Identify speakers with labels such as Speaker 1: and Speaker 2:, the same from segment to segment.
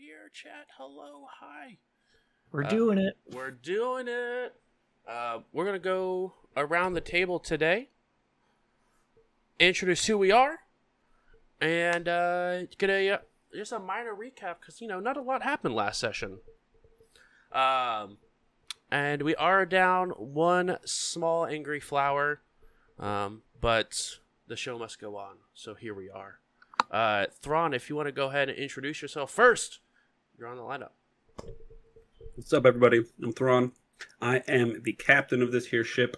Speaker 1: here, chat. Hello, hi.
Speaker 2: We're
Speaker 1: Uh,
Speaker 2: doing it.
Speaker 1: We're doing it. Uh, we're gonna go around the table today, introduce who we are, and uh, get a uh, just a minor recap because you know not a lot happened last session. Um, and we are down one small angry flower, um, but the show must go on. So here we are. Uh, Thrawn, if you want to go ahead and introduce yourself first, you're on the lineup.
Speaker 3: What's up, everybody? I'm Thrawn. I am the captain of this here ship.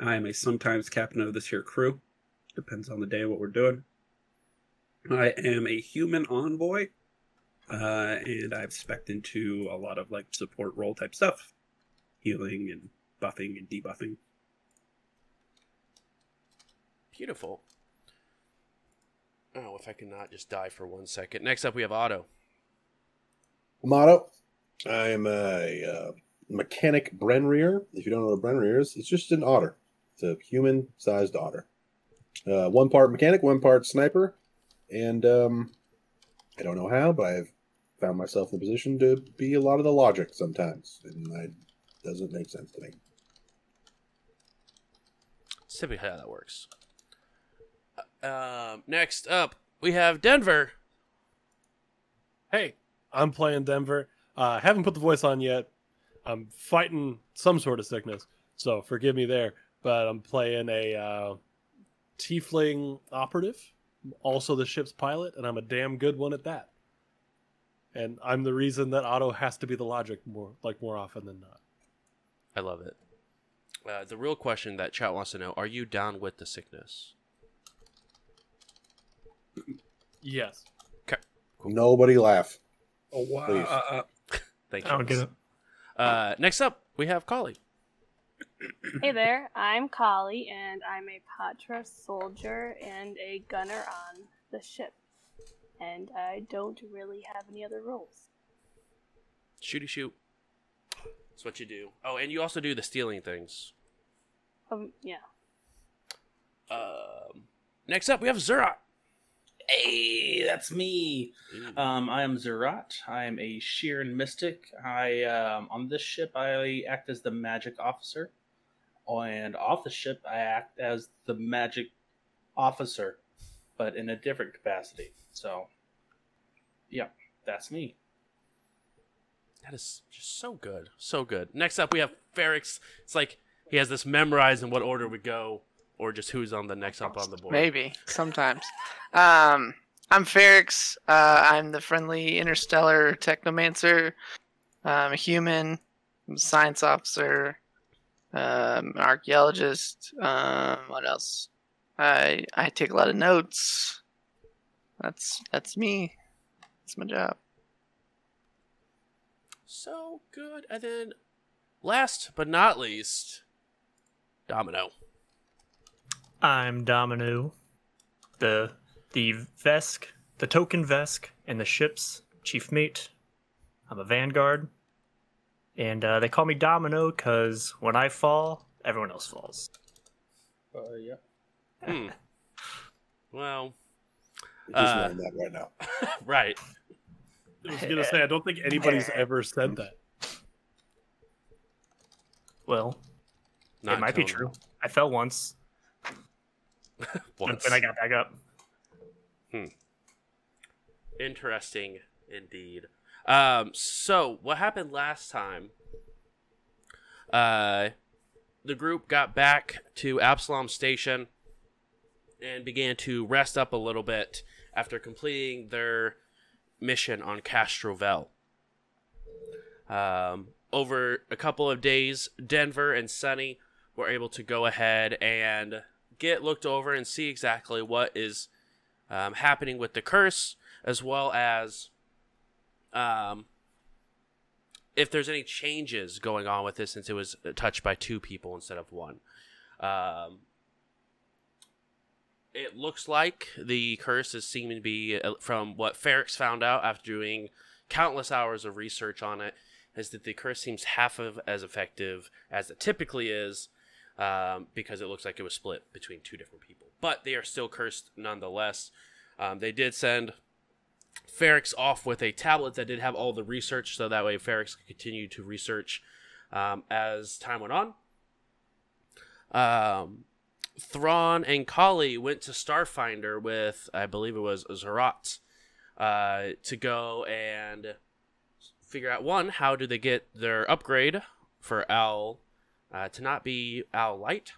Speaker 3: I am a sometimes captain of this here crew. Depends on the day what we're doing. I am a human envoy, uh, and I've specced into a lot of like support role type stuff, healing and buffing and debuffing.
Speaker 1: Beautiful. Oh, if I could not just die for one second. Next up, we have Otto.
Speaker 4: Motto. I am a uh, mechanic Brenneri. If you don't know what a Brenneri is, it's just an otter. It's a human-sized otter. Uh, one part mechanic, one part sniper, and um, I don't know how, but I've found myself in a position to be a lot of the logic sometimes, and it doesn't make sense to me.
Speaker 1: It's typically how that works. Uh, Um, next up, we have Denver.
Speaker 5: Hey, I'm playing Denver. Uh, haven't put the voice on yet. I'm fighting some sort of sickness, so forgive me there. But I'm playing a uh, tiefling operative, also the ship's pilot, and I'm a damn good one at that. And I'm the reason that Otto has to be the logic more, like more often than not.
Speaker 1: I love it. Uh, the real question that chat wants to know: Are you down with the sickness?
Speaker 5: Yes. Okay.
Speaker 4: Nobody laugh.
Speaker 3: Oh wow!
Speaker 4: Please.
Speaker 3: Uh, uh,
Speaker 1: Thank
Speaker 2: I
Speaker 1: you.
Speaker 2: don't get it.
Speaker 1: Uh, next up, we have Kali.
Speaker 6: Hey there, I'm Kali, and I'm a Pahtra soldier and a gunner on the ship. And I don't really have any other roles.
Speaker 1: Shooty shoot. That's what you do. Oh, and you also do the stealing things.
Speaker 6: Um, yeah.
Speaker 1: Um, next up, we have Zerat.
Speaker 7: Hey, that's me. Um, I am Zerat. I am a Shirren mystic. I um, on this ship I act as the magic officer, and off the ship I act as the magic officer, but in a different capacity. So, yeah, that's me.
Speaker 1: That is just so good. So good. Next up, we have Ferrix. It's like he has this memorized in what order we go, or just who's on the next up on the board.
Speaker 8: Maybe sometimes. Um, I'm Ferrix. Uh, I'm the friendly interstellar technomancer. I'm a human. I'm a science officer. Um, an archaeologist. Um, what else? I I take a lot of notes. That's that's me. That's my job.
Speaker 1: So good. And then, last but not least, Domino.
Speaker 2: I'm Domino, the the Vesk, the token Vesk, and the ship's chief mate. I'm a vanguard, and uh, they call me Domino because when I fall, everyone else falls.
Speaker 7: Uh, yeah.
Speaker 1: Hmm. well,
Speaker 4: You just
Speaker 1: Uh,
Speaker 4: that right now.
Speaker 1: right.
Speaker 5: I was gonna say I don't think anybody's ever said that.
Speaker 2: Well,
Speaker 1: Not
Speaker 2: it might be
Speaker 1: until
Speaker 2: true. I fell once, and
Speaker 1: Once.
Speaker 2: then I got back up. Hmm.
Speaker 1: Interesting indeed. Um, so what happened last time? Uh, the group got back to Absalom Station and began to rest up a little bit after completing their mission on Castrovel. Um, over a couple of days, Denver and Sunny were able to go ahead and get looked over and see exactly what is um, happening with the curse, as well as um, if there's any changes going on with this since it was touched by two people instead of one. Um, it looks like the curse is seeming to be, uh, from what Ferrix found out after doing countless hours of research on it, is that the curse seems half of as effective as it typically is, um, because it looks like it was split between two different people. But they are still cursed nonetheless. Um, they did send Ferrix off with a tablet that did have all the research, so that way Ferrix could continue to research um, as time went on. Um, Thrawn and Kali went to Starfinder with, I believe it was Zerat, uh, to go and figure out one, how do they get their upgrade for Owl uh, to not be Owl Light.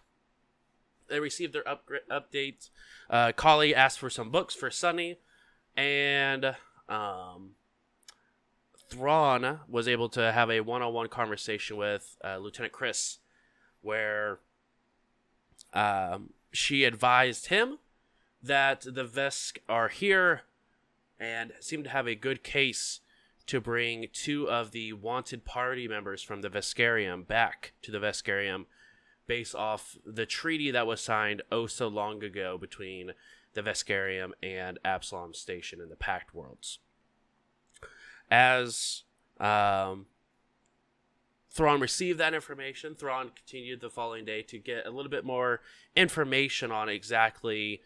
Speaker 1: They received their upgrade update. Uh, Kali asked for some books for Sunny, and um, Thrawn was able to have a one-on-one conversation with uh, Lieutenant Chris, where um, she advised him that the Vesk are here and seem to have a good case to bring two of the wanted party members from the Veskarium back to the Veskarium based off the treaty that was signed oh so long ago between the Veskarium and Absalom Station in the Pact Worlds. As um, Thrawn received that information, Thrawn continued the following day to get a little bit more information on exactly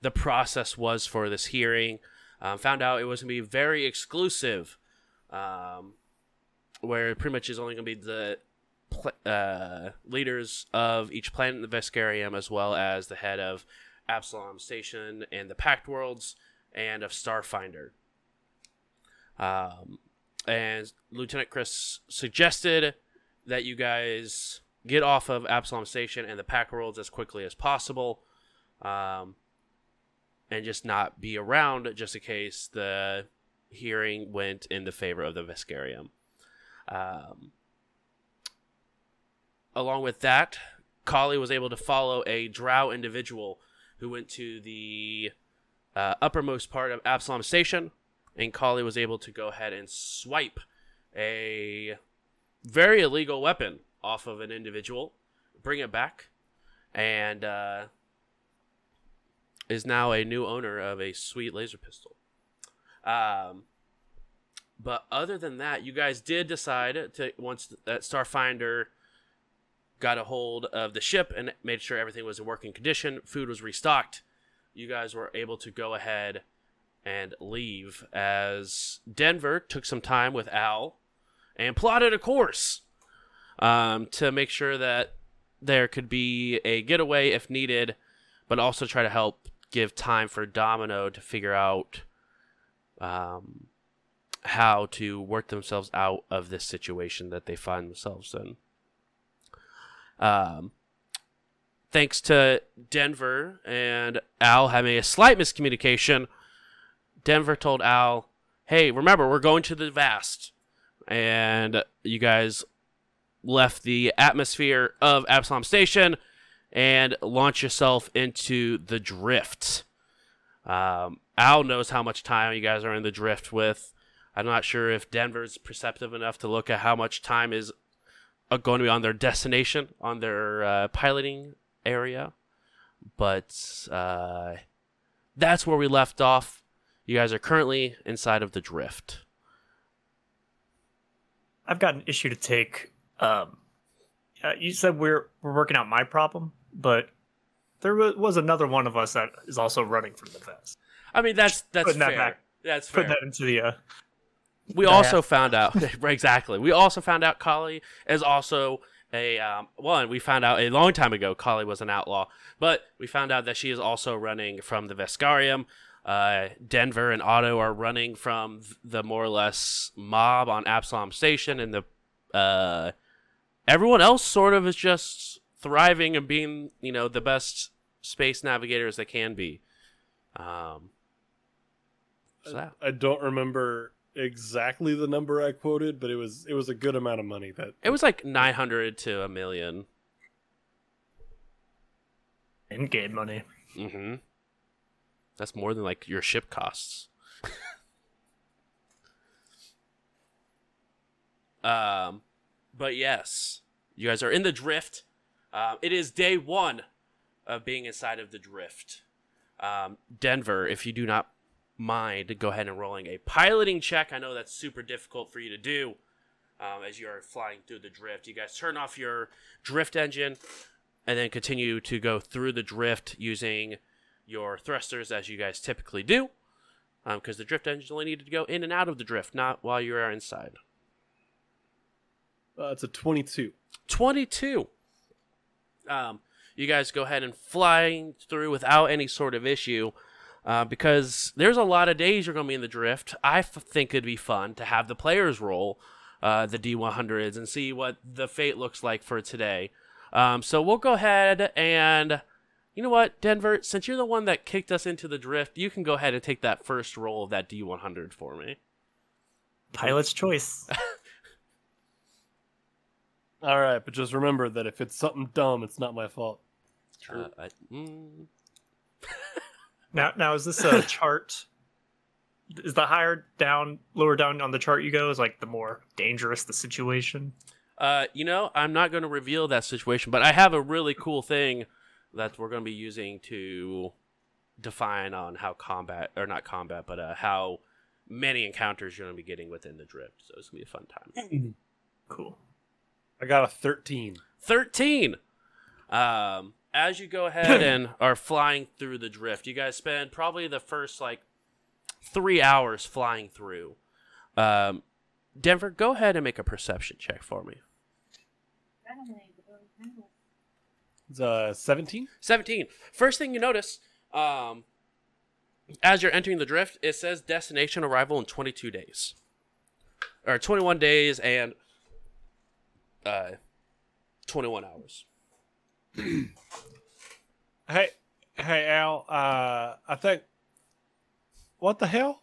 Speaker 1: the process was for this hearing. Um, found out it was going to be very exclusive, um, where pretty much is only going to be the pl- uh, leaders of each planet in the Veskarium, as well as the head of Absalom Station and the Pact Worlds, and of Starfinder. Um, and Lieutenant Chris suggested that you guys get off of Absalom Station and the Pact Worlds as quickly as possible, um, and just not be around just in case the hearing went in the favor of the Veskarium. Um, along with that, Kali was able to follow a Drow individual who went to the uh, uppermost part of Absalom Station, and Kali was able to go ahead and swipe a very illegal weapon off of an individual, bring it back, and uh, is now a new owner of a sweet laser pistol. Um, but other than that, you guys did decide to once that Starfinder got a hold of the ship and made sure everything was in working condition, food was restocked. You guys were able to go ahead and leave as Denver took some time with Al and plotted a course um, to make sure that there could be a getaway if needed, but also try to help give time for Domino to figure out um, how to work themselves out of this situation that they find themselves in. Um, thanks to Denver and Al having a slight miscommunication, Denver told Al, "Hey, remember we're going to the Vast," and you guys left the atmosphere of Absalom Station and launch yourself into the drift. Um, Al knows how much time you guys are in the drift with. I'm not sure if Denver's perceptive enough to look at how much time is uh, going to be on their destination, on their uh, piloting area. But uh, that's where we left off. You guys are currently inside of the drift.
Speaker 2: I've got an issue to take. Um, uh, you said we're we're working out my problem, but there was another one of us that is also running from the Vesk.
Speaker 1: I mean, that's that's
Speaker 2: Putting that
Speaker 1: fair.
Speaker 2: back.
Speaker 1: That's fair.
Speaker 2: Put that into the. Uh,
Speaker 1: we
Speaker 2: the
Speaker 1: also
Speaker 2: hat.
Speaker 1: found out exactly. We also found out Kali is also a um, one. We found out a long time ago Kali was an outlaw, but we found out that she is also running from the Veskarium. Uh, Denver and Otto are running from the more or less mob on Absalom Station, and the uh, everyone else sort of is just thriving and being, you know, the best space navigators they can be. Um, so that-
Speaker 5: I don't remember exactly the number I quoted, but it was it was a good amount of money that
Speaker 1: It was like 900 to a million.
Speaker 2: in-game money.
Speaker 1: Mm-hmm. That's more than like your ship costs. um, but yes, you guys are in the drift. Um, it is day one of being inside of the drift. Um, Denver, if you do not mind, go ahead and rolling a piloting check. I know that's super difficult for you to do um, as you are flying through the drift. You guys turn off your drift engine and then continue to go through the drift using your thrusters as you guys typically do. because the drift engine only needed to go in and out of the drift, not while you are inside.
Speaker 5: Uh, it's a 22.
Speaker 1: 22. Um, you guys go ahead and flying through without any sort of issue. Uh, because there's a lot of days you're going to be in the drift. I f- think it'd be fun to have the players roll uh, the D100s and see what the fate looks like for today. Um, so we'll go ahead and, you know what, Denver, since you're the one that kicked us into the drift, you can go ahead and take that first roll of that D100 for me.
Speaker 2: Pilot's choice.
Speaker 5: All right, but just remember that if it's something dumb, it's not my fault.
Speaker 1: Uh, I, mm,
Speaker 2: Now, now is this a chart? Is the higher down, lower down on the chart you go is like the more dangerous the situation?
Speaker 1: Uh, you know, I'm not going to reveal that situation, but I have a really cool thing that we're going to be using to define on how combat, or not combat, but uh, how many encounters you're going to be getting within the drift. So it's going to be a fun time.
Speaker 2: Cool.
Speaker 5: I got a 13.
Speaker 1: 13. Um, as you go ahead and are flying through the drift, you guys spend probably the first like three hours flying through. Um, Denver, go ahead and make a perception check for me.
Speaker 5: It's uh, 17.
Speaker 1: 17. First thing you notice, um, as you're entering the drift, it says destination arrival in 22 days. Or 21 days and uh, 21 hours.
Speaker 5: Hey, hey, Al. Uh, I think. What the hell?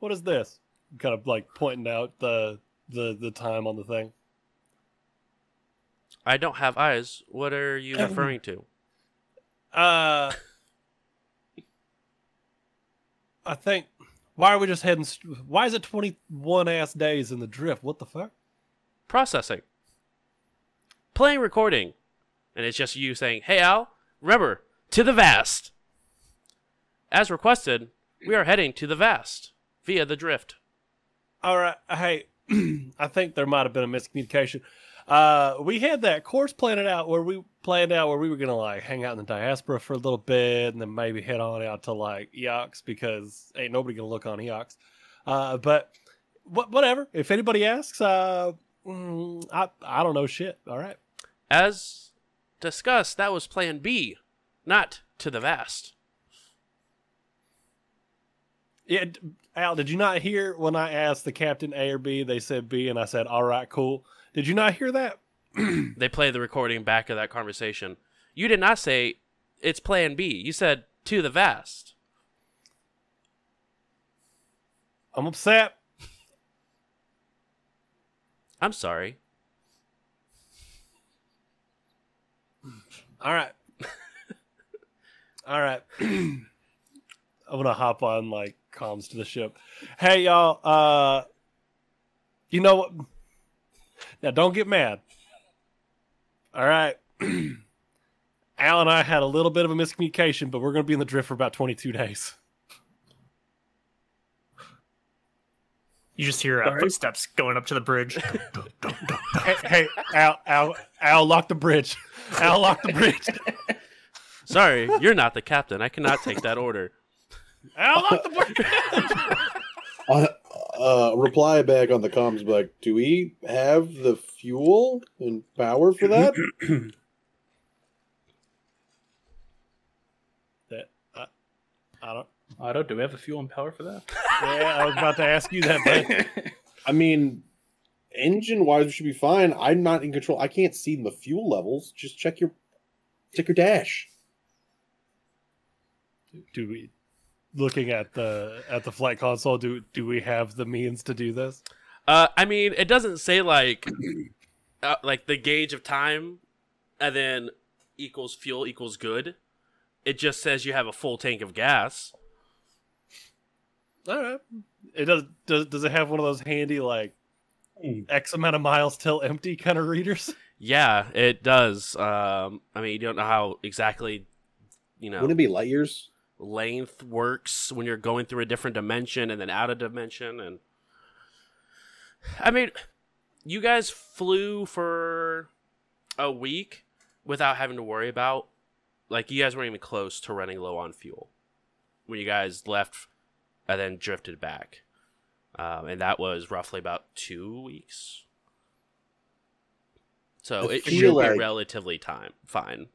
Speaker 5: What is this? Kind of like pointing out the the the time on the thing.
Speaker 1: I don't have eyes. What are you referring to?
Speaker 5: Uh, I think. Why are we just heading? st- Why is it twenty one ass days in the drift? What the fuck?
Speaker 1: Processing. Playing recording. And it's just you saying, hey, Al, remember, to the vast. As requested, we are heading to the vast via the drift.
Speaker 5: All right. Hey, I think there might have been a miscommunication. Uh, we had that course planned out where we planned out where we were gonna like hang out in the diaspora for a little bit and then maybe head on out to like Eox because ain't nobody gonna look on Eox. Uh, but wh- whatever. If anybody asks, uh, mm, I I don't know shit. All right.
Speaker 1: As discussed, that was plan B, not to the vast.
Speaker 5: Yeah, Al, did you not hear when I asked the captain A or B? They said B, and I said, "All right, cool." Did you not hear that?
Speaker 1: They play the recording back of that conversation. You did not say it's plan B. You said to the vast.
Speaker 5: I'm upset.
Speaker 1: I'm sorry.
Speaker 5: All right. All right. I'm gonna hop on like comms to the ship. Hey y'all, uh you know what? Now don't get mad. All right. Al and I had a little bit of a miscommunication, but we're gonna be in the drift for about 22 days.
Speaker 2: You just hear uh,
Speaker 3: Sorry?
Speaker 2: footsteps going up to the bridge.
Speaker 5: hey, hey, Al, Al, Al, lock the bridge. Al, lock the bridge.
Speaker 1: Sorry, you're not the captain. I cannot take that order.
Speaker 5: Al, lock the bridge.
Speaker 4: Uh, uh, reply back on the comms, be like, do we have the fuel and power for that?
Speaker 5: that I, I don't.
Speaker 7: Otto, do we have a fuel and power for that?
Speaker 5: Yeah, I was about to ask you that, but
Speaker 4: I mean, engine wise, we should be fine. I'm not in control. I can't see the fuel levels. Just check your check your dash.
Speaker 5: do we looking at the at the flight console do do we have the means to do this
Speaker 1: Uh, I mean, it doesn't say like, uh, like the gauge of time, and then equals fuel equals good. It just says you have a full tank of gas.
Speaker 5: All right it does does, does it have one of those handy like x amount of miles till empty kind of readers
Speaker 1: Yeah, it does. Um, I mean, you don't know how exactly, you know,
Speaker 4: Wouldn't it be light years?
Speaker 1: length works when you're going through a different dimension and then out of dimension and I mean you guys flew for a week without having to worry about like you guys weren't even close to running low on fuel when you guys left and then drifted back. Um, and that was roughly about two weeks. So
Speaker 4: I
Speaker 1: it
Speaker 4: feel
Speaker 1: should be relatively time fine.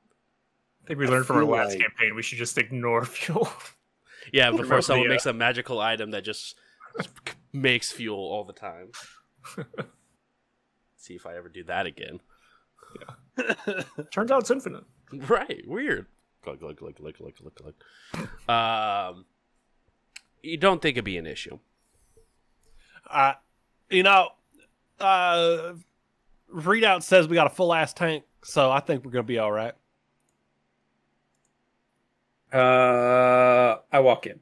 Speaker 2: I think we learned from our last
Speaker 4: like-
Speaker 2: campaign we should just ignore fuel.
Speaker 1: Yeah, before someone
Speaker 2: the, uh,
Speaker 1: makes a magical item that just makes fuel all the time. See if I ever do that again. Yeah.
Speaker 2: Turns out it's infinite.
Speaker 1: Right, weird. Glug glug glug glug glug glug glug. Um, you don't think it'd be an issue?
Speaker 5: Uh, you know, uh, readout says we got a full ass tank, so I think we're gonna be all right.
Speaker 3: Uh, I walk in.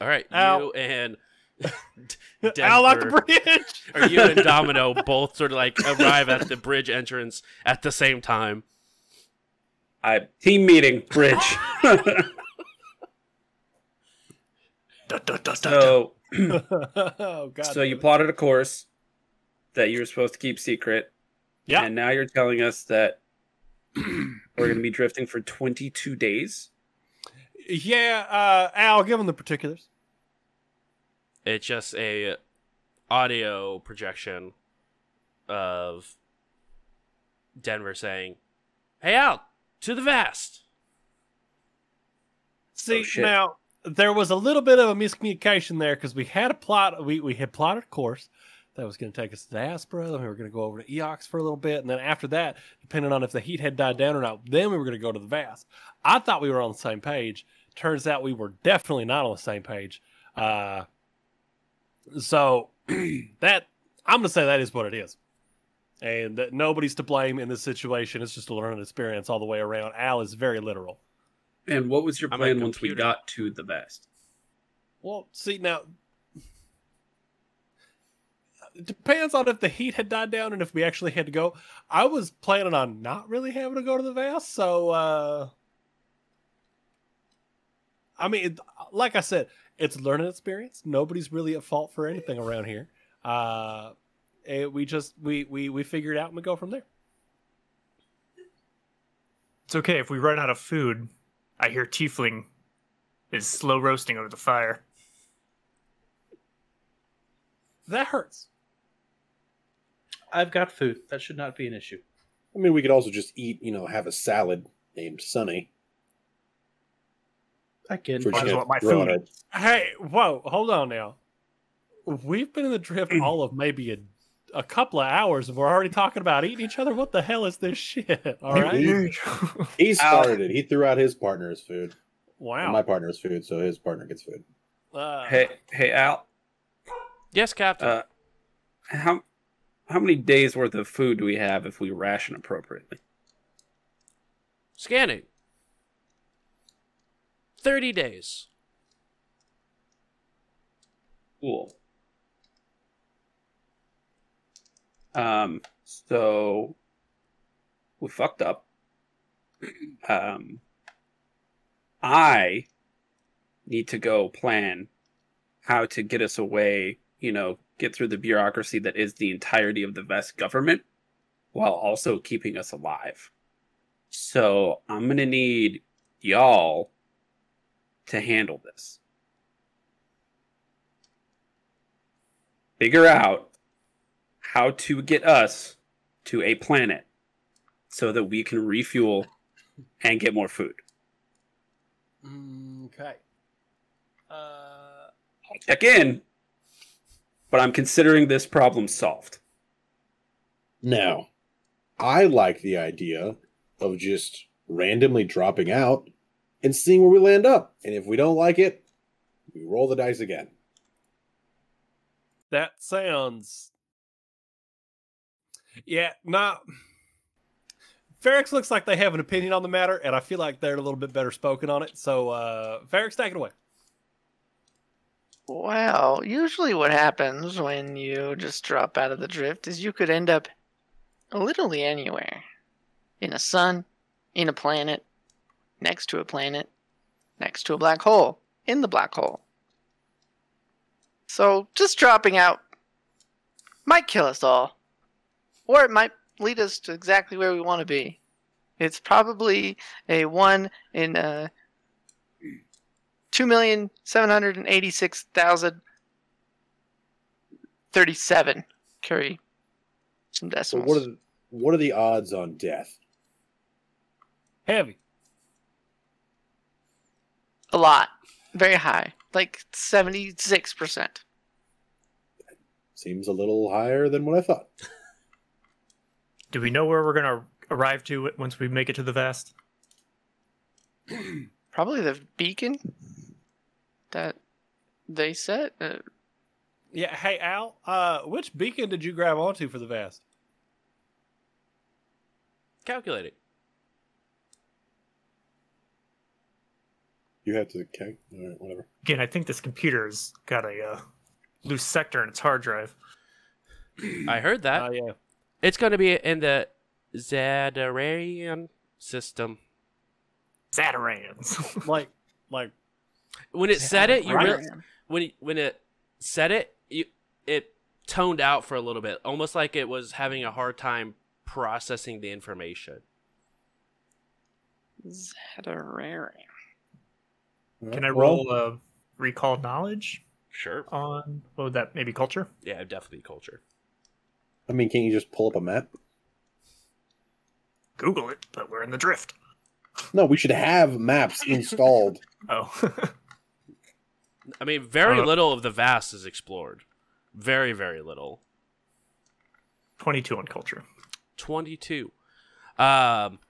Speaker 1: All right,
Speaker 5: Ow.
Speaker 1: you and
Speaker 5: Out like the bridge.
Speaker 1: or you and Domino both sort of like arrive at the bridge entrance at the same time.
Speaker 3: I team meeting bridge.
Speaker 2: Da, da, da, da, da.
Speaker 3: so,
Speaker 5: oh god.
Speaker 3: so you plotted a course that you were supposed to keep secret,
Speaker 5: Yeah.
Speaker 3: and now you're telling us that we're going to be drifting for 22 days.
Speaker 5: Yeah. Uh, Al, give them the particulars.
Speaker 1: It's just a audio projection of Denver saying, "Hey, out to the vast."
Speaker 5: See
Speaker 3: Oh,
Speaker 5: now, there was a little bit of a miscommunication there because we had a plot. We we had plotted a course that was going to take us to Aspera. Then we were going to go over to Eox for a little bit, and then after that, depending on if the heat had died down or not, then we were going to go to the Vast. I thought we were on the same page. Turns out we were definitely not on the same page. Uh, so that I'm going to say that is what it is. And that nobody's to blame in this situation. It's just a learning experience all the way around. Al is very literal.
Speaker 3: And what was your plan once we got to the vast?
Speaker 5: Well, see now. It depends on if the heat had died down and if we actually had to go. I was planning on not really having to go to the vast, so uh I mean, it- like I said, it's a learning experience. Nobody's really at fault for anything around here. Uh it, we just we we we figure it out and we go from there.
Speaker 2: It's okay if we run out of food. I hear Tiefling is slow roasting over the fire.
Speaker 5: That hurts.
Speaker 7: I've got food. That should not be an issue.
Speaker 4: I mean, we could also just eat, you know, have a salad named Sunny.
Speaker 7: I can.
Speaker 4: for
Speaker 2: Might as well my food.
Speaker 4: a-
Speaker 5: Hey, whoa, hold on now. We've been in the drift all of maybe a, a couple of hours and we're already talking about eating each other. What the hell is this shit? All right.
Speaker 4: He- He started it. He threw out his partner's food.
Speaker 5: Wow.
Speaker 4: My partner's food, so his partner gets food.
Speaker 5: Uh,
Speaker 3: Hey, hey, Al.
Speaker 1: Yes, Captain.
Speaker 3: Uh, how how many days worth of food do we have if we ration appropriately?
Speaker 1: Scanning. Thirty days.
Speaker 3: Cool. Um, so we fucked up. Um, I need to go plan how to get us away, you know, get through the bureaucracy that is the entirety of the Vesk government while also keeping us alive. So I'm going to need y'all to handle this. figure out how to get us to a planet so that we can refuel and get more food.
Speaker 5: Okay. Uh,
Speaker 3: I'll check in, but I'm considering this problem solved.
Speaker 4: Now, I like the idea of just randomly dropping out and seeing where we land up. And if we don't like it, we roll the dice again.
Speaker 5: that sounds. Yeah, not. Ferrix looks like they have an opinion on the matter, and I feel like they're a little bit better spoken on it. So, uh, Ferrix, take it away.
Speaker 8: Well, usually what happens when you just drop out of the drift is you could end up literally anywhere. In a sun, in a planet, next to a planet, next to a black hole, in the black hole. So just dropping out might kill us all. Or it might lead us to exactly where we want to be. It's probably a one in a two million seven hundred and eighty-six thousand thirty-seven. Carry some
Speaker 4: So what are the, what are the odds on death?
Speaker 5: Heavy.
Speaker 8: A lot, very high, like seventy-six percent.
Speaker 4: Seems a little higher than what I thought.
Speaker 2: Do we know where we're gonna arrive to once we make it to the vast?
Speaker 8: Probably the beacon that they set. Uh,
Speaker 5: Yeah. Hey Al, uh, which beacon did you grab onto for the vast?
Speaker 1: Calculate it.
Speaker 4: You have to count. All right, whatever.
Speaker 2: Again, I think this computer's got a uh, loose sector in its hard drive.
Speaker 1: I heard that.
Speaker 5: Oh yeah.
Speaker 1: It's going to be in the Zadararian system.
Speaker 2: Zatarans.
Speaker 5: Like, like
Speaker 1: When it said it, you
Speaker 8: right.
Speaker 1: really, when it, when it said it, you it toned out for a little bit, almost like it was having a hard time processing the information.
Speaker 8: Zatararian.
Speaker 2: Can I roll uh, recall knowledge
Speaker 1: Sure.
Speaker 2: on what would that maybe culture?
Speaker 1: Yeah, definitely culture.
Speaker 4: I mean, can't you just pull up a map?
Speaker 2: Google it, but we're in the drift.
Speaker 4: No, we should have maps installed.
Speaker 2: Oh,
Speaker 1: I mean, very
Speaker 2: Uh,
Speaker 1: little of the vast is explored. Very, very little.
Speaker 2: 22 on culture.
Speaker 1: 22. Um,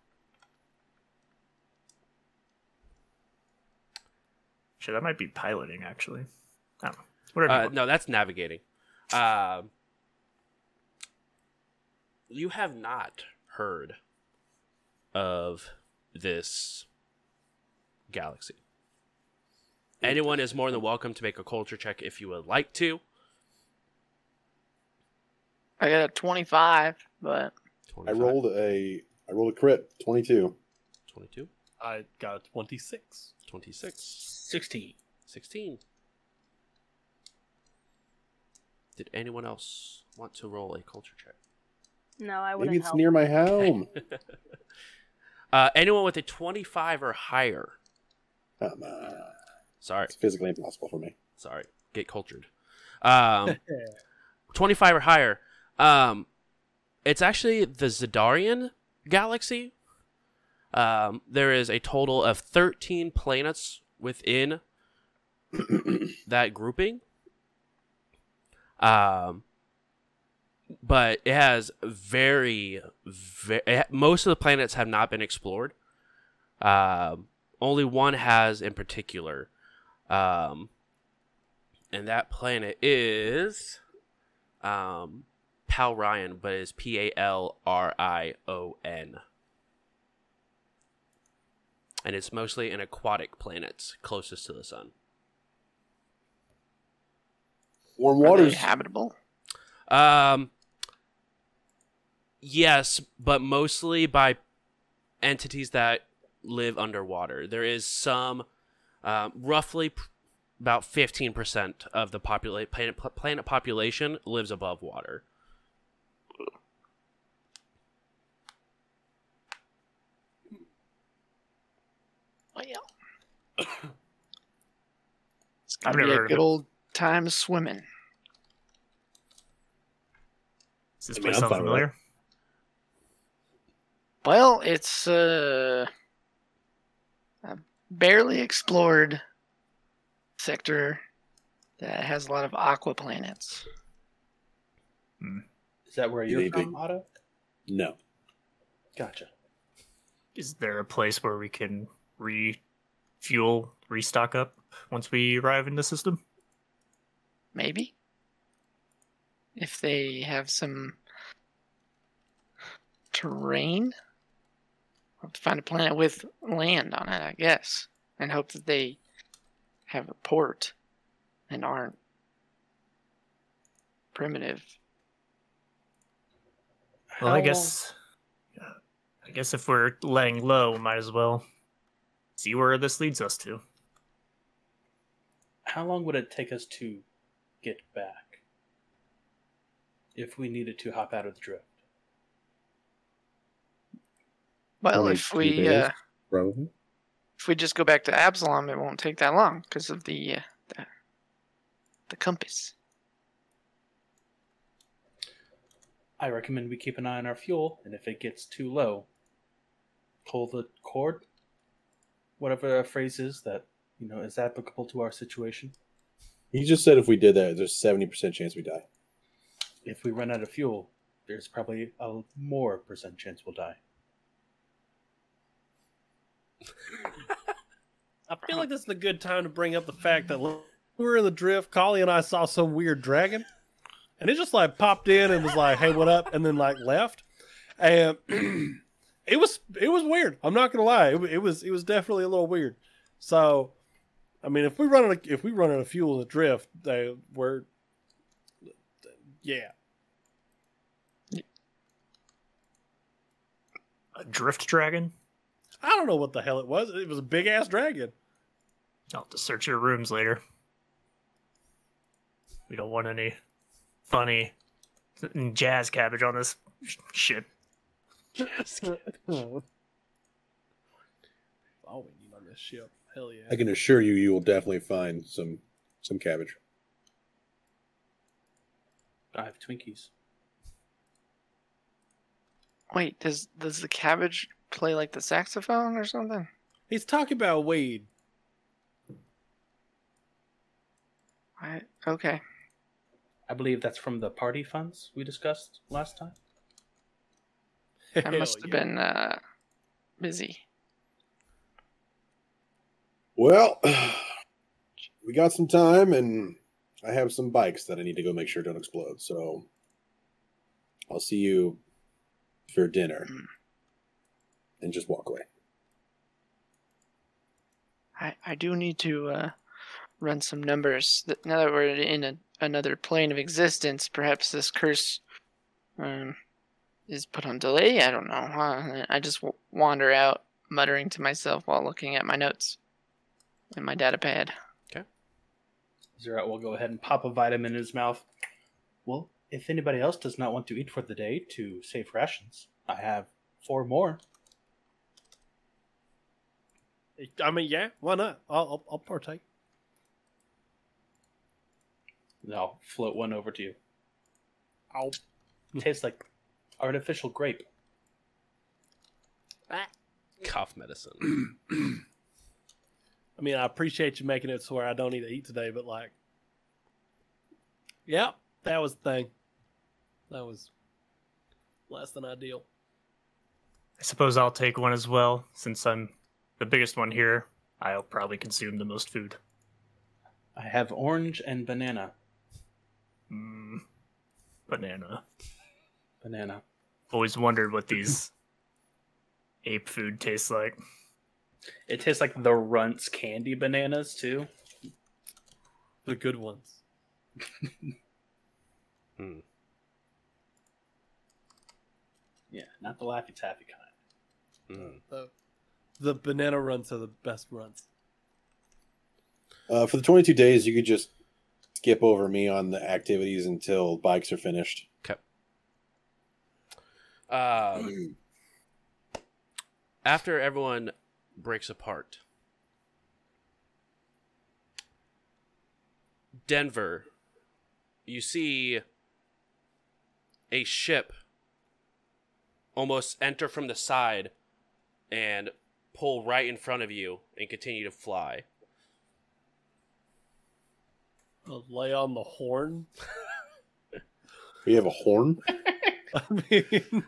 Speaker 2: Shit, that might be piloting actually. I don't know. Whatever.
Speaker 1: uh, no, that's navigating. Um, you have not heard of this galaxy. Anyone is more than welcome to make a culture check if you would like to.
Speaker 8: I got a 25, but
Speaker 4: I rolled a I rolled a crit, twenty two.
Speaker 1: 22,
Speaker 5: I got a twenty-six.
Speaker 1: 26,
Speaker 7: Sixteen.
Speaker 1: 16. Did anyone else want to roll a culture check?
Speaker 6: No, I wouldn't
Speaker 4: Maybe it's
Speaker 6: help.
Speaker 4: near my home.
Speaker 1: Uh, anyone with a 25 or higher.
Speaker 4: Come on.
Speaker 1: Sorry.
Speaker 4: It's physically impossible for me.
Speaker 1: Sorry. Get cultured. Um, 25 or higher. Um, it's actually the Zidarian galaxy. Um, there is a total of 13 planets within that grouping. Um, but it has very, very most of the planets have not been explored. Um, only one has in particular. Um, and that planet is um Palrion, but it's P A L R I O N. And it's mostly an aquatic planet closest to the sun.
Speaker 4: Warm
Speaker 8: are they
Speaker 4: waters.
Speaker 8: habitable?
Speaker 1: Um yes, but mostly by entities that live underwater. There is some um, roughly p- about 15% of the popula- planet, planet population lives above water.
Speaker 8: Well, it's
Speaker 2: I've
Speaker 8: be
Speaker 2: never
Speaker 8: a good old time swimming.
Speaker 2: Does this
Speaker 4: I mean,
Speaker 2: place sound
Speaker 4: fine with
Speaker 2: familiar?
Speaker 8: Well, it's uh, a barely explored sector that has a lot of aqua planets.
Speaker 7: Is that where you're
Speaker 4: they
Speaker 7: from, Otto?
Speaker 4: No.
Speaker 7: Gotcha.
Speaker 2: Is there a place where we can refuel, restock up once we arrive in the system?
Speaker 8: Maybe. If they have some terrain. We'll have to find a planet with land on it, I guess. And hope that they have a port and aren't primitive.
Speaker 2: Well, I guess, I guess if we're laying low, might as well see where this leads us to.
Speaker 7: How long would it take us to get back if we needed to hop out of the drift?
Speaker 8: Well,
Speaker 4: Only
Speaker 8: if we
Speaker 4: days.
Speaker 8: uh,
Speaker 4: Probably.
Speaker 8: if we just go back to Absalom, it won't take that long because of the, uh, the the compass.
Speaker 7: I recommend we keep an eye on our fuel, and if it gets too low, pull the cord. Whatever the phrase is that you know is applicable to our situation.
Speaker 4: He just said if we did that, there's seventy percent chance we die.
Speaker 7: If we run out of fuel, there's probably a more percent chance we'll die.
Speaker 5: I feel like this is a good time to bring up the fact that we were in the drift. Kali and I saw some weird dragon, and it just like popped in and was like, "Hey, what up?" and then like left, and it was it was weird. I'm not gonna lie, it, it was it was definitely a little weird. So, I mean, if we run of, if we run out of fuel in the drift, they we're yeah.
Speaker 2: A drift dragon?
Speaker 5: I don't know what the hell it was. It was a big ass dragon.
Speaker 2: I'll have to search your rooms later. We don't want any funny jazz cabbage on this sh- shit.
Speaker 5: Oh, we need on this ship. Hell yeah.
Speaker 4: I can assure you, you will definitely find some some cabbage.
Speaker 7: I have Twinkies.
Speaker 8: Wait, does does the cabbage play like the saxophone or something?
Speaker 5: He's talking about weed.
Speaker 8: I, okay.
Speaker 7: I believe that's from the party funds we discussed last time.
Speaker 8: I must have
Speaker 5: yeah.
Speaker 8: been uh, busy.
Speaker 4: Well, we got some time, and I have some bikes that I need to go make sure don't explode. So I'll see you for dinner,
Speaker 8: Mm.
Speaker 4: And just walk away.
Speaker 8: I, I do need to uh, run some numbers. Now that we're in a, another plane of existence, perhaps this curse um, is put on delay. I don't know. Uh, I just w- wander out, muttering to myself while looking at my notes and my data pad.
Speaker 7: Zerat will go ahead and pop a vitamin in his mouth. Well, if anybody else does not want to eat for the day to save rations, I have four more.
Speaker 5: I mean, yeah, why not? I'll, I'll, I'll partake.
Speaker 7: And I'll float one over to you.
Speaker 5: I'll
Speaker 7: Tastes like artificial grape.
Speaker 1: Cough medicine.
Speaker 5: I mean, I appreciate you making it so where I don't need to eat today, but like, yeah, that was the thing. That was less than ideal.
Speaker 2: I suppose I'll take one as well, since I'm the biggest one here. I'll probably consume the most food.
Speaker 7: I have orange and banana.
Speaker 2: Mm, banana.
Speaker 7: Banana.
Speaker 2: Always wondered what these ape food tastes like.
Speaker 7: It tastes like the Runts candy bananas too.
Speaker 5: The good ones.
Speaker 1: Hmm.
Speaker 7: Yeah, not the Laffy Taffy kind.
Speaker 1: Mm.
Speaker 5: The, the banana runs are the best runs.
Speaker 4: Uh, for the 22 days, you could just skip over me on the activities until bikes are finished.
Speaker 1: Um, after everyone breaks apart, Denver, you see a ship almost enter from the side and pull right in front of you and continue to fly.
Speaker 5: I'll lay on the horn.
Speaker 4: You have a horn?
Speaker 5: I mean,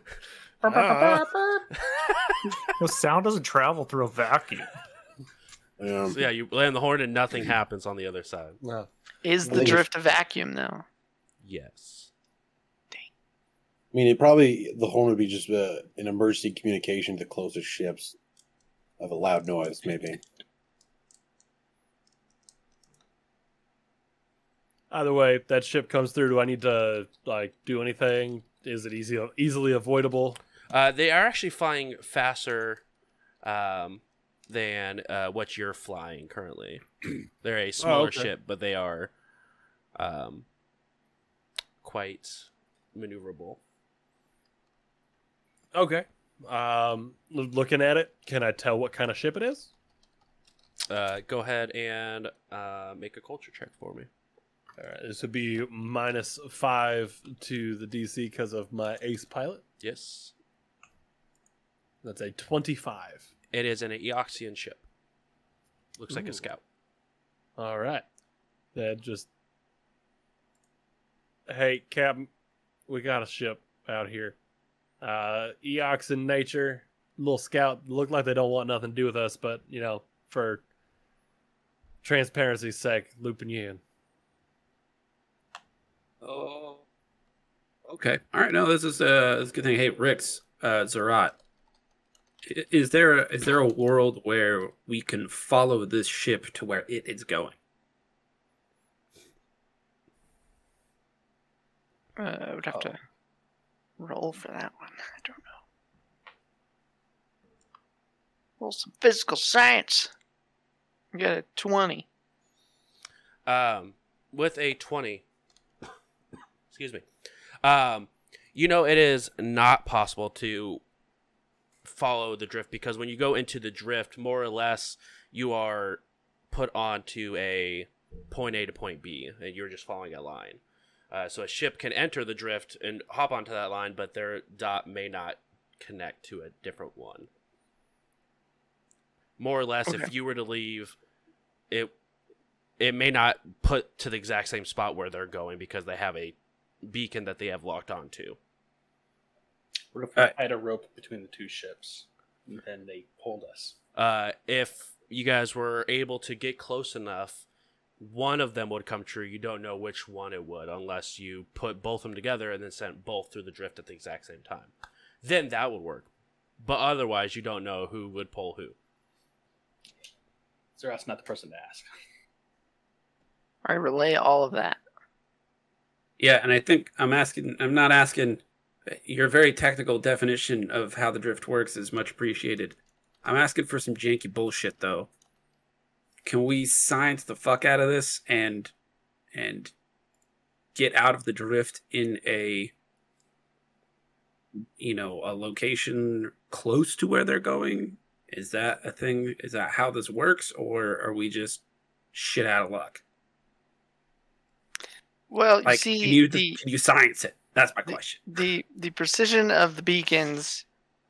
Speaker 2: No, sound doesn't travel through a vacuum.
Speaker 4: Um,
Speaker 1: So yeah, you land the horn and nothing happens on the other side.
Speaker 5: no.
Speaker 8: Is the drift a vacuum, though?
Speaker 1: Yes.
Speaker 4: I mean, it probably the horn would be just uh, an emergency communication to closest ships of a loud noise, maybe.
Speaker 5: Either way, that ship comes through. Do I need to like do anything? Is it easy easily avoidable?
Speaker 1: Uh, they are actually flying faster um, than uh, what you're flying currently. They're a smaller
Speaker 5: okay.
Speaker 1: ship, but they are um, quite maneuverable.
Speaker 5: Okay. Um, looking at it, can I tell what kind of ship it is?
Speaker 1: Uh, go ahead and uh, make a culture check for me.
Speaker 5: All right, this would be minus five to the DC because of my ace pilot.
Speaker 1: Yes.
Speaker 5: That's a 25.
Speaker 1: It is an Eoxian ship. Looks like a scout.
Speaker 5: All right. That just. Hey, Captain, we got a ship out here. Uh, Eox in nature, little scout. Look like they don't want nothing to do with us, but you know, for transparency's sake, looping you in.
Speaker 3: Oh. Okay. All right. No, this is uh, this is a good thing. Hey, Rix, uh, Zerat. Is there a, is there a world where we can follow this ship to where it is going?
Speaker 8: Uh, I would have to roll for that one. I don't know. Roll some physical science. I got a 20.
Speaker 1: Um, with a 20, excuse me, um, you know, it is not possible to follow the drift because when you go into the drift, more or less, you are put onto a point A to point B, and you're just following a line. Uh, so a ship can enter the drift and hop onto that line, but their dot may not connect to a different one. More or less, if you were to leave, it it may not put to the exact same spot where they're going because they have a beacon that they have locked onto.
Speaker 7: What if we
Speaker 3: Uh,
Speaker 7: tied a rope between the two ships and then they pulled us?
Speaker 1: Uh, if you guys were able to get close enough, one of them would come true. You don't know which one it would unless you put both of them together and then sent both through the drift at the exact same time. Then that would work. But otherwise, you don't know who would pull who.
Speaker 7: Zerat's not the person to ask.
Speaker 8: I relay all of that.
Speaker 3: Yeah, and I think I'm asking. I'm not asking. Your very technical definition of how the drift works is much appreciated. I'm asking for some janky bullshit though. Can we science the fuck out of this and and get out of the drift in a you know a location close to where they're going? Is that a thing? Is that how this works, or are we just shit out of luck?
Speaker 8: Well, you
Speaker 3: Like,
Speaker 8: see,
Speaker 3: can you
Speaker 8: the,
Speaker 3: can you science it? That's my
Speaker 8: the-
Speaker 3: question.
Speaker 8: the the precision of the beacons,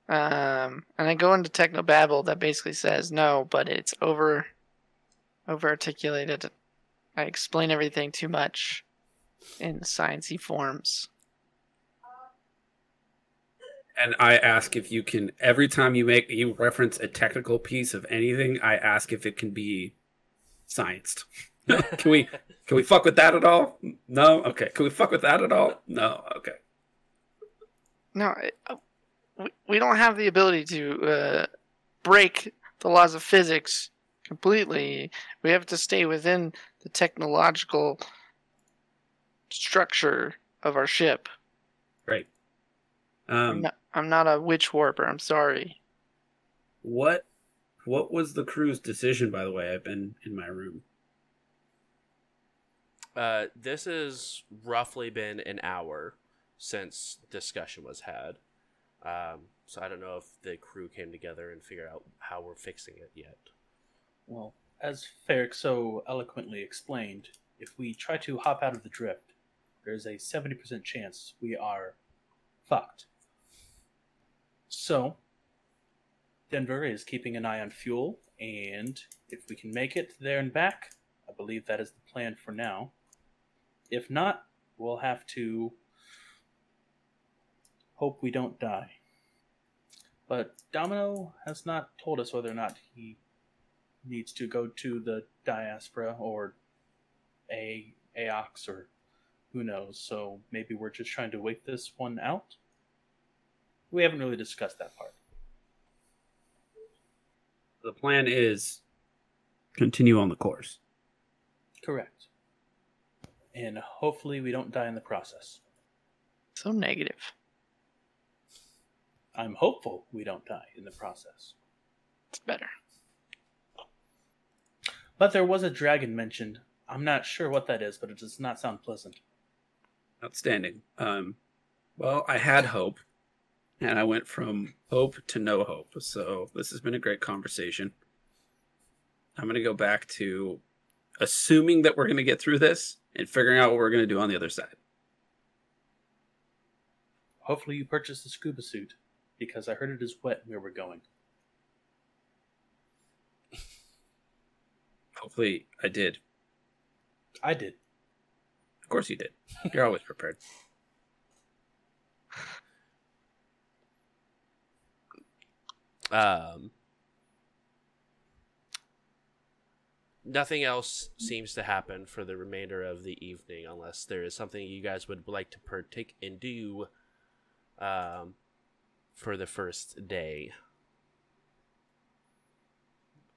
Speaker 8: um, and I go into technobabble that basically says no, but it's over over articulated. I explain everything too much in sciencey forms.
Speaker 3: and I ask if you can every time you make you reference a technical piece of anything, I ask if it can be scienced. can we can we fuck with that at all? No. Okay. Can we fuck with that at all? No. Okay.
Speaker 8: No, uh, we, we don't have the ability to uh, break the laws of physics completely. We have to stay within the technological structure of our ship.
Speaker 3: Great.
Speaker 8: I'm,
Speaker 3: Um,
Speaker 8: not, I'm not a witch warper. I'm sorry.
Speaker 3: what what was the crew's decision? By the way, I've been in my room.
Speaker 1: Uh, this has roughly been an hour since discussion was had. Um, so I don't know if the crew came together and figured out how we're fixing it yet.
Speaker 7: Well, as Ferrix so eloquently explained, if we try to hop out of the drift, there's a 70% chance we are fucked. So, Denver is keeping an eye on fuel, and if we can make it there and back, I believe that is the plan for now. If not, we'll have to hope we don't die. But Domino has not told us whether or not he needs to go to the diaspora or a Eox or who knows. So maybe we're just trying to wait this one out. We haven't really discussed that part.
Speaker 3: The plan is continue on the course.
Speaker 7: Correct. And hopefully we don't die in the process.
Speaker 8: So negative.
Speaker 7: I'm hopeful we don't die in the process.
Speaker 8: It's better.
Speaker 7: But there was a dragon mentioned. I'm not sure what that is, but it does not sound pleasant.
Speaker 3: Outstanding. Um, well, I had hope, and I went from hope to no hope. So this has been a great conversation. I'm going to go back to assuming that we're going to get through this and figuring out what we're going to do on the other side.
Speaker 7: Hopefully, you purchased the scuba suit because I heard it is wet where we're going.
Speaker 3: Hopefully, I did.
Speaker 7: I did.
Speaker 3: Of course, you did. You're always prepared.
Speaker 1: Um, nothing else seems to happen for the remainder of the evening unless there is something you guys would like to partake and do um, for the first day.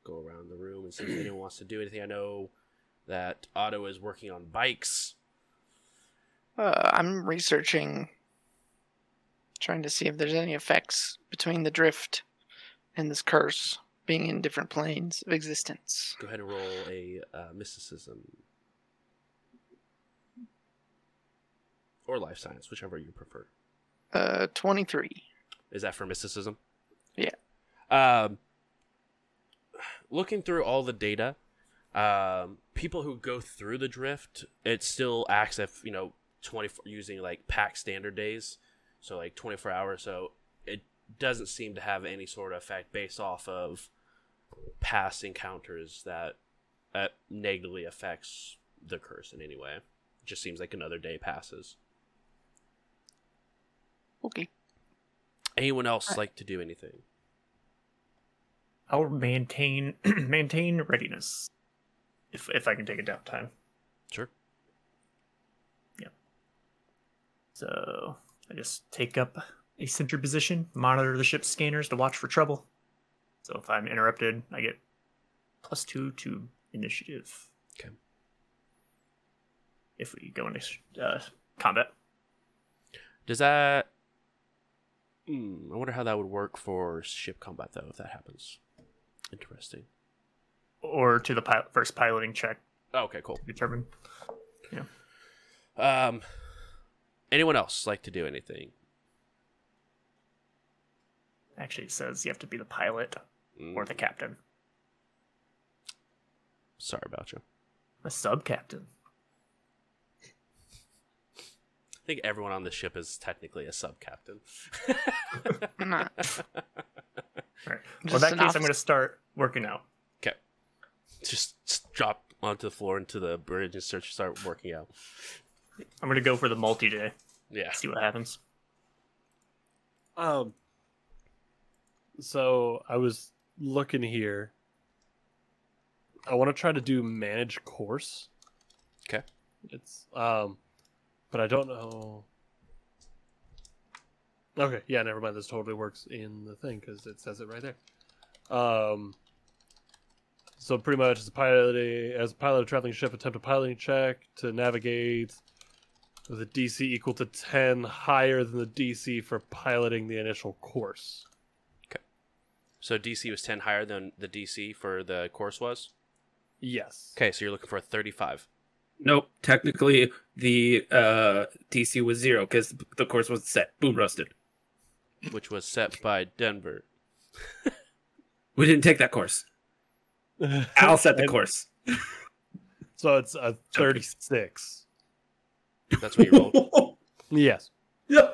Speaker 1: Go around the room and see if anyone wants to do anything. I know that Otto is working on bikes.
Speaker 8: Uh, I'm researching, trying to see if there's any effects between the drift and this curse being in different planes of existence.
Speaker 1: Go ahead and roll a uh, mysticism or life science, whichever you prefer.
Speaker 8: Uh, 23.
Speaker 1: Is that for mysticism?
Speaker 8: Yeah.
Speaker 1: Um, looking through all the data, um, people who go through the drift, it still acts if you know twenty using like pack standard days, so like twenty four hours. So it doesn't seem to have any sort of effect based off of past encounters that that negatively affects the curse in any way. It just seems like another day passes.
Speaker 8: Okay.
Speaker 1: Anyone else like to do anything?
Speaker 2: I'll maintain maintain readiness. If if I can take a downtime.
Speaker 1: Sure. Yeah.
Speaker 2: So I just take up a center position, monitor the ship's scanners to watch for trouble. So if I'm interrupted, I get plus two to initiative.
Speaker 1: Okay.
Speaker 2: If we go into uh, combat,
Speaker 1: Does that? Hmm, I wonder how that would work for ship combat, though, if that happens. Interesting.
Speaker 2: or to the pilot, first piloting check
Speaker 1: Oh, okay, cool.
Speaker 2: to Yeah.
Speaker 1: Um, anyone else like to do anything?
Speaker 2: Actually, it says you have to be the pilot
Speaker 1: Mm,
Speaker 2: or the captain,
Speaker 1: sorry about you.
Speaker 2: A sub captain.
Speaker 1: I think everyone on the ship is technically a sub captain.
Speaker 8: I'm not.
Speaker 2: All right. Well, in that
Speaker 8: an
Speaker 2: case, I'm going to start working out.
Speaker 1: Okay. Just, just drop onto the floor into the bridge and start start working out.
Speaker 2: I'm going to go for the multi day.
Speaker 1: Yeah.
Speaker 2: See what happens.
Speaker 5: Um. So I was looking here. I want to try to do manage course.
Speaker 1: Okay.
Speaker 5: It's um, but I don't know. Okay, yeah, never mind. This totally works in the thing because it says it right there. Um. So pretty much, as a pilot, as a pilot of a traveling ship, attempt a piloting check to navigate with a DC equal to 10 higher than the DC for piloting the initial course. Okay.
Speaker 1: So DC was ten higher than the DC for the course was.
Speaker 5: Yes.
Speaker 1: Okay, so you're looking for a thirty-five.
Speaker 3: Nope. Technically, the uh, DC was zero because the course was set. Boom, rusted.
Speaker 1: Which was set by Denver.
Speaker 3: We didn't take that course. Al set the
Speaker 5: And-
Speaker 3: course.
Speaker 5: So it's a 36.
Speaker 1: That's what you rolled.
Speaker 5: Yes.
Speaker 1: that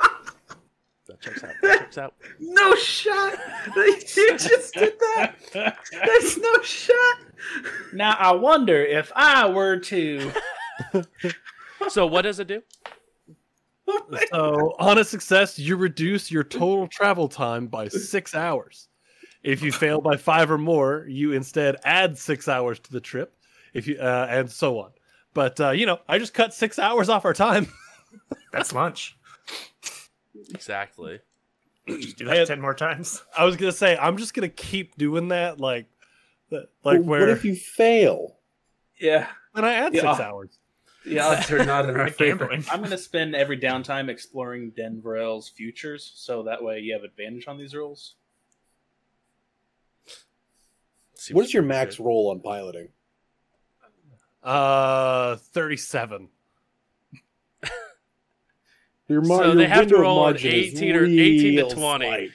Speaker 1: checks out. That checks out.
Speaker 3: no shot. You just did that. There's no shot.
Speaker 7: Now I wonder if I were to.
Speaker 1: So what does it do?
Speaker 5: So on a success, you reduce your total travel time by six hours. If you fail by five or more, you instead add six hours to the trip. If you uh, and so on. But uh, you know, I just cut six hours off our time.
Speaker 2: That's lunch.
Speaker 1: Exactly.
Speaker 2: Just do that
Speaker 5: And-
Speaker 2: 10 more times.
Speaker 5: I was gonna say I'm just gonna keep doing that, like, like
Speaker 4: Well,
Speaker 5: where
Speaker 4: What if you fail?
Speaker 3: Yeah.
Speaker 5: and I add
Speaker 3: Yeah.
Speaker 5: six hours.
Speaker 3: The odds are not in our favor.
Speaker 7: I'm going to spend every downtime exploring Denverell's futures, so that way you have advantage on these rolls.
Speaker 4: What is your max
Speaker 1: do.
Speaker 4: roll on piloting?
Speaker 5: Uh, thirty-seven.
Speaker 4: Your mar-
Speaker 1: So
Speaker 4: your
Speaker 1: they have to
Speaker 4: window of
Speaker 1: roll an 18 or 18 to 20.
Speaker 4: slight.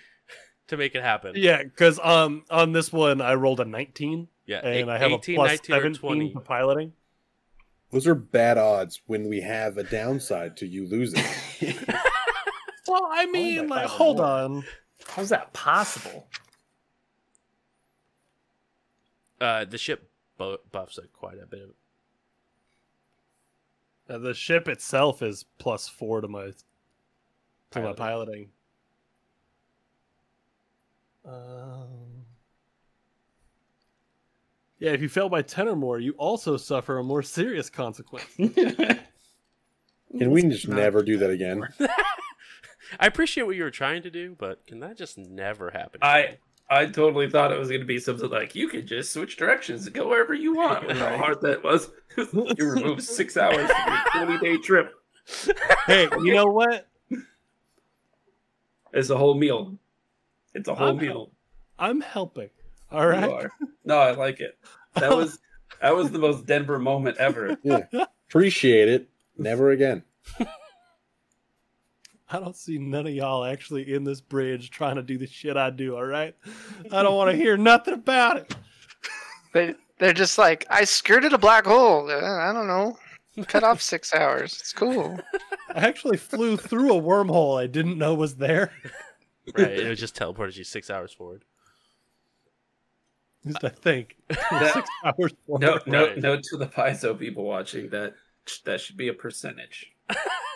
Speaker 1: to make it happen?
Speaker 5: Yeah, because um on this one I rolled a nineteen,
Speaker 1: Yeah,
Speaker 5: and
Speaker 1: eight-
Speaker 5: I have
Speaker 1: 18,
Speaker 5: a plus
Speaker 1: 19,
Speaker 5: 17
Speaker 1: 20.
Speaker 5: to piloting.
Speaker 4: Those are bad odds when we have a downside to you losing.
Speaker 5: Well, I
Speaker 2: that
Speaker 5: mean, like, hold
Speaker 2: more.
Speaker 5: on.
Speaker 2: How's that possible?
Speaker 1: Uh, the ship bu- buffs like quite a bit of.
Speaker 5: Uh, the ship itself is plus four to my to my
Speaker 1: Piloting.
Speaker 5: piloting. Um, yeah, if you fail by ten or more, you also suffer a more serious consequence.
Speaker 4: Can we just never do that again?
Speaker 1: I appreciate what you were trying to do, but can that just never happen?
Speaker 3: I I totally thought it was going to be something like you could just switch directions and go wherever you want. And How hard that was! you removed six hours from your twenty day trip.
Speaker 5: hey, you know what?
Speaker 3: It's a whole meal. It's a whole
Speaker 5: I'm-
Speaker 3: meal.
Speaker 5: I'm helping. All
Speaker 3: You
Speaker 5: right.
Speaker 3: are. No, I like it. That was that was the most Denver moment ever.
Speaker 4: Appreciate it. Never again.
Speaker 5: I don't see none of y'all actually in this bridge trying to do the shit I do. All right. I don't want to hear nothing about it.
Speaker 8: They they're just like I skirted a black hole. Uh, I don't know. Cut off six hours. It's cool.
Speaker 5: I actually flew through a wormhole I didn't know was there.
Speaker 1: right, it was just teleported you six hours forward.
Speaker 5: Just I think
Speaker 3: That-
Speaker 5: six hours.
Speaker 3: No,
Speaker 5: forward.
Speaker 3: no,
Speaker 1: Right.
Speaker 3: note to the Paizo people watching that that should be a percentage.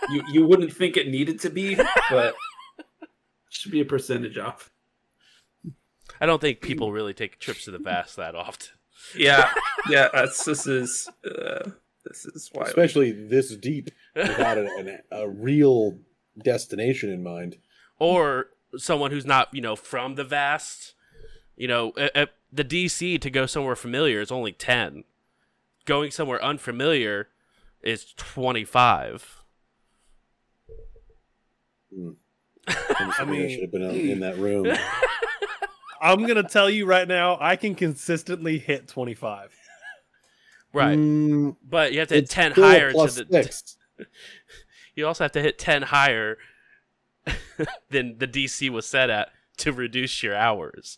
Speaker 3: you you wouldn't think it needed to be, but it should be a percentage off.
Speaker 1: I don't think people really take trips to the vast that often.
Speaker 3: Yeah, yeah. That's this is uh, this is why.
Speaker 4: Especially this deep without a, an, a real destination in mind.
Speaker 1: Or someone who's not, you know, from the vast. You know, uh, uh, the DC to go somewhere familiar is only 10. Going somewhere unfamiliar is 25.
Speaker 4: I
Speaker 5: mean-
Speaker 4: should have been in that room.
Speaker 5: I'm gonna tell you right now, I can consistently hit 25.
Speaker 1: Right.
Speaker 4: Mm,
Speaker 1: But you have to hit 10 higher to the
Speaker 4: six.
Speaker 1: You also have to hit 10 higher than the DC was set at to reduce your hours.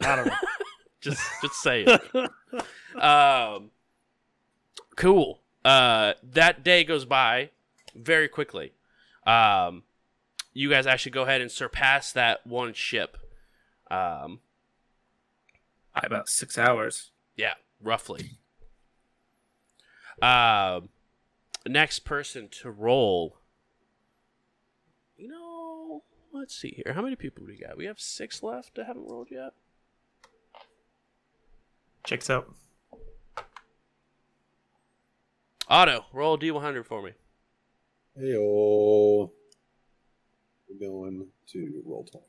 Speaker 5: I don't know.
Speaker 1: Just just saying. um cool. Uh that day goes by very quickly. Um you guys actually go ahead and surpass that one ship. Um
Speaker 3: by about six hours.
Speaker 1: Yeah, roughly. Um, next person to roll. You know, let's see here. How many people do we got? We have six left that haven't rolled yet.
Speaker 2: Checks out.
Speaker 1: Otto, roll D one hundred for me.
Speaker 4: Heyo. We're going to roll 20.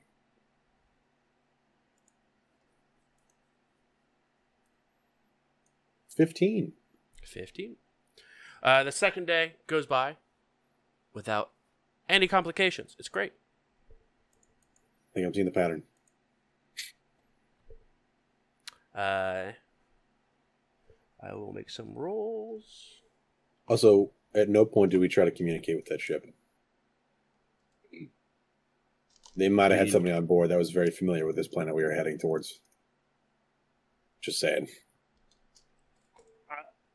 Speaker 4: Fifteen.
Speaker 1: Fifteen. Uh, the second day goes by without any complications. It's great.
Speaker 4: I think I'm seeing the pattern.
Speaker 1: Uh, I will make some rolls.
Speaker 4: Also, at no point did we try to communicate with that ship. They might have had somebody on board that was very familiar with this planet we were heading towards. Just saying.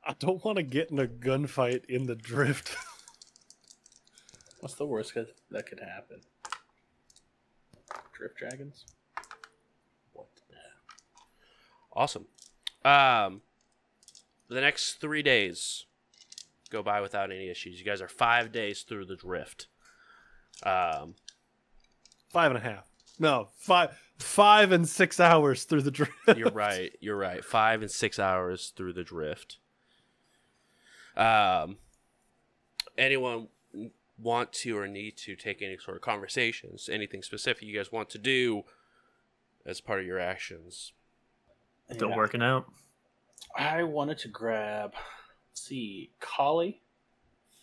Speaker 5: I don't want to get in a gunfight in the drift.
Speaker 7: What's the worst that that could happen? Drift dragons.
Speaker 1: What? Awesome. Um, the next three days go by without any issues. You guys are five days through the drift. Um,
Speaker 5: Five and a half. No, five, five and six hours through the drift.
Speaker 1: you're right. You're right. Five and six hours through the drift. Um, anyone want to or need to take any sort of conversations? Anything specific you guys want to do as part of your actions?
Speaker 2: Still
Speaker 7: Yeah.
Speaker 2: working out.
Speaker 7: I wanted to grab, let's see, Kali,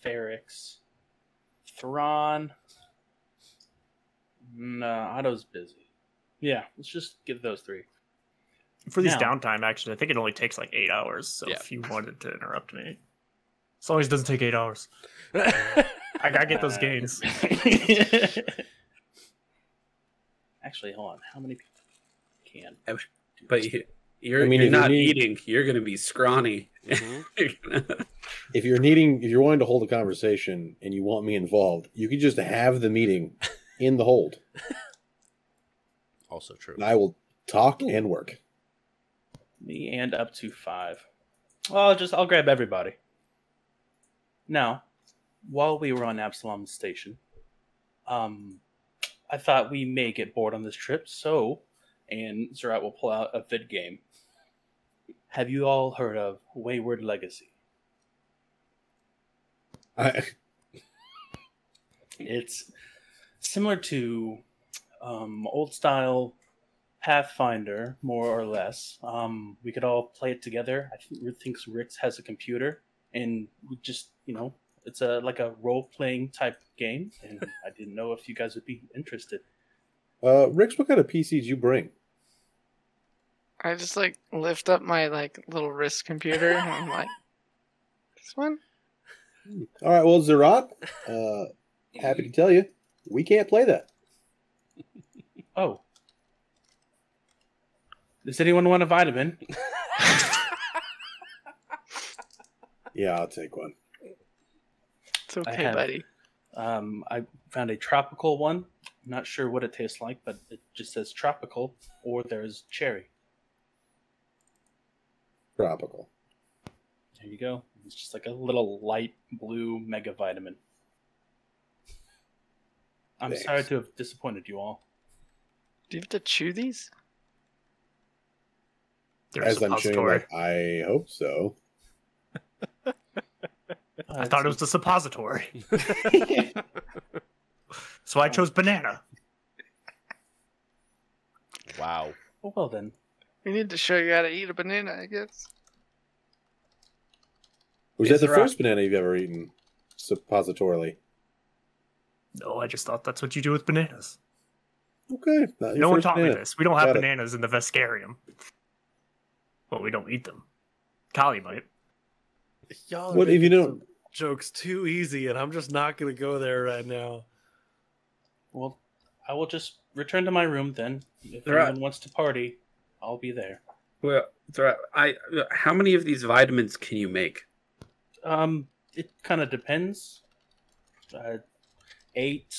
Speaker 7: Ferrix, Thrawn. No, Otto's busy. Yeah, let's just get those three.
Speaker 2: For these
Speaker 7: Now-
Speaker 2: downtime actions, I think it only takes like eight hours. So
Speaker 1: Yeah.
Speaker 2: if you wanted to interrupt me, as long as it doesn't take eight hours, I gotta get those gains.
Speaker 7: Actually, hold on. How many people can.
Speaker 3: But you, you're
Speaker 4: I mean,
Speaker 3: you're
Speaker 4: if you
Speaker 3: not
Speaker 4: need-
Speaker 3: eating. You're going to be scrawny.
Speaker 1: Mhm.
Speaker 4: If you're needing, if you're wanting to hold a conversation and you want me involved, you could just have the meeting in the hold,
Speaker 1: Also true.
Speaker 4: and I will talk and work.
Speaker 7: Me and up to five. Well, I'll just I'll grab everybody. Now, while we were on Absalom Station, um, I thought we may get bored on this trip, so and Zerat will pull out a vid game. Have you all heard of Wayward Legacy?
Speaker 4: I,
Speaker 7: It's similar to um, old style Pathfinder, more or less. Um, we could all play it together. I think Rick thinks Rix has a computer, and we just you know it's a like a role playing type game, and I didn't know if you guys would be interested.
Speaker 4: uh, Rix, what kind of PCs you bring?
Speaker 8: I just like lift up my like little wrist computer and I'm like, this one?
Speaker 4: All right, well, Zerat, uh, happy to tell you, we can't play that.
Speaker 7: Oh, does anyone want a vitamin?
Speaker 4: Yeah, I'll take one.
Speaker 8: It's okay,
Speaker 7: have-
Speaker 8: buddy.
Speaker 7: Um, I found a tropical one. I'm not sure what it tastes like, but it just says tropical, or there's cherry.
Speaker 4: Tropical.
Speaker 7: There you go. It's just like a little light blue mega vitamin. I'm
Speaker 4: Thanks.
Speaker 7: sorry to have disappointed you all.
Speaker 8: Do you have to chew these?
Speaker 2: They're
Speaker 4: As I'm showing,
Speaker 2: suppository.
Speaker 4: like, I hope so.
Speaker 2: I thought it was the suppository. so I chose banana.
Speaker 1: Wow.
Speaker 7: Oh, well then.
Speaker 8: We need to show you how to eat a banana, I guess.
Speaker 4: Was
Speaker 3: It's
Speaker 4: that the
Speaker 3: Zerat.
Speaker 4: first banana you've ever eaten? Suppositorily.
Speaker 2: No, I just thought that's what you do with bananas.
Speaker 4: Okay.
Speaker 2: No one taught me this. We don't have
Speaker 4: Got it.
Speaker 2: bananas in the Veskarium. Well, we don't eat them. Kali might.
Speaker 5: Y'all are
Speaker 4: What if you
Speaker 5: making some jokes too easy, and I'm just not going to go there right now.
Speaker 7: Well, I will just return to my room then. If
Speaker 3: Right.
Speaker 7: anyone wants to party, I'll be there.
Speaker 3: well, it's. I. How many of these vitamins can you make?
Speaker 7: Um, it kind of depends. Uh, eight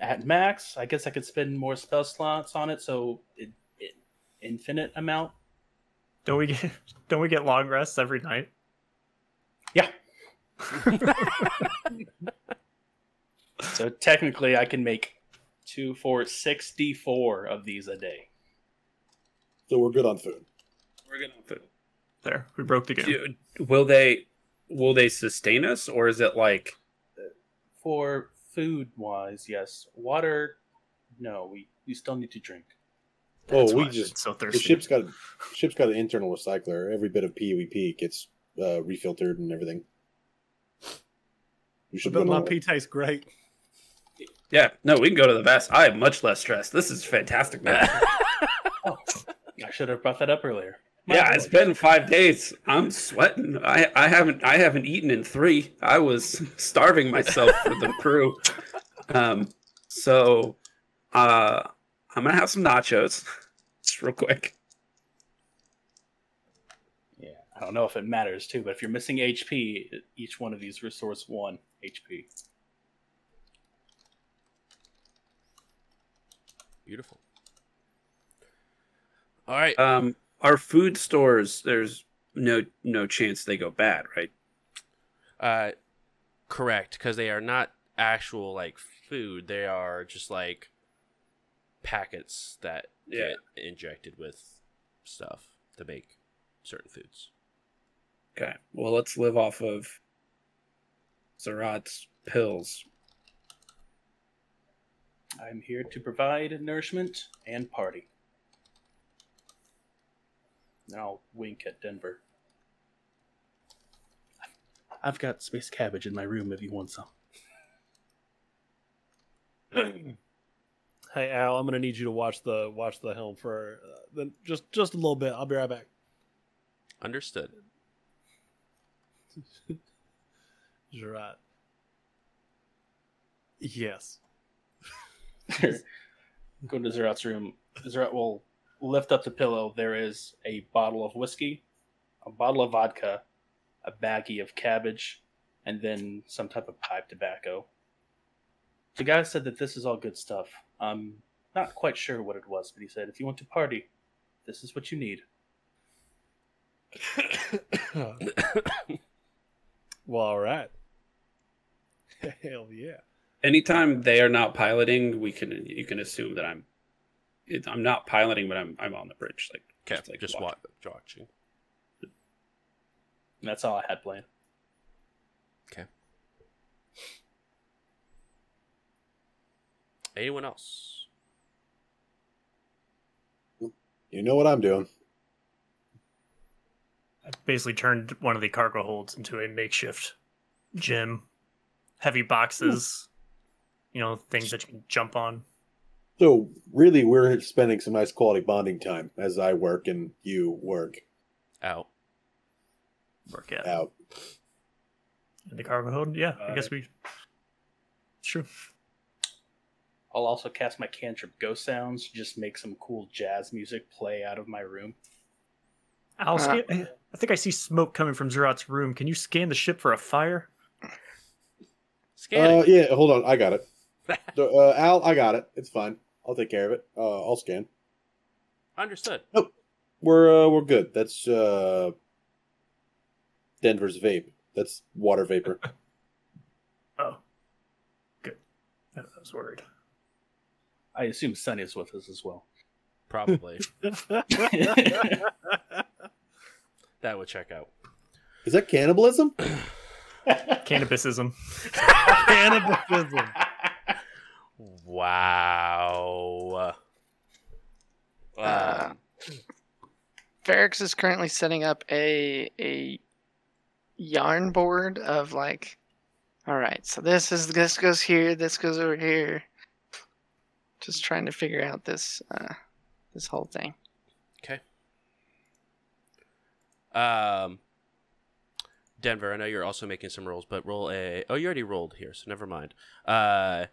Speaker 7: at max. I guess I could spend more spell slots on it, so it, it infinite amount.
Speaker 2: Don't we get don't we get long rests every night?
Speaker 7: Yeah. so technically, I can make two, four, sixty-four of these a day.
Speaker 4: So we're good on food.
Speaker 3: We're good on food.
Speaker 2: There, we broke the game.
Speaker 3: Do, will they? Will they sustain us, or is it like?
Speaker 7: For food wise, yes. Water, no. We we still need to drink.
Speaker 2: That's
Speaker 4: oh, we just
Speaker 2: been so
Speaker 4: the
Speaker 2: thirsty.
Speaker 4: ship's got ship's got an internal recycler. Every bit of pee we pee gets uh, refiltered and everything. You should
Speaker 5: But
Speaker 4: run
Speaker 5: my pee tastes great.
Speaker 3: Yeah, no, we can go to the vest. I have much less stress. This is fantastic, man.
Speaker 7: I should have brought that up earlier. My
Speaker 3: yeah, it's been five days. I'm sweating. I, I haven't I haven't eaten in three. I was starving myself for the crew. Um, so uh, I'm gonna have some nachos, just real quick.
Speaker 7: Yeah, I don't know if it matters too, but if you're missing HP, each one of these restores one HP.
Speaker 1: Beautiful. All right.
Speaker 3: Um, our food stores, there's no no chance they go bad, right?
Speaker 1: Uh, correct, because they are not actual like food. They are just like packets that
Speaker 3: Yeah.
Speaker 1: get injected with stuff to make certain foods.
Speaker 3: Okay. Well, let's live off of Zerat's pills.
Speaker 7: I'm here to provide nourishment and party. And I'll wink at Denver. I've got space cabbage in my room if you want some.
Speaker 5: Hey Al, I'm gonna need you to watch the watch the helm for uh, then just just a little bit. I'll be right back.
Speaker 1: Understood.
Speaker 5: Gerard. Yes.
Speaker 7: Go to Zerat's room. Zerat will lift up the pillow, there is a bottle of whiskey, a bottle of vodka, a baggie of cabbage, and then some type of pipe tobacco. The guy said that this is all good stuff. I'm not quite sure what it was, but he said if you want to party, this is what you need.
Speaker 5: well, all right. Hell yeah.
Speaker 3: Anytime they are not piloting, we can you can assume that I'm it, I'm not piloting, but I'm I'm on the bridge. Like
Speaker 1: Okay,
Speaker 3: like
Speaker 1: just
Speaker 3: watching.
Speaker 1: wa- watching.
Speaker 7: And that's all I had planned.
Speaker 1: Okay. Anyone else?
Speaker 4: You know what I'm doing.
Speaker 2: I basically turned one of the cargo holds into a makeshift gym. Heavy boxes, you know, things that you can jump on.
Speaker 4: So really, we're spending some nice quality bonding time as I work and you work
Speaker 1: Out.
Speaker 2: Work at
Speaker 4: out.
Speaker 2: in the cargo hold. Yeah, I guess
Speaker 3: it.
Speaker 2: we. It's true.
Speaker 7: I'll also cast my cantrip Ghost Sounds, just make some cool jazz music play out of my room.
Speaker 2: I'll
Speaker 8: Uh,
Speaker 2: scan. I think I see smoke coming from Zerat's room. Can you scan the ship for a fire?
Speaker 1: Scanning.
Speaker 4: Uh, yeah, hold on, I got it. Uh, Al, I got it. It's fine. I'll take care of it. Uh, I'll scan.
Speaker 1: Understood.
Speaker 4: We're uh, we're good. That's uh, Denver's vape. That's water vapor.
Speaker 2: Oh, good. I was worried.
Speaker 7: I assume Sunny is with us as well.
Speaker 1: Probably. that would check out.
Speaker 4: Is that cannibalism?
Speaker 2: Cannabisism.
Speaker 5: Cannibalism.
Speaker 1: Wow.
Speaker 8: Uh,
Speaker 1: Um,
Speaker 8: Ferrix is currently setting up a a yarn board of like, all right, so this is this goes here, this goes over here. Just trying to figure out this uh, this whole thing.
Speaker 1: okay. Um, Denver, I know you're also making some rolls, but roll a. Oh, you already rolled here, so never mind. Uh,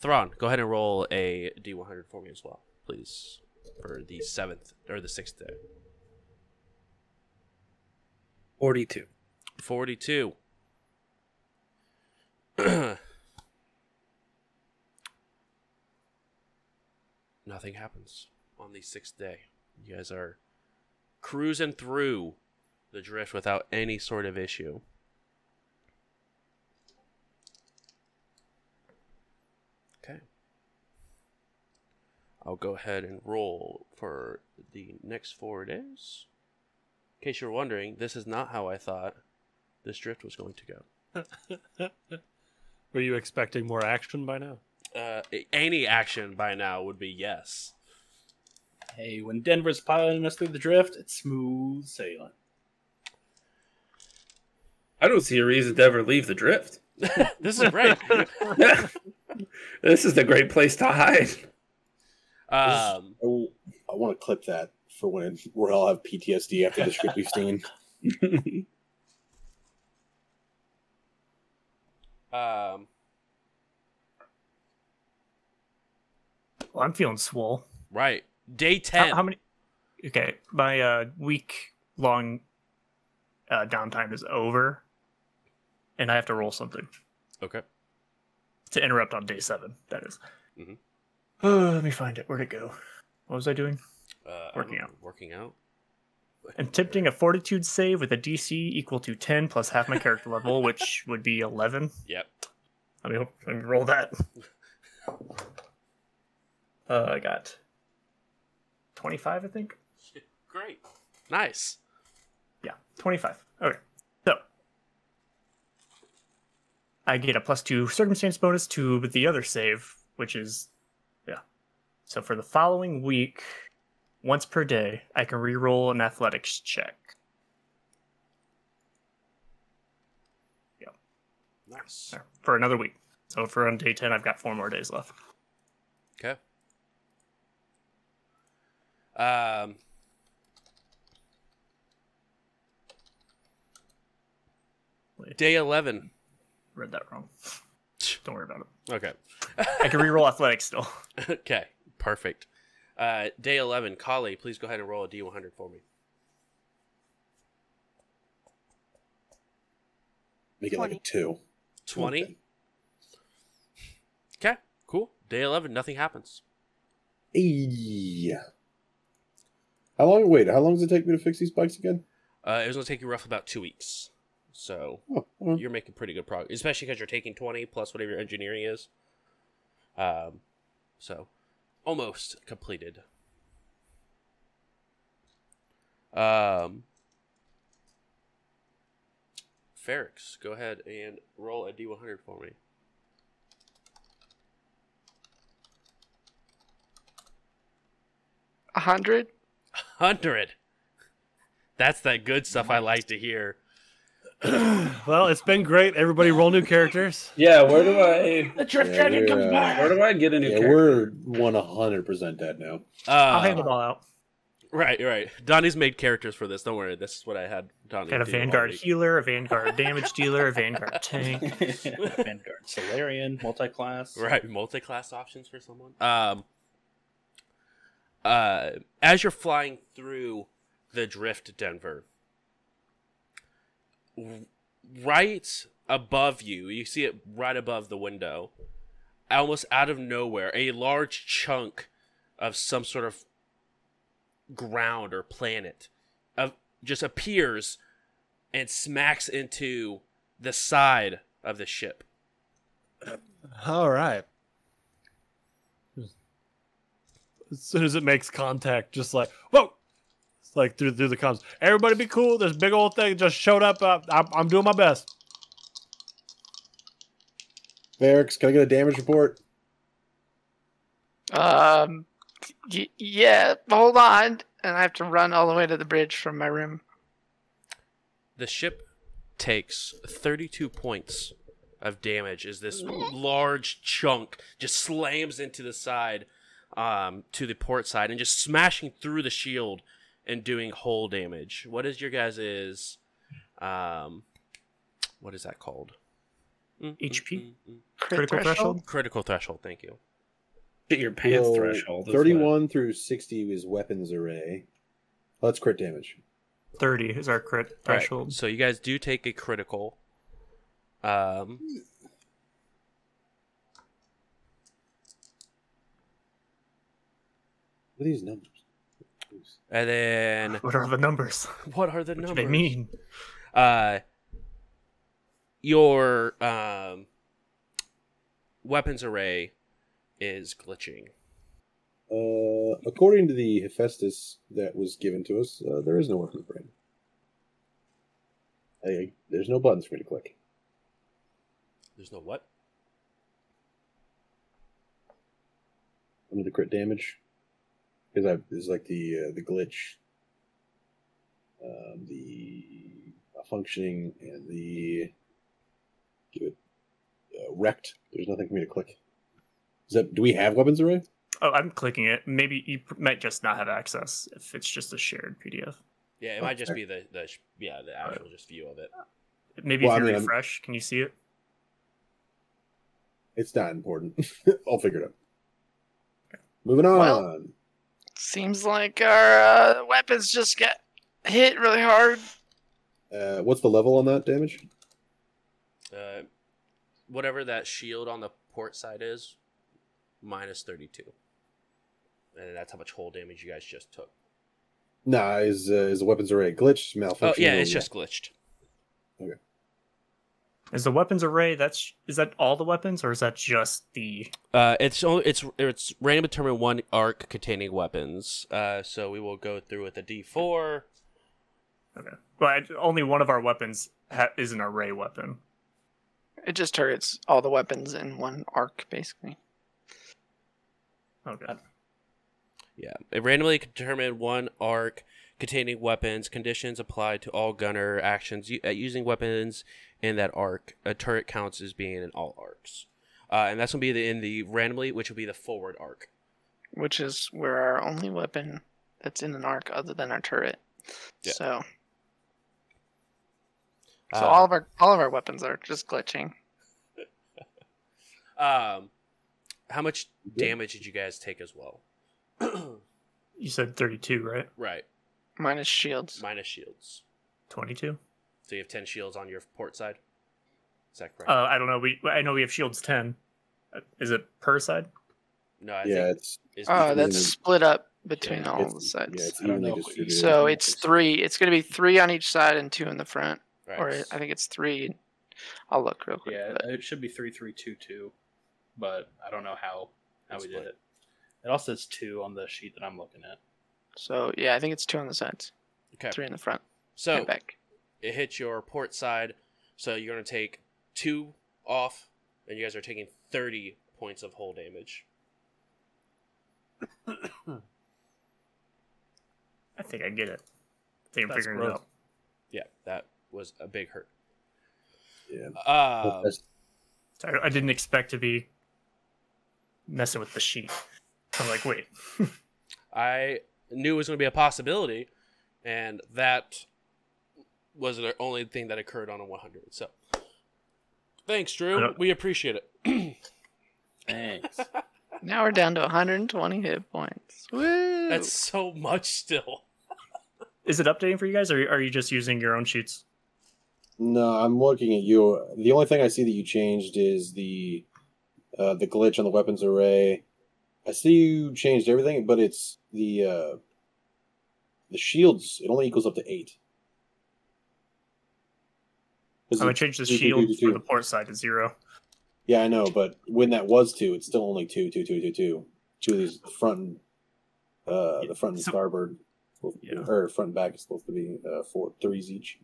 Speaker 1: Thrawn, go ahead and roll a D100 for me as well, please, for the seventh or the sixth day.
Speaker 3: Forty-two.
Speaker 1: 42. Nothing happens on the sixth day. You guys are cruising through the drift without any sort of issue. I'll go ahead and roll for the next four days. In case you're wondering, this is not how I thought this drift was going to go.
Speaker 5: Were you expecting more action by now?
Speaker 1: Uh, any action by now would be yes.
Speaker 7: Hey, when Denver's piloting us through the drift, it's smooth sailing.
Speaker 3: I don't see a reason to ever leave the drift.
Speaker 1: this is great.
Speaker 3: this is the great place to hide.
Speaker 1: Um,
Speaker 4: I, I want to clip that for when we all have PTSD after the script we've seen.
Speaker 1: um,
Speaker 2: Well, I'm feeling swole.
Speaker 1: right. Day 10.
Speaker 2: how many? Okay, my uh, week long uh, downtime is over, and I have to roll something
Speaker 1: okay.
Speaker 2: to interrupt on day seven. That is.
Speaker 1: Mhm.
Speaker 2: Oh, let me find it. Where'd it go? What was I doing?
Speaker 1: Uh,
Speaker 2: Working out.
Speaker 1: Working out.
Speaker 2: Attempting a fortitude save with a DC equal to 10 plus half my character level, which would be 11.
Speaker 1: Yep.
Speaker 2: Let me, let me roll that. Uh, I got 25, I think.
Speaker 1: Great. Nice.
Speaker 2: Yeah, 25. Okay. So, I get a plus two circumstance bonus to the other save, which is. So for the following week, once per day, I can reroll an athletics check. Yep.
Speaker 1: Nice.
Speaker 2: for another week. So for on day 10, I've got four more days left.
Speaker 1: Okay. Um.
Speaker 2: Wait.
Speaker 1: Day 11.
Speaker 2: Read that wrong. Don't worry about it.
Speaker 1: Okay.
Speaker 2: I can reroll athletics still.
Speaker 1: okay. Perfect. Uh, day 11, Kali, please go ahead and roll a D100 for me.
Speaker 4: Make it like a two.
Speaker 1: 20.
Speaker 4: Okay.
Speaker 1: Okay, cool. Day 11, nothing happens.
Speaker 4: Yeah. How long? Wait, how long does it take me to fix these bikes again?
Speaker 1: Uh, it was going to take you roughly about two weeks. So
Speaker 4: Oh, well,
Speaker 1: you're making pretty good progress, especially because you're taking 20 plus whatever your engineering is. Um, so almost completed. Um, Ferrix, go ahead and roll a D100 for me.
Speaker 8: A hundred.
Speaker 1: 100. That's that good stuff I like to hear.
Speaker 5: well, it's been great. Everybody roll new characters.
Speaker 3: Yeah, where do I
Speaker 7: The Drift
Speaker 4: Yeah,
Speaker 7: Dragon comes
Speaker 4: uh,
Speaker 7: back.
Speaker 3: where do I get a new
Speaker 4: yeah,
Speaker 3: character?
Speaker 4: we're one hundred percent dead now.
Speaker 1: Uh,
Speaker 2: I'll hand it all out.
Speaker 1: Right, right. Donnie's made characters for this. Don't worry. This is what I had Donnie
Speaker 2: Got a Vanguard healer, a Vanguard damage dealer, a Vanguard tank.
Speaker 7: Vanguard Solarian, multi-class.
Speaker 1: Right, multi-class options for someone. Um, uh, as you're flying through the drift, Denver, w- right above you, you see it right above the window, almost out of nowhere, a large chunk of some sort of ground or planet of just appears and smacks into the side of the ship.
Speaker 5: All right. As soon as it makes contact, just like whoa, like through through the comms. Everybody, be cool. This big old thing just showed up. Uh, I'm, I'm doing my best.
Speaker 4: Varix, can I get a damage report?
Speaker 8: Um, y- yeah. Hold on, and I have to run all the way to the bridge from my room.
Speaker 1: The ship takes 32 points of damage as this large chunk just slams into the side, um, to the port side, and just smashing through the shield and doing whole damage. What is your guys' um, what is that called? Mm, mm,
Speaker 2: HP?
Speaker 1: mm, mm.
Speaker 8: Crit
Speaker 2: Critical threshold?
Speaker 1: Critical threshold. Thank you.
Speaker 3: Get your pants
Speaker 4: So,
Speaker 3: threshold. is what-
Speaker 4: Thirty-one through sixty is weapons array. Oh, that's crit damage.
Speaker 2: 30 is our crit
Speaker 1: All right,
Speaker 2: threshold.
Speaker 1: so you guys do take a critical. Um,
Speaker 4: What are these numbers?
Speaker 1: And then
Speaker 2: What are the numbers?
Speaker 1: what are the numbers?
Speaker 2: What do
Speaker 1: numbers?
Speaker 2: they mean?
Speaker 1: uh your um weapons array is glitching
Speaker 4: Uh, according to the Hephaestus that was given to us, uh, there is no weapons array. I, there's no buttons for me to click.
Speaker 1: there's no what
Speaker 4: under the crit damage because I there's like the uh, the glitch, um, the functioning and the give it uh, wrecked. There's nothing for me to click. Is that do we have weapons array?
Speaker 2: Oh, I'm clicking it. Maybe you pr- might just not have access if it's just a shared PDF.
Speaker 1: yeah it
Speaker 4: Oh,
Speaker 1: might just
Speaker 4: okay.
Speaker 1: be the the sh- yeah the actual just view of it
Speaker 2: Maybe
Speaker 4: Well,
Speaker 2: if
Speaker 4: I
Speaker 2: you
Speaker 4: mean, I'm-
Speaker 2: refresh, can you see it?
Speaker 4: It's not important. I'll figure it out. Moving on.
Speaker 8: Well- Seems like our uh, weapons just get hit really hard.
Speaker 4: uh, what's the level on that damage?
Speaker 1: uh whatever that shield on the port side is minus 32 and that's how much hull damage you guys just took.
Speaker 4: Nah, is uh, is the weapons array glitched,
Speaker 1: oh yeah it's just glitched
Speaker 2: Is the weapons array that's is that all the weapons or is that just the
Speaker 1: Uh, it's only it's it's random determine one arc containing weapons. Uh, so we will go through with a D four.
Speaker 2: okay? Well, I- only one of our weapons ha- is an array weapon.
Speaker 8: It just targets all the weapons in one arc, basically.
Speaker 2: Okay.
Speaker 1: Yeah, it randomly determined one arc containing weapons. Conditions applied to all gunner actions u- uh, using weapons in that arc. A turret counts as being in all arcs, uh, and that's gonna be the, in the randomly, which will be the forward arc.
Speaker 8: which is where our only weapon that's in an arc other than our turret.
Speaker 1: Yeah.
Speaker 8: So, so
Speaker 1: Uh,
Speaker 8: all of our all of our weapons are just glitching.
Speaker 1: Um, how much damage did you guys take as well?
Speaker 2: You said 32, right?
Speaker 1: Right.
Speaker 8: Minus shields.
Speaker 1: Minus shields.
Speaker 2: 22.
Speaker 1: So you have ten shields on your port side. Is that correct?
Speaker 2: Uh, I don't know. We I know we have shields 10. Uh, Is it per side?
Speaker 1: no, I
Speaker 4: yeah,
Speaker 1: think
Speaker 4: it's
Speaker 1: it's
Speaker 8: Oh, that's
Speaker 4: evenly-
Speaker 8: split up between
Speaker 1: Yeah,
Speaker 8: all
Speaker 4: it's,
Speaker 8: the sides.
Speaker 4: Yeah, it's
Speaker 5: I don't know.
Speaker 8: so it's three. It's going to be three on each side and two in the front,
Speaker 1: right.
Speaker 8: or I think it's three. I'll look real quick.
Speaker 7: Yeah,
Speaker 8: but-
Speaker 7: it should be three three two two, but I don't know how how
Speaker 1: It's
Speaker 7: we did it. It also says two on the sheet that I'm looking at.
Speaker 8: So yeah, I think it's two on the sides,
Speaker 1: okay.
Speaker 8: three in the front
Speaker 1: So
Speaker 8: back.
Speaker 1: it hits your port side, so you're gonna take two off, and you guys are taking thirty points of hull damage.
Speaker 2: I think I get it. I think I'm
Speaker 5: That's
Speaker 2: figuring
Speaker 5: gross.
Speaker 2: it out.
Speaker 1: Yeah, that was a big hurt.
Speaker 4: Yeah.
Speaker 1: Um,
Speaker 2: I, I didn't expect to be messing with the sheet. I'm like, wait.
Speaker 1: I knew it was going to be a possibility, and that was the only thing that occurred on a 100. So, thanks, Drew. We appreciate it.
Speaker 7: Thanks.
Speaker 8: Now we're down to 120 hit points. Woo!
Speaker 1: That's so much still.
Speaker 2: Is it updating for you guys, or are you just using your own sheets?
Speaker 4: No, I'm looking at you. The only thing I see that you changed is the uh, the glitch on the weapons array. I see you changed everything, but it's the uh, the shields. It only equals up to eight.
Speaker 2: I'm gonna change the
Speaker 4: two,
Speaker 2: shield
Speaker 4: two,
Speaker 2: for the port side to zero.
Speaker 4: Yeah, I know, but when that was two, it's still only two, two, two, two, two. Two of these front and uh, the front and
Speaker 2: So-
Speaker 4: starboard,
Speaker 2: Yeah.
Speaker 4: or front and back is supposed to be uh, four threes each.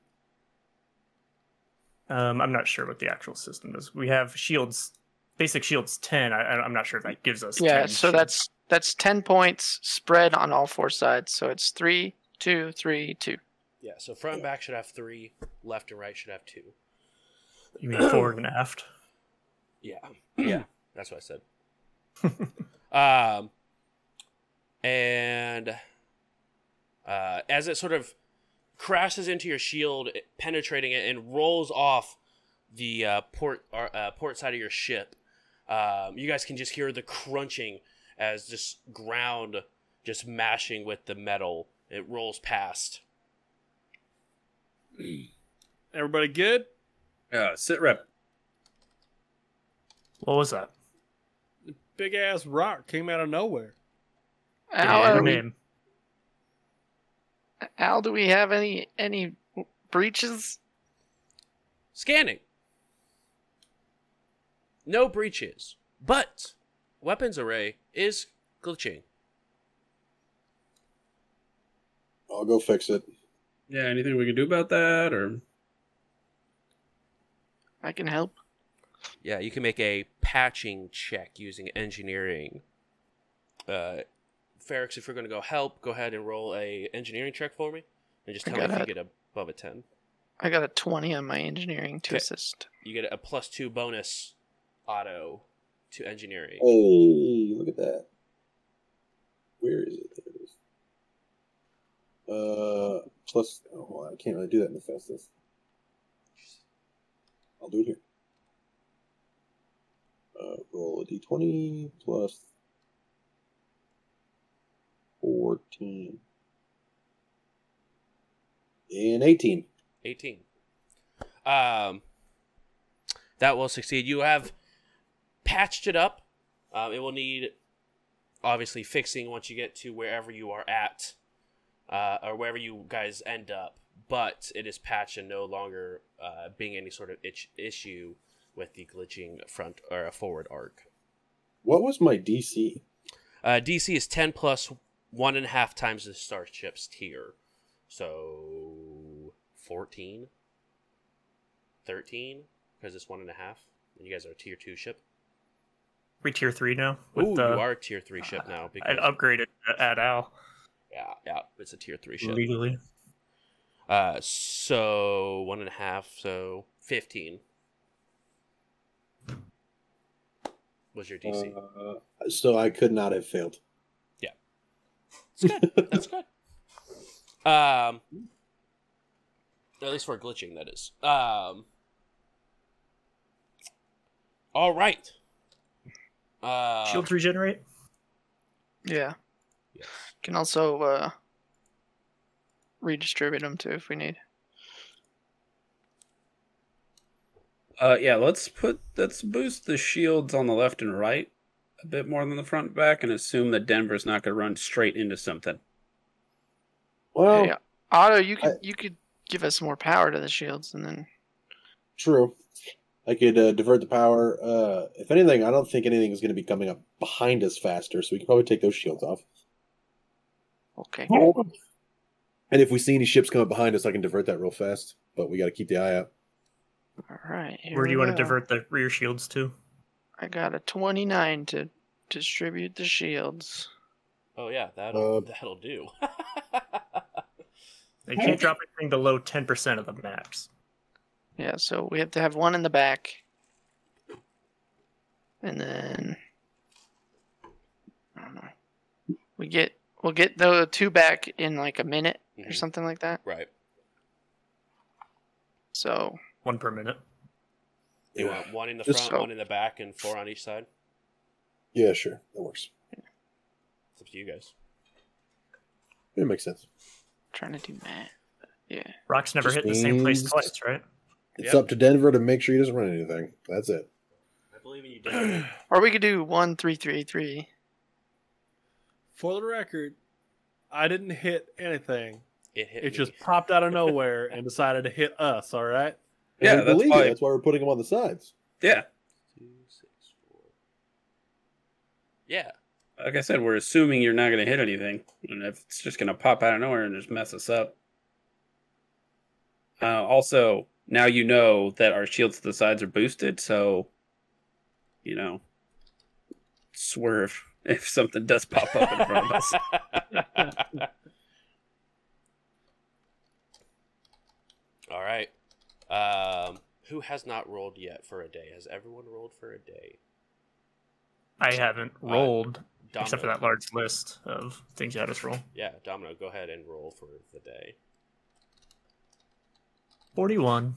Speaker 2: Um, I'm not sure what the actual system is. We have shields, basic shields 10. I, I- I'm not sure if that gives us.
Speaker 8: yeah,
Speaker 2: 10
Speaker 8: so
Speaker 2: shields.
Speaker 8: that's that's 10 points spread on all four sides. So it's three, two, three, two.
Speaker 1: Yeah, so front and back should have three, left and right should have two.
Speaker 2: You mean forward and aft?
Speaker 1: Yeah. Yeah. That's what I said. um, and uh, as it sort of crashes into your shield, penetrating it, and rolls off the uh, port uh, port side of your ship, um, you guys can just hear the crunching as just ground just mashing with the metal. It rolls past.
Speaker 5: Everybody good?
Speaker 3: Uh, sit rep.
Speaker 2: What was that?
Speaker 5: Big ass rock came out of nowhere.
Speaker 8: Al,
Speaker 2: Yeah,
Speaker 8: are we- Al, do we have any any breaches?
Speaker 1: Scanning. No breaches, but weapons array is glitching.
Speaker 4: I'll go fix it.
Speaker 3: Yeah, anything we can do about that, or
Speaker 8: I can help.
Speaker 1: Yeah, you can make a patching check using engineering. Uh, Ferrix, if you're going to go help, go ahead and roll a engineering check for me, and just tell me if
Speaker 8: got
Speaker 1: you get above a ten.
Speaker 8: I got a 20 on my engineering to
Speaker 1: Okay.
Speaker 8: assist.
Speaker 1: You get a plus two bonus auto to engineering.
Speaker 4: Hey, look at that. Where is it? There it is. Uh, plus, oh, I can't really do that in the Festus. I'll do it here. Uh, roll a d20 plus 14. And 18.
Speaker 1: 18. Um, that will succeed. You have patched it up. Um, it will need, obviously, fixing once you get to wherever you are at, uh, or wherever you guys end up. But it is patched and no longer uh, being any sort of itch- issue with the glitching front or forward arc.
Speaker 4: What was my DC?
Speaker 1: Uh, DC is 10 plus one and a half times the starship's tier. So 14? 13? Because it's one and a half. And you guys are a tier 2 ship.
Speaker 2: We tier three now.
Speaker 1: Ooh,
Speaker 2: With
Speaker 1: you are a tier 3 ship now.
Speaker 2: I
Speaker 1: Because,
Speaker 2: upgraded at Al
Speaker 1: yeah, yeah, it's a tier 3 ship.
Speaker 2: legally.
Speaker 1: Uh, so one and a half, so 15 was your DC.
Speaker 4: Uh, so I could not have failed.
Speaker 1: Yeah, it's good. That's good. Um, at least for glitching, that is. Um. All right. Uh,
Speaker 2: Shields regenerate.
Speaker 8: Yeah. Can also uh, redistribute them too if we need.
Speaker 3: Uh, yeah, let's put let's boost the shields on the left and right a bit more than the front and back, and assume that Denver's not going to run straight into something.
Speaker 4: Well,
Speaker 8: yeah. Otto, you could
Speaker 4: I-
Speaker 8: you could give us more power to the shields, and then
Speaker 4: true. I could uh, divert the power. Uh, if anything, I don't think anything is going to be coming up behind us faster, so we can probably take those shields off.
Speaker 8: okay.
Speaker 4: And if we see any ships come up behind us, I can divert that real fast. But we got to keep the eye out.
Speaker 8: All right.
Speaker 2: Where do you
Speaker 8: we
Speaker 2: want to divert the rear shields to?
Speaker 8: I got a twenty nine to distribute the shields.
Speaker 1: Oh yeah, that'll
Speaker 4: Uh,
Speaker 1: that'll do.
Speaker 2: They can't drop anything below 10% of the max.
Speaker 8: Yeah, so we have to have one in the back. And then I don't know. We get we'll get the two back in like a minute or
Speaker 1: Mhm.
Speaker 8: something like that.
Speaker 1: right.
Speaker 8: So
Speaker 2: One per minute.
Speaker 1: You want one in the
Speaker 4: Just
Speaker 1: front,
Speaker 8: so-
Speaker 1: one in the back, and four on each side.
Speaker 4: Yeah, sure, that works.
Speaker 1: It's up to you guys.
Speaker 4: It makes sense.
Speaker 8: trying to do math. Yeah.
Speaker 2: Rock's never
Speaker 4: Just
Speaker 2: hit the same place twice, right?
Speaker 4: It's
Speaker 1: Yep.
Speaker 4: up to Denver to make sure he doesn't run anything. That's it.
Speaker 1: I believe in you, David.
Speaker 8: Or we could do one three three three.
Speaker 5: For the record, I didn't hit anything.
Speaker 1: It hit.
Speaker 5: It
Speaker 1: me.
Speaker 5: just popped out of nowhere and decided to hit us. All right.
Speaker 4: And
Speaker 3: Yeah, that's why-
Speaker 4: you. That's why we're putting them on the sides.
Speaker 3: Yeah,
Speaker 1: Two, six, four. Yeah.
Speaker 3: like I said, we're assuming you're not going to hit anything, and if it's just going to pop out of nowhere and just mess us up. Uh, also, now you know that our shields to the sides are boosted, so you know, swerve if something does pop up in front of us.
Speaker 1: All right. Um, who has not rolled yet for a day? Has everyone rolled for a day?
Speaker 2: I haven't rolled, except for that large list of things you had us roll.
Speaker 1: Yeah, Domino, go ahead and roll for the day.
Speaker 2: 41.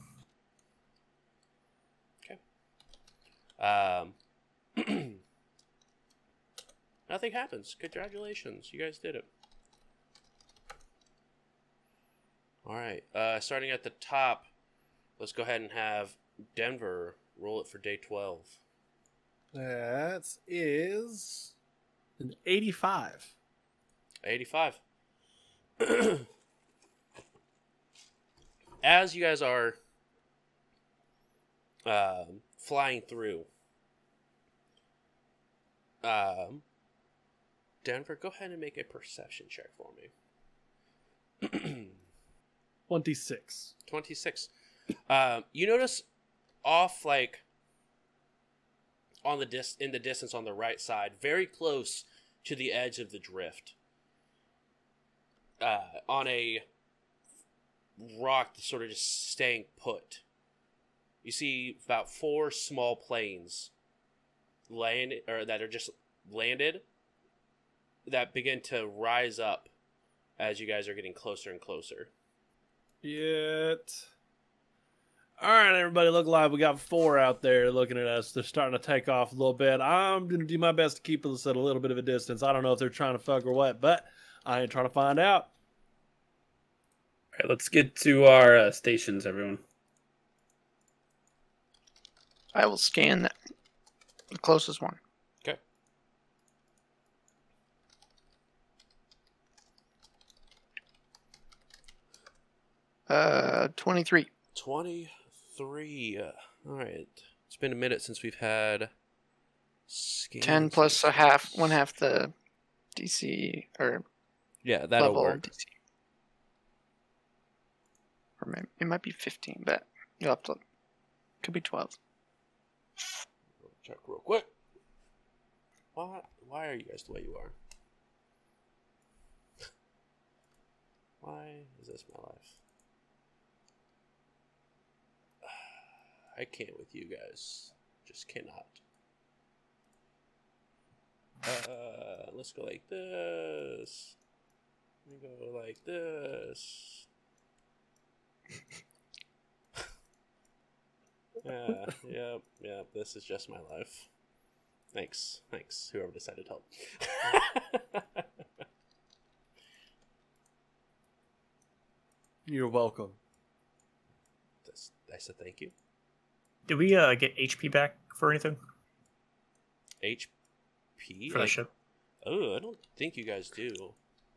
Speaker 1: Um, nothing happens. Congratulations, you guys did it. All right. Uh, starting at the top, let's go ahead and have Denver roll it for day twelve.
Speaker 5: That is an 85.
Speaker 1: 85. As you guys are um, flying through, um, Denver, go ahead and make a perception check for me.
Speaker 5: 26.
Speaker 1: 26. Um, you notice off like on the dis in the distance on the right side, very close to the edge of the drift. Uh, on a rock sort of just staying put. You see about four small planes land or that are just landed that begin to rise up as you guys are getting closer and closer.
Speaker 5: Yet. All right, everybody, look alive. We got four out there looking at us. They're starting to take off a little bit. I'm going to do my best to keep us at a little bit of a distance. I don't know if they're trying to fuck or what, but I ain't trying to find out.
Speaker 3: All right, let's get to our uh, stations, everyone.
Speaker 8: I will scan that the closest one.
Speaker 1: Okay.
Speaker 8: Uh, twenty three.
Speaker 1: 23. All right. It's been a minute since we've had scans
Speaker 8: Ten plus a half, one half the DC or
Speaker 1: Yeah, that'll work.
Speaker 8: DC. Or maybe it might be fifteen, but you'll have to. Could be twelve.
Speaker 1: Check real quick. Why, why are you guys the way you are? Why is this my life? I can't with you guys. Just cannot. Uh, let's go like this. Let me go like this yeah, yep, yep. This is just my life. Thanks, thanks. Whoever decided to help.
Speaker 5: You're welcome.
Speaker 1: That's, I said thank you.
Speaker 2: Did we uh, get HP back for anything?
Speaker 1: HP
Speaker 2: for
Speaker 1: like, the
Speaker 2: ship?
Speaker 1: Oh, I don't think you guys do.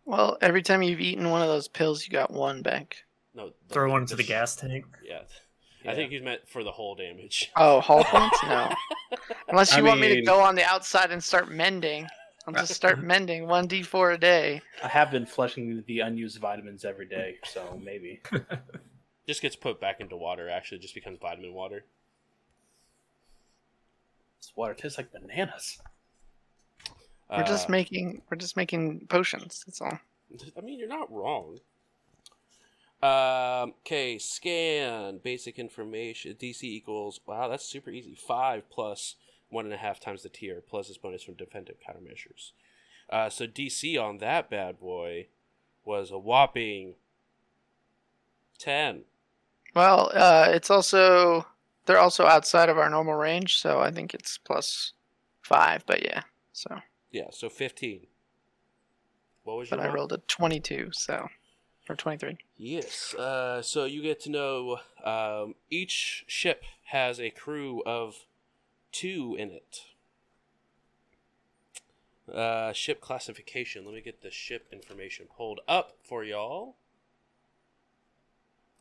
Speaker 8: Well, every time you've eaten one of those pills, you got one back.
Speaker 1: No, the-
Speaker 2: Throw one into the
Speaker 1: sh-
Speaker 2: gas tank.
Speaker 1: Yeah.
Speaker 5: Yeah.
Speaker 1: I think he's meant for the whole damage.
Speaker 8: Oh, hull points? No. Unless you
Speaker 3: I
Speaker 8: want me to go on the outside and start mending. I'll just start mending one d4 a day.
Speaker 7: I have been flushing the unused vitamins every day, so maybe.
Speaker 1: Just gets put back into water. Actually, just becomes vitamin water.
Speaker 7: This water tastes like bananas.
Speaker 8: We're just
Speaker 1: Uh,
Speaker 8: making we're just making potions. That's all.
Speaker 1: I mean, you're not wrong. Um. Okay. Scan basic information. DC equals. Wow, that's super easy. Five plus one and a half times the tier plus this bonus from defensive countermeasures. Uh. So DC on that bad boy was a whopping ten.
Speaker 8: Well, uh, it's also they're also outside of our normal range, so I think it's plus five. But yeah, so
Speaker 1: Yeah. So fifteen. What was your?
Speaker 8: but I rolled a twenty-two, so or twenty-three.
Speaker 1: Yes. Uh, so you get to know um, each ship has a crew of two in it. Uh, ship classification. Let me get the ship information pulled up for y'all.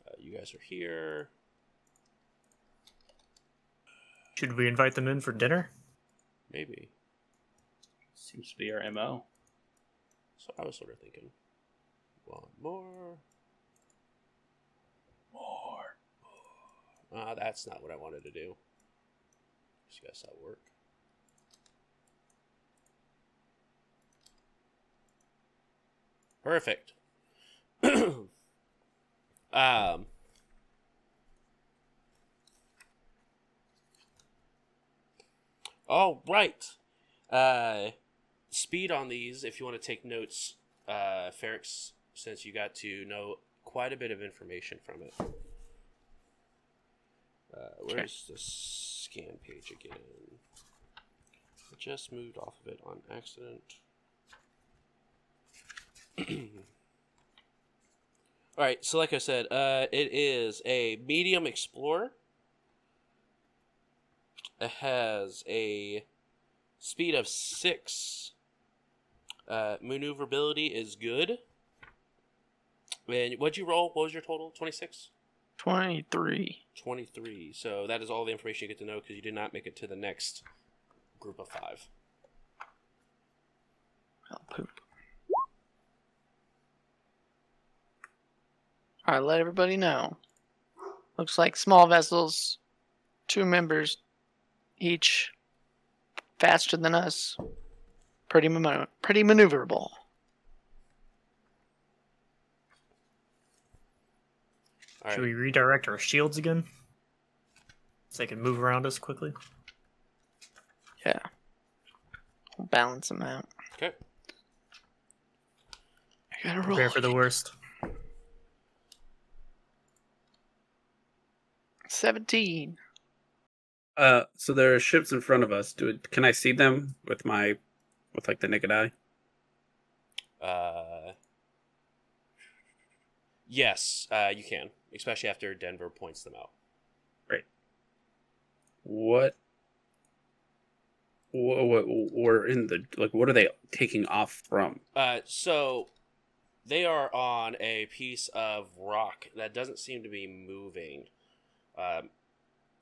Speaker 1: Uh, you guys are here.
Speaker 2: Should we invite them in for dinner?
Speaker 1: Maybe.
Speaker 7: Seems to be our MO.
Speaker 1: So I was sort of thinking. One more.
Speaker 7: More.
Speaker 1: Ah, that's not what I wanted to do. Just guess that work. Perfect. um. All right. Uh, speed on these, if you want to take notes, uh, Ferrix, since you got to know quite a bit of information from it. Uh, where's the scan page again? I just moved off of it on accident. All right, so like I said, uh, it is a medium explorer. It has a speed of six. Uh, maneuverability is good. And what'd you roll? What was your total? Twenty six.
Speaker 8: 23.
Speaker 1: 23. So that is all the information you get to know because you did not make it to the next group of five.
Speaker 8: Oh, poop. Alright, let everybody know. Looks like small vessels, two members each, faster than us. Pretty, man- pretty maneuverable.
Speaker 1: All
Speaker 2: Should
Speaker 1: right.
Speaker 2: we redirect our shields again? So they can move around us quickly?
Speaker 8: Yeah. We'll balance them out.
Speaker 1: Okay.
Speaker 8: I gotta roll.
Speaker 2: Prepare for the worst.
Speaker 8: 17.
Speaker 3: Uh, so there are ships in front of us. Do it, can I see them with my, with like the naked eye?
Speaker 1: Uh, yes, uh, you can, especially after Denver points them out.
Speaker 3: What? What, what, or in the like? What are they taking off from?
Speaker 1: Uh, so they are on a piece of rock that doesn't seem to be moving um,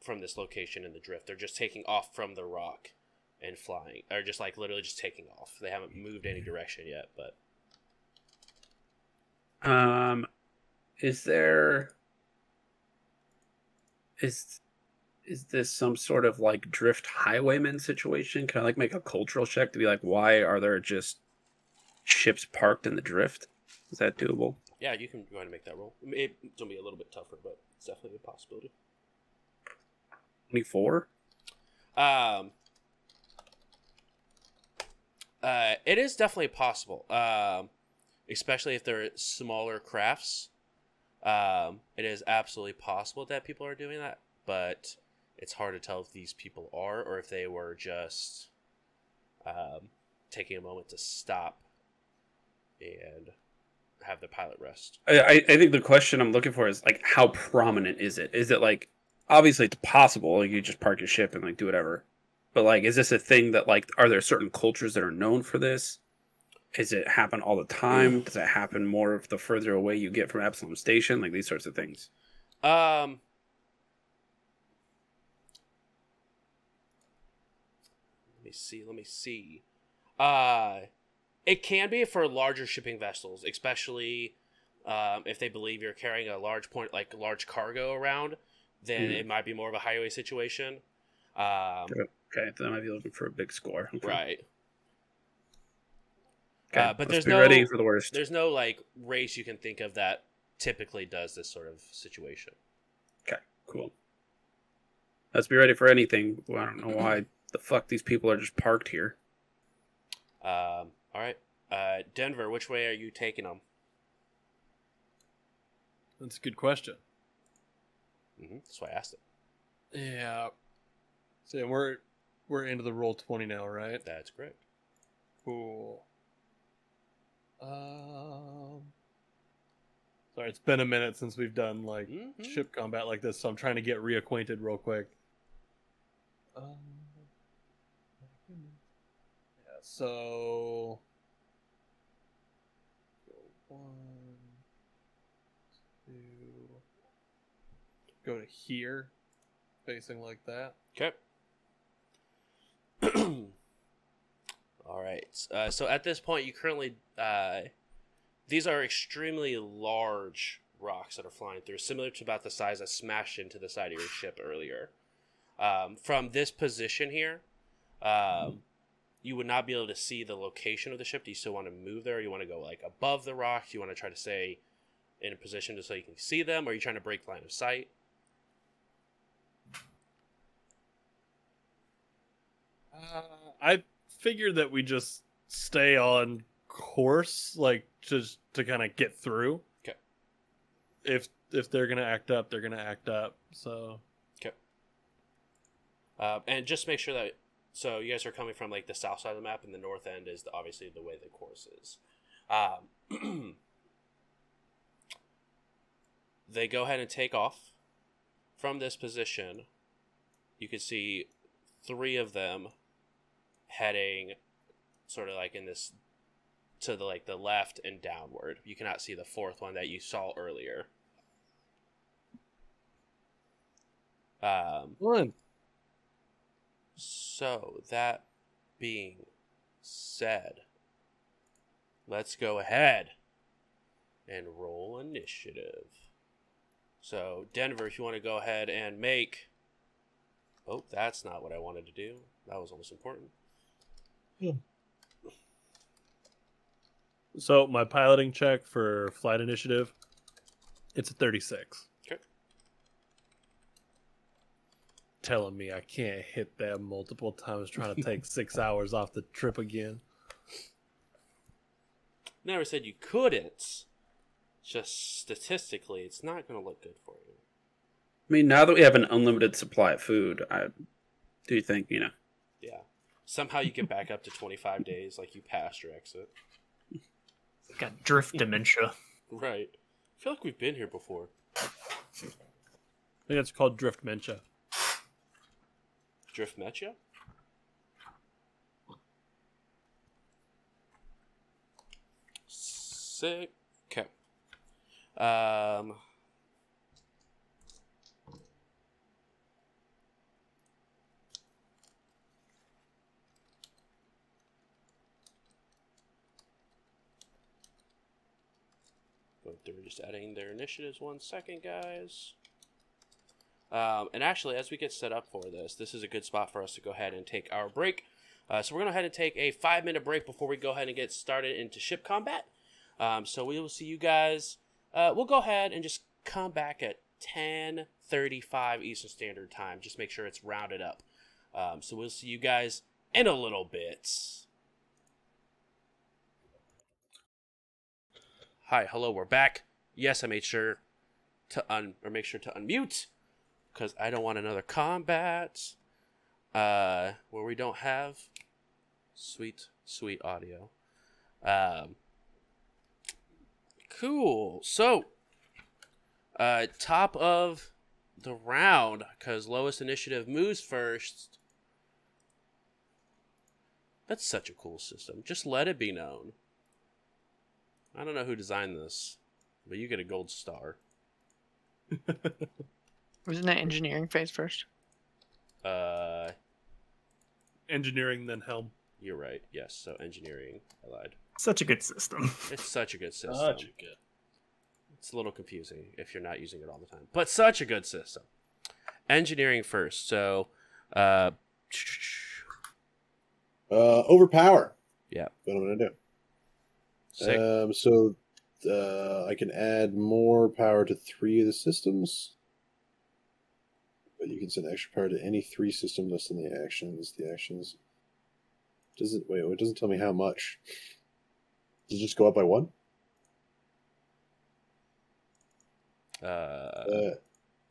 Speaker 1: from this location in the drift. They're just taking off from the rock and flying, or just like literally just taking off. They haven't moved any direction yet, but
Speaker 3: Um, is there? Is is this some sort of like drift highwayman situation? Can I like make a cultural check to be like, why are there just ships parked in the drift? Is that doable?
Speaker 1: yeah, you can go ahead and make that roll. It- It's gonna be a little bit tougher, but it's definitely a possibility.
Speaker 3: Twenty four.
Speaker 1: Um, uh, it is definitely possible. Um, especially if they're smaller crafts. Um, it is absolutely possible that people are doing that, but it's hard to tell if these people are or if they were just um, taking a moment to stop and have the pilot rest.
Speaker 3: I, I think the question I'm looking for is like how prominent is it? Is it like obviously it's possible like you just park your ship and like do whatever, but like is this a thing that like are there certain cultures that are known for this? Is it happen all the time? Does it happen more the further away you get from Absalom Station? Like these sorts of things.
Speaker 1: Um. Let me see. Let me see. Uh, it can be for larger shipping vessels, especially um, if they believe you're carrying a large point, like large cargo around. Then
Speaker 3: Mhm.
Speaker 1: it might be more of a highway situation. Um,
Speaker 3: Okay, then I might be looking for a big score. Okay.
Speaker 1: right.
Speaker 3: Okay,
Speaker 1: Uh, but
Speaker 3: let's
Speaker 1: there's
Speaker 3: be
Speaker 1: no-
Speaker 3: ready for the worst.
Speaker 1: There's no like race you can think of that typically does this sort of situation.
Speaker 3: Okay, cool. Let's be ready for anything. Well, I don't know why the fuck these people are just parked here.
Speaker 1: Um, all right. Uh, Denver, which way are you taking them?
Speaker 5: That's a good question.
Speaker 1: hmm That's why I asked it.
Speaker 5: Yeah. So we're we're into the roll twenty now, right?
Speaker 1: That's correct.
Speaker 5: Cool. Um. Sorry, it's been a minute since we've done like
Speaker 1: Mhm.
Speaker 5: ship combat like this, so I'm trying to get reacquainted real quick. Um. Yeah. So. One, two. Go to here, facing like that.
Speaker 1: Okay. All right. Uh, so at this point, you currently uh, these are extremely large rocks that are flying through, similar to about the size that smashed into the side of your ship earlier. Um, from this position here, um, you would not be able to see the location of the ship. Do you still want to move there? You want to go like above the rocks? You want to try to stay in a position just so you can see them? Or are you trying to break line of sight?
Speaker 5: Uh, I figured that we just stay on course, like just to kind of get through.
Speaker 1: 'Kay.
Speaker 5: If if they're gonna act up, they're gonna act up. So
Speaker 1: Uh, and just make sure that so you guys are coming from like the south side of the map, and the north end is the, obviously the way the course is. Um, they go ahead and take off from this position. You can see three of them heading sort of like in this to the like the left and downward. You cannot see the fourth one that you saw earlier. Um,
Speaker 5: one.
Speaker 1: so, that being said, let's go ahead and roll initiative. So, Denver, if you want to go ahead and make. Oh, that's not what I wanted to do. That was almost important.
Speaker 5: So my piloting check for flight initiative, it's a thirty-six.
Speaker 1: Okay.
Speaker 5: Telling me I can't hit that multiple times, trying to take six hours off the trip again.
Speaker 1: Never said you couldn't. Just statistically, it's not going to look good for you.
Speaker 3: I mean, now that we have an unlimited supply of food, I do you think you know?
Speaker 1: Yeah. Somehow you get back up to 25 days, like you passed your exit.
Speaker 2: Got drift dementia.
Speaker 1: Right. I feel like we've been here before.
Speaker 5: I think that's called drift mentia.
Speaker 1: Drift met you? Sick. Okay. Um. Going through just adding their initiatives one second, guys. Um, and actually, as we get set up for this, this is a good spot for us to go ahead and take our break. Uh, so we're going to go ahead and take a five minute break before we go ahead and get started into ship combat. Um, so we will see you guys. Uh, we'll go ahead and just come back at 10:35 Eastern Standard Time. Just make sure it's rounded up. Um, so we'll see you guys in a little bit. Hi, hello, we're back. Yes, I made sure to un or make sure to unmute because I don't want another combat uh, where we don't have sweet, sweet audio. Um, Cool. So, uh, top of the round, because lowest initiative moves first. That's such a cool system. Just let it be known. I don't know who designed this, but you get a gold star.
Speaker 8: Wasn't that engineering phase first?
Speaker 1: Uh,
Speaker 5: Engineering, then helm.
Speaker 1: you're right. Yes. So engineering. I lied.
Speaker 2: Such a good system.
Speaker 1: It's such a good system.
Speaker 5: Such a good.
Speaker 1: It's a little confusing if you're not using it all the time, but such a good system. Engineering first. So, uh,
Speaker 4: Uh, overpower.
Speaker 1: Yeah.
Speaker 4: What I'm gonna do.
Speaker 1: Sick.
Speaker 4: Um, so uh, I can add more power to three of the systems, but you can send extra power to any three system less than the actions. The actions does it wait? It doesn't tell me how much. Does it just go up by one?
Speaker 1: Uh,
Speaker 4: Uh,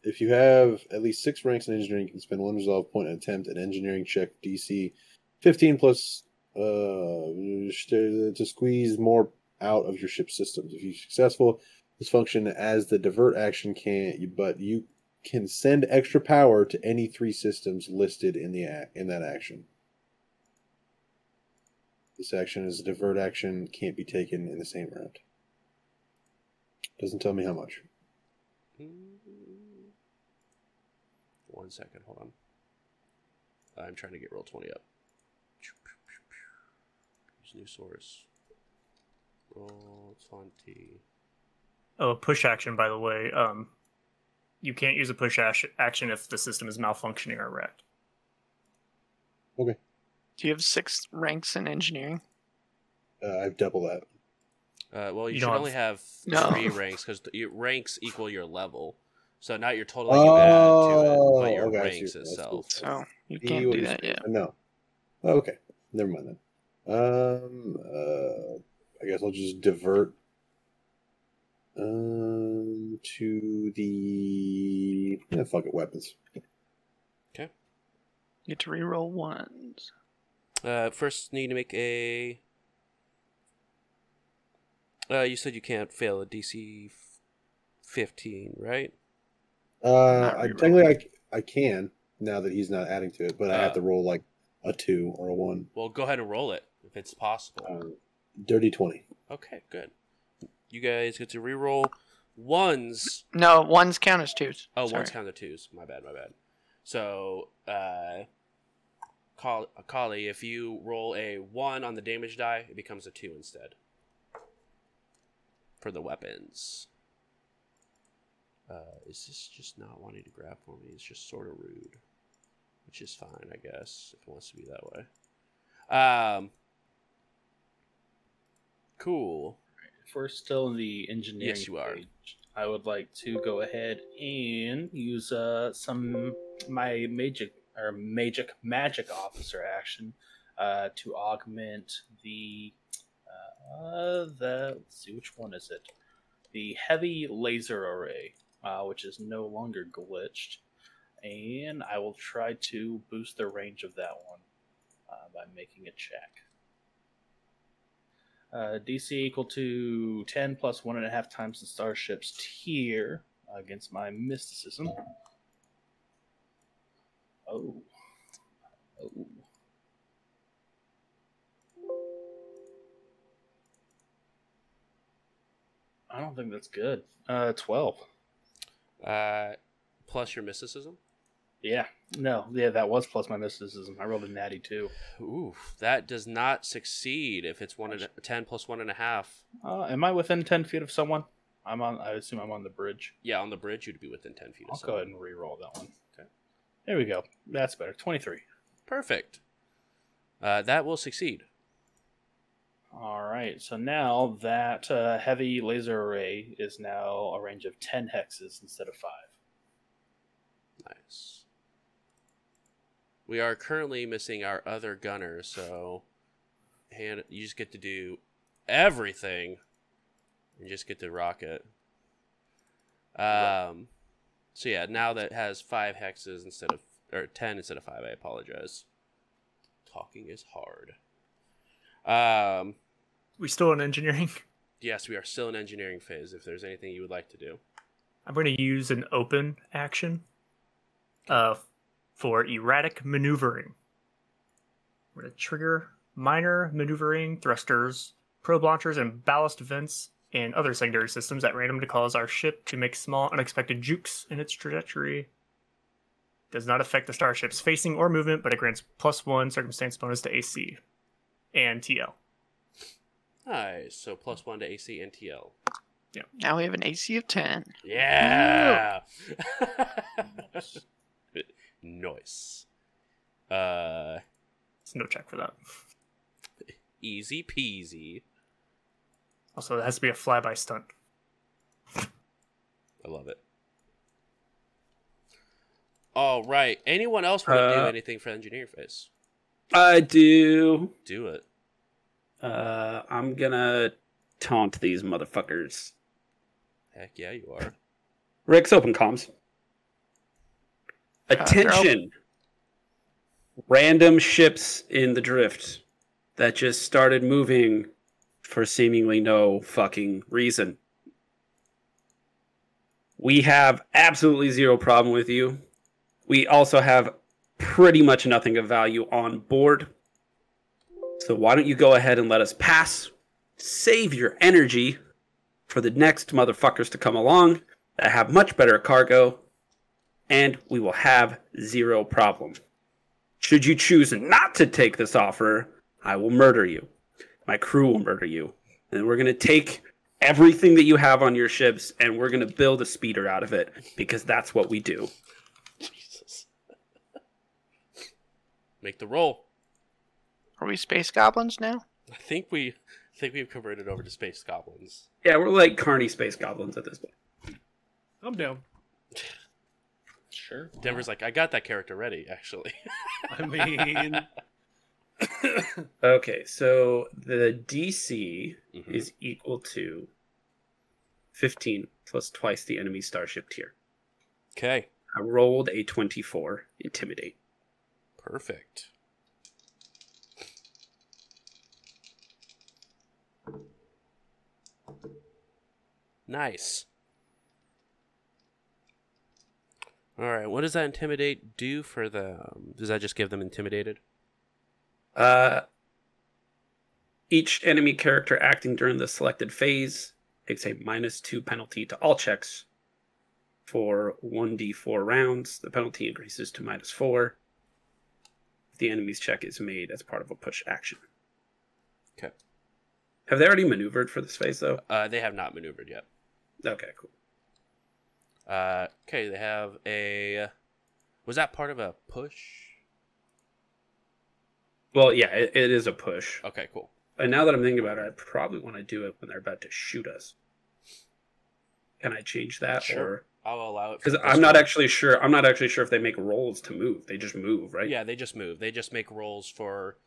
Speaker 4: if you have at least six ranks in engineering, you can spend one resolve point and attempt an engineering check DC 15 plus uh, to squeeze more out of your ship systems. If you're successful, this function as the divert action can't. but you can send extra power to any three systems listed in the in that action. This action is a divert action, can't be taken in the same round. Doesn't tell me how much.
Speaker 1: one second. Hold on. I'm trying to get Roll20 up. Use new source. Roll twenty.
Speaker 2: Oh, push action, by the way. Um, you can't use a push ash- action if the system is malfunctioning or wrecked. Okay.
Speaker 8: Do you have six ranks in engineering?
Speaker 4: Uh, I've double that.
Speaker 1: Uh, well, you,
Speaker 2: You
Speaker 1: should
Speaker 2: don't
Speaker 1: only have
Speaker 8: No.
Speaker 1: three ranks because your ranks equal your level. So not your total that you add to it, but your
Speaker 4: Oh, okay, I see.
Speaker 1: ranks
Speaker 4: That's
Speaker 1: itself.
Speaker 4: cool.
Speaker 8: So you
Speaker 4: He
Speaker 8: can't do
Speaker 4: was-
Speaker 8: that yet.
Speaker 4: No. Oh, okay. Never mind then. Um. Uh. I guess I'll just divert. Um. To the yeah. Fuck it. Weapons.
Speaker 8: You get to reroll ones.
Speaker 1: Uh, first, need to make a. Uh, you said you can't fail a DC f- 15, right?
Speaker 4: Uh. I, technically, I I can now that he's not adding to it, but I have
Speaker 1: Uh.
Speaker 4: to roll like a two or a one.
Speaker 1: Well, go ahead and roll it if it's possible.
Speaker 4: Um, dirty twenty.
Speaker 1: Okay, good. You guys get to reroll ones.
Speaker 8: No, ones count as twos.
Speaker 1: Oh,
Speaker 8: Sorry.
Speaker 1: ones count as twos. My bad, my bad. So, uh, Kali, if you roll a one on the damage die, it becomes a two instead. For the weapons. Uh, is this just not wanting to grab for me? It's just sort of rude. Which is fine, I guess, if it wants to be that way. Um, cool.
Speaker 7: If we're still in the engineering
Speaker 1: Yes, you are.
Speaker 7: page, I would like to go ahead and use uh, some my magic or magic magic officer action uh, to augment the uh, the let's see which one is it the heavy laser array uh, which is no longer glitched and I will try to boost the range of that one uh, by making a check. Uh, DC equal to 10 plus 1.5 times the starship's tier against my mysticism. Oh. Oh. I don't think that's good. Uh, 12.
Speaker 1: Uh, plus your mysticism.
Speaker 7: Yeah. No, yeah, that was plus my mysticism. I rolled a natty too.
Speaker 1: Ooh, that does not succeed if it's one and ten plus one and a half.
Speaker 7: Uh, am I within 10 feet of someone? I'm on, I assume I'm on the bridge.
Speaker 1: Yeah, on the bridge you'd be within ten feet. Of
Speaker 7: I'll go
Speaker 1: someone.
Speaker 7: ahead and re-roll that one. Okay. There we go. That's better. 23.
Speaker 1: Perfect. Uh, that will succeed.
Speaker 7: All right. So now that uh, heavy laser array is now a range of 10 hexes instead of 5.
Speaker 1: Nice. We are currently missing our other gunner, so hand you just get to do everything and just get to rock it. Um so yeah, now that has five hexes instead of or ten instead of five, I apologize. Talking is hard. Um
Speaker 2: We still in engineering.
Speaker 1: Yes, we are still in engineering phase. If there's anything you would like to do,
Speaker 2: I'm going to use an open action uh, for erratic maneuvering. We're going to trigger minor maneuvering thrusters, probe launchers, and ballast vents and other secondary systems at random to cause our ship to make small, unexpected jukes in its trajectory. Does not affect the starship's facing or movement, but it grants plus one circumstance bonus to AC and TL.
Speaker 1: nice. So plus one to AC and TL.
Speaker 8: Now we have an AC of 10.
Speaker 1: Yeah. nice. Uh,
Speaker 2: It's no check for that.
Speaker 1: easy peasy.
Speaker 2: Also, it has to be a flyby stunt.
Speaker 1: I love it. All right. Anyone else want to do
Speaker 3: Uh,
Speaker 1: anything for engineer face?
Speaker 3: I do.
Speaker 1: Do it.
Speaker 3: Uh, I'm gonna taunt these motherfuckers.
Speaker 1: Heck yeah, you are.
Speaker 3: Rick's open comms.
Speaker 8: Uh, they're
Speaker 3: Attention! Random ships in the drift that just started moving for seemingly no fucking reason. We have absolutely zero problem with you. We also have pretty much nothing of value on board. So why don't you go ahead and let us pass? Save your energy for the next motherfuckers to come along that have much better cargo, and we will have zero problem. Should you choose not to take this offer, I will murder you. My crew will murder you. And we're going to take everything that you have on your ships and we're going to build a speeder out of it because that's what we do.
Speaker 1: Jesus. Make the roll.
Speaker 8: Are we space goblins now?
Speaker 1: I think we I think we've converted over to space goblins.
Speaker 3: Yeah, we're like carny Space Goblins at this point.
Speaker 5: I'm down.
Speaker 7: Sure.
Speaker 1: Denver's like, I got that character ready, actually.
Speaker 5: I mean,
Speaker 3: Okay, so the DC
Speaker 1: Mhm.
Speaker 3: is equal to 15 plus twice the enemy starship tier.
Speaker 1: Okay.
Speaker 3: I rolled a 24 intimidate.
Speaker 1: Perfect. Nice. All right. What does that intimidate do for them? Does that just give them intimidated?
Speaker 3: Uh, each enemy character acting during the selected phase takes a minus two penalty to all checks for 1d4 rounds. The penalty increases to minus four if the enemy's check is made as part of a push action.
Speaker 1: Okay.
Speaker 3: Have they already maneuvered for this phase, though?
Speaker 1: Uh, they have not maneuvered yet.
Speaker 3: Okay, cool.
Speaker 1: Uh, okay. They have a. Was that part of a push?
Speaker 3: Well, yeah, it, it is a push.
Speaker 1: Okay. Cool.
Speaker 3: And now that I'm thinking about it, I probably want to do it when they're about to shoot us. Can I change that?
Speaker 1: Sure.
Speaker 3: Or
Speaker 1: I'll allow it.
Speaker 3: because I'm not
Speaker 1: one.
Speaker 3: actually sure. I'm not actually sure if they make rolls to move. They just move, right?
Speaker 1: Yeah, they just move. They just make rolls for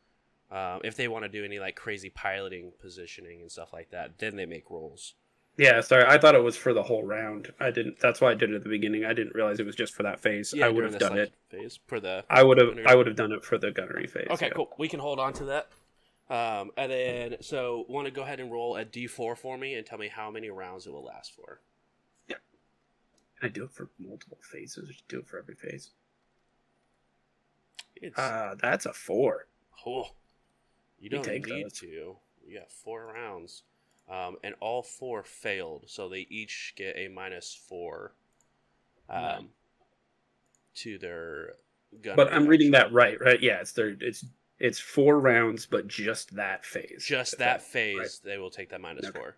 Speaker 1: um, if they want to do any like crazy piloting, positioning, and stuff like that. Then they make rolls.
Speaker 3: Yeah. Sorry, I thought it was for the whole round. I didn't. That's why I did it at the beginning. I didn't realize it was just for that phase.
Speaker 1: Yeah,
Speaker 3: I would have done it.
Speaker 1: phase for the.
Speaker 3: I would have.
Speaker 1: gunnery.
Speaker 3: I would have done it for the gunnery phase.
Speaker 1: Okay,
Speaker 3: yeah.
Speaker 1: cool. We can hold on to that. Um, and then, so want to go ahead and roll a d4 for me and tell me how many rounds it will last for.
Speaker 3: Can I do it for multiple phases, or just do it for every phase?
Speaker 1: It's
Speaker 3: Uh, that's a four.
Speaker 1: oh, you don't
Speaker 3: take
Speaker 1: need
Speaker 3: those.
Speaker 1: to. You got four rounds, um, and all four failed, so they each get a minus four. Um,
Speaker 3: Right.
Speaker 1: to their gun.
Speaker 3: But I'm reading that right, right? Yeah, it's their. It's it's four rounds, but just that phase.
Speaker 1: just
Speaker 3: If
Speaker 1: that phase,
Speaker 3: right.
Speaker 1: they will take that minus
Speaker 3: Okay.
Speaker 1: four.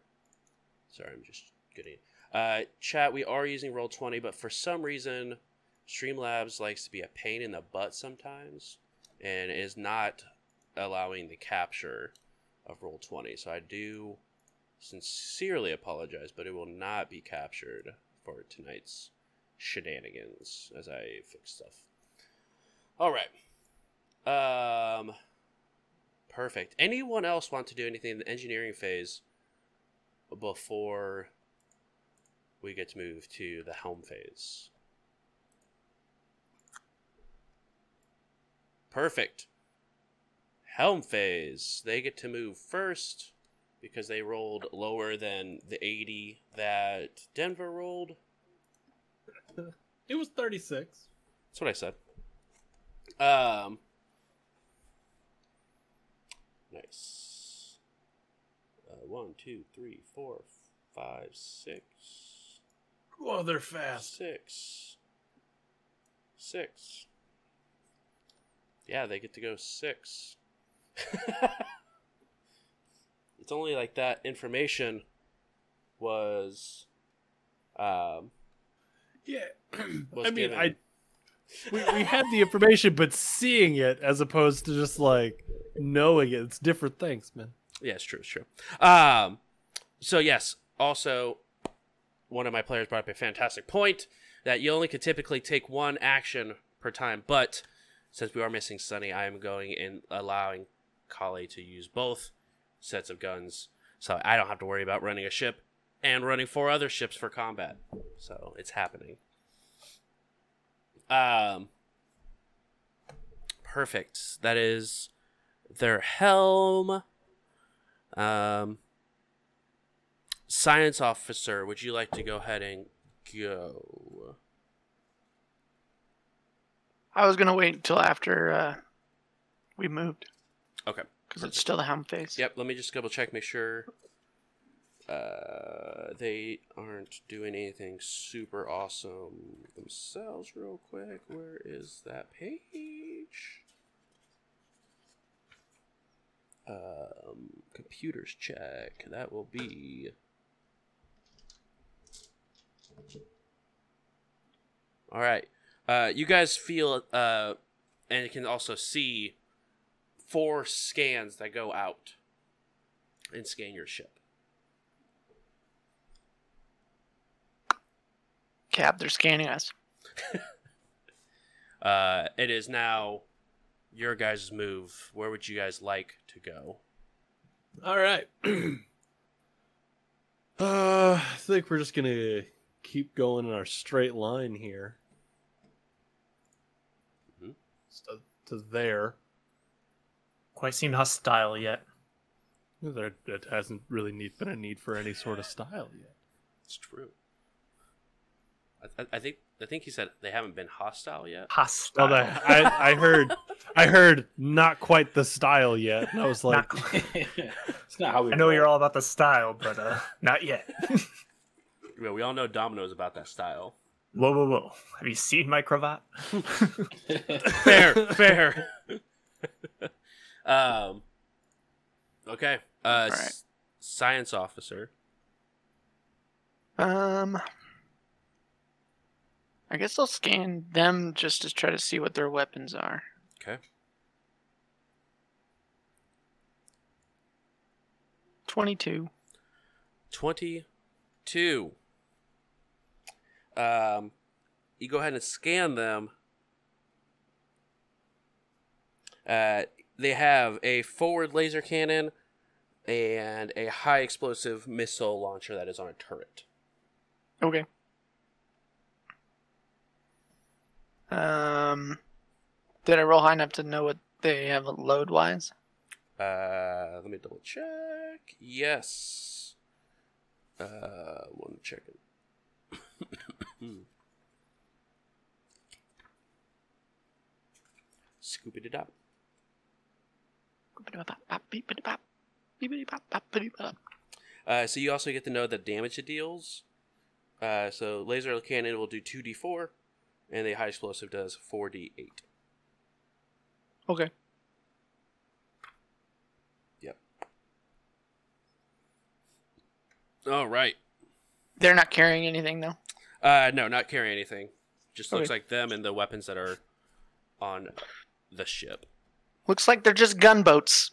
Speaker 1: Sorry, I'm just getting. Uh, chat, we are using Roll20, but for some reason, Streamlabs likes to be a pain in the butt sometimes, and is not allowing the capture of Roll20. So I do sincerely apologize, but it will not be captured for tonight's shenanigans as I fix stuff. All right. Um. Perfect. Anyone else want to do anything in the engineering phase before we get to move to the helm phase? Perfect. Helm phase. They get to move first. Because they rolled lower than the 80 that Denver rolled.
Speaker 5: It was 36.
Speaker 1: That's what I said. Um, nice. Uh, one, two, three, four, five, six,
Speaker 5: Oh, they're fast.
Speaker 1: six, six. Yeah, they get to go six. it's only like that information was, um,
Speaker 5: Yeah.
Speaker 1: was
Speaker 5: I mean,
Speaker 1: given.
Speaker 5: I we, we had the information, but seeing it as opposed to just like knowing it, it's different things, man.
Speaker 1: Yeah, it's true. It's true. Um, so yes, also one of my players brought up a fantastic point that you only could typically take one action per time, but since we are missing Sunny, I am going and allowing Kali to use both sets of guns, so I don't have to worry about running a ship and running four other ships for combat. So it's happening. Um, perfect. That is their helm. Um, science officer, would you like to go ahead and go?
Speaker 8: I was gonna wait until after uh, we moved
Speaker 1: Okay.
Speaker 8: Because it's still the ham face.
Speaker 1: Yep. Let me just double check, make sure. Uh, they aren't doing anything super awesome themselves. Real quick, where is that page? Um, computers check. That will be. All right. Uh, you guys feel uh, and you can also see four scans that go out and scan your ship.
Speaker 8: Cap, they're scanning us.
Speaker 1: Uh, it is now your guys' move. Where would you guys like to go?
Speaker 5: All right. uh, I think we're just gonna keep going in our straight line here.
Speaker 1: Mhm.
Speaker 5: So, to there.
Speaker 2: Quite seemed hostile yet.
Speaker 5: There, it hasn't really need, been a need for any sort of style yet.
Speaker 1: It's true. I, I, I think I think he said they haven't been hostile yet.
Speaker 2: Hostile.
Speaker 5: Well, I, I, I heard, I heard not quite the style yet, and I was like,
Speaker 2: Not-
Speaker 7: it's not how we.
Speaker 2: I know
Speaker 7: roll.
Speaker 2: you're all about the style, but uh, not yet.
Speaker 1: Well, we all know Domino's about that style.
Speaker 2: whoa, whoa, whoa! Have you seen my cravat?
Speaker 1: Fair, fair. Um. Okay. Uh,
Speaker 8: right.
Speaker 1: s- science officer.
Speaker 8: Um, I guess I'll scan them just to try to see what their weapons are.
Speaker 1: Okay.
Speaker 8: Twenty-two.
Speaker 1: 22. Um, you go ahead and scan them. Uh, they have a forward laser cannon and a high explosive missile launcher that is on a turret.
Speaker 8: Okay. Um, did I roll high enough to know what they have load wise?
Speaker 1: Uh, let me double check. Yes. Uh, one second. Scoop it up. Uh, so you also get to know the damage it deals. Uh, so laser cannon will do 2d4, and the high explosive does 4d8.
Speaker 8: Okay. Yep.
Speaker 1: All right.
Speaker 8: They're not carrying anything though.
Speaker 1: Uh, no, not carrying anything. Just looks like them and the weapons that are on the ship.
Speaker 8: Looks like they're just gunboats.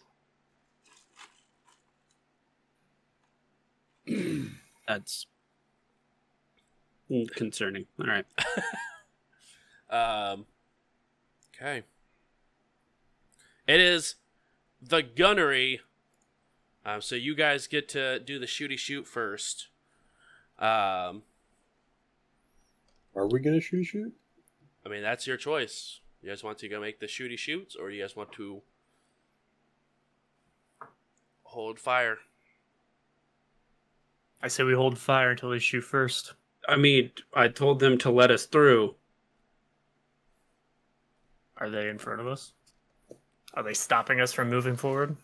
Speaker 3: That's concerning. All right.
Speaker 1: Um, okay. It is the gunnery. Um, so you guys get to do the shooty shoot first. Um,
Speaker 4: Are we gonna shoot shoot?
Speaker 1: I mean that's your choice. You guys want to go make the shooty shoots, or you guys want to hold fire?
Speaker 2: I say we hold fire until they shoot first.
Speaker 3: I mean, I told them to let us through.
Speaker 2: Are they in front of us? Are they stopping us from moving forward?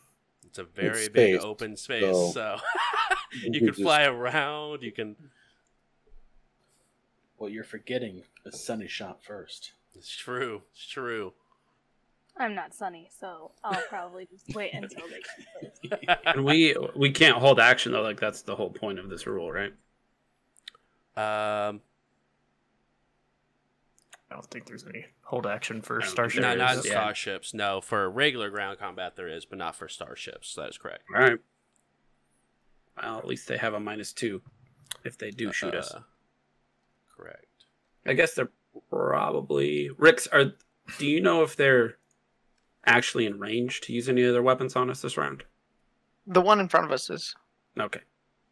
Speaker 1: It's a very
Speaker 4: It's
Speaker 1: big
Speaker 4: space,
Speaker 1: open space,
Speaker 4: so-
Speaker 1: so,
Speaker 4: You
Speaker 1: you
Speaker 4: could
Speaker 1: can
Speaker 4: just-
Speaker 1: fly around. You can.
Speaker 7: What you're forgetting is Sunny shot first.
Speaker 1: It's true. It's true.
Speaker 6: I'm not Sunny, so I'll probably just wait until they get first.
Speaker 3: And we we can't hold action though. Like that's the whole point of this rule, right?
Speaker 1: Um,
Speaker 2: I don't think there's any hold action for
Speaker 3: I don't
Speaker 2: starship.
Speaker 3: think
Speaker 1: no, not
Speaker 3: yeah.
Speaker 1: starships. No, for regular ground combat there is, but not for starships. That is correct.
Speaker 3: All right. Well, at least they have a minus two if they do shoot us.
Speaker 1: Uh, Correct.
Speaker 3: I guess they're probably Ricks. Are do you know if they're actually in range to use any of their weapons on us this round?
Speaker 8: The one in front of us is.
Speaker 3: Okay,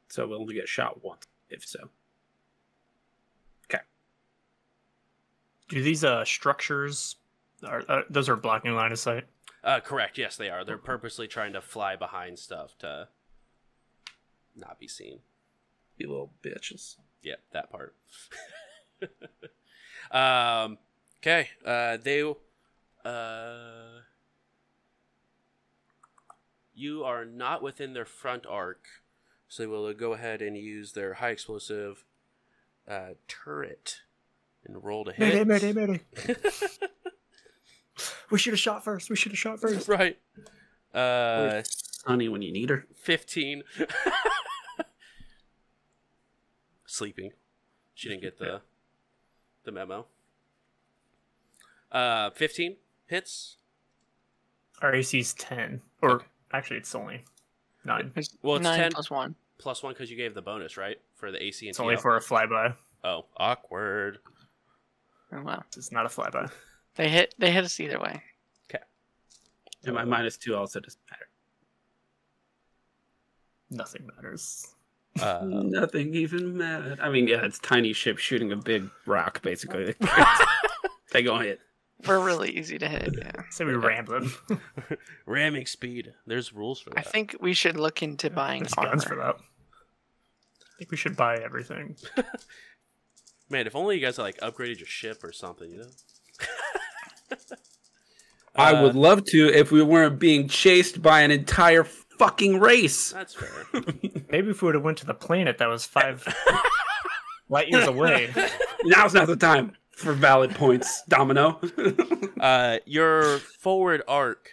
Speaker 3: so we'll only get shot once, if so. Okay.
Speaker 2: Do these uh structures are uh, those are blocking line of sight?
Speaker 1: Uh, correct. Yes, they are. They're purposely trying to fly behind stuff to not be seen.
Speaker 3: You little bitches.
Speaker 1: Yep, that part. um. Okay. Uh. They. Uh. You are not within their front arc, so they will go ahead and use their high explosive uh, turret and roll to hit.
Speaker 2: Mayday, mayday, mayday. We should have shot first. We should have shot first.
Speaker 1: right. Uh,
Speaker 3: Honey, when you need her.
Speaker 1: 15. Sleeping. She didn't get the the memo. Uh, 15 hits.
Speaker 2: Our AC's ten, or
Speaker 1: Okay.
Speaker 2: actually, it's only nine.
Speaker 8: It's
Speaker 1: Well, it's
Speaker 8: nine
Speaker 1: 10
Speaker 8: plus one.
Speaker 1: plus one because you gave the bonus, right? For the AC and
Speaker 2: It's only for a flyby.
Speaker 1: Oh, awkward.
Speaker 8: Oh, wow.
Speaker 2: It's not a flyby.
Speaker 8: They hit. They hit us either way. Okay.
Speaker 3: And my minus two also doesn't matter.
Speaker 2: Nothing matters.
Speaker 1: Uh,
Speaker 3: Nothing even matters. I mean, yeah, it's tiny ship shooting a big rock, basically. they go hit.
Speaker 8: We're really easy to hit. Yeah.
Speaker 2: Say we ram them.
Speaker 1: ramming speed. There's rules for that.
Speaker 8: I think we should look into buying
Speaker 2: There's
Speaker 8: armor.
Speaker 2: guns for that. I think we should buy everything.
Speaker 1: Man, if only you guys like upgraded your ship or something, you know?
Speaker 3: I
Speaker 1: Uh,
Speaker 3: would love to if we weren't being chased by an entire fucking race.
Speaker 1: That's fair.
Speaker 2: Maybe if we would have went to the planet that was five light years away.
Speaker 3: Now's not the time for valid points, Domino.
Speaker 1: Uh, your forward arc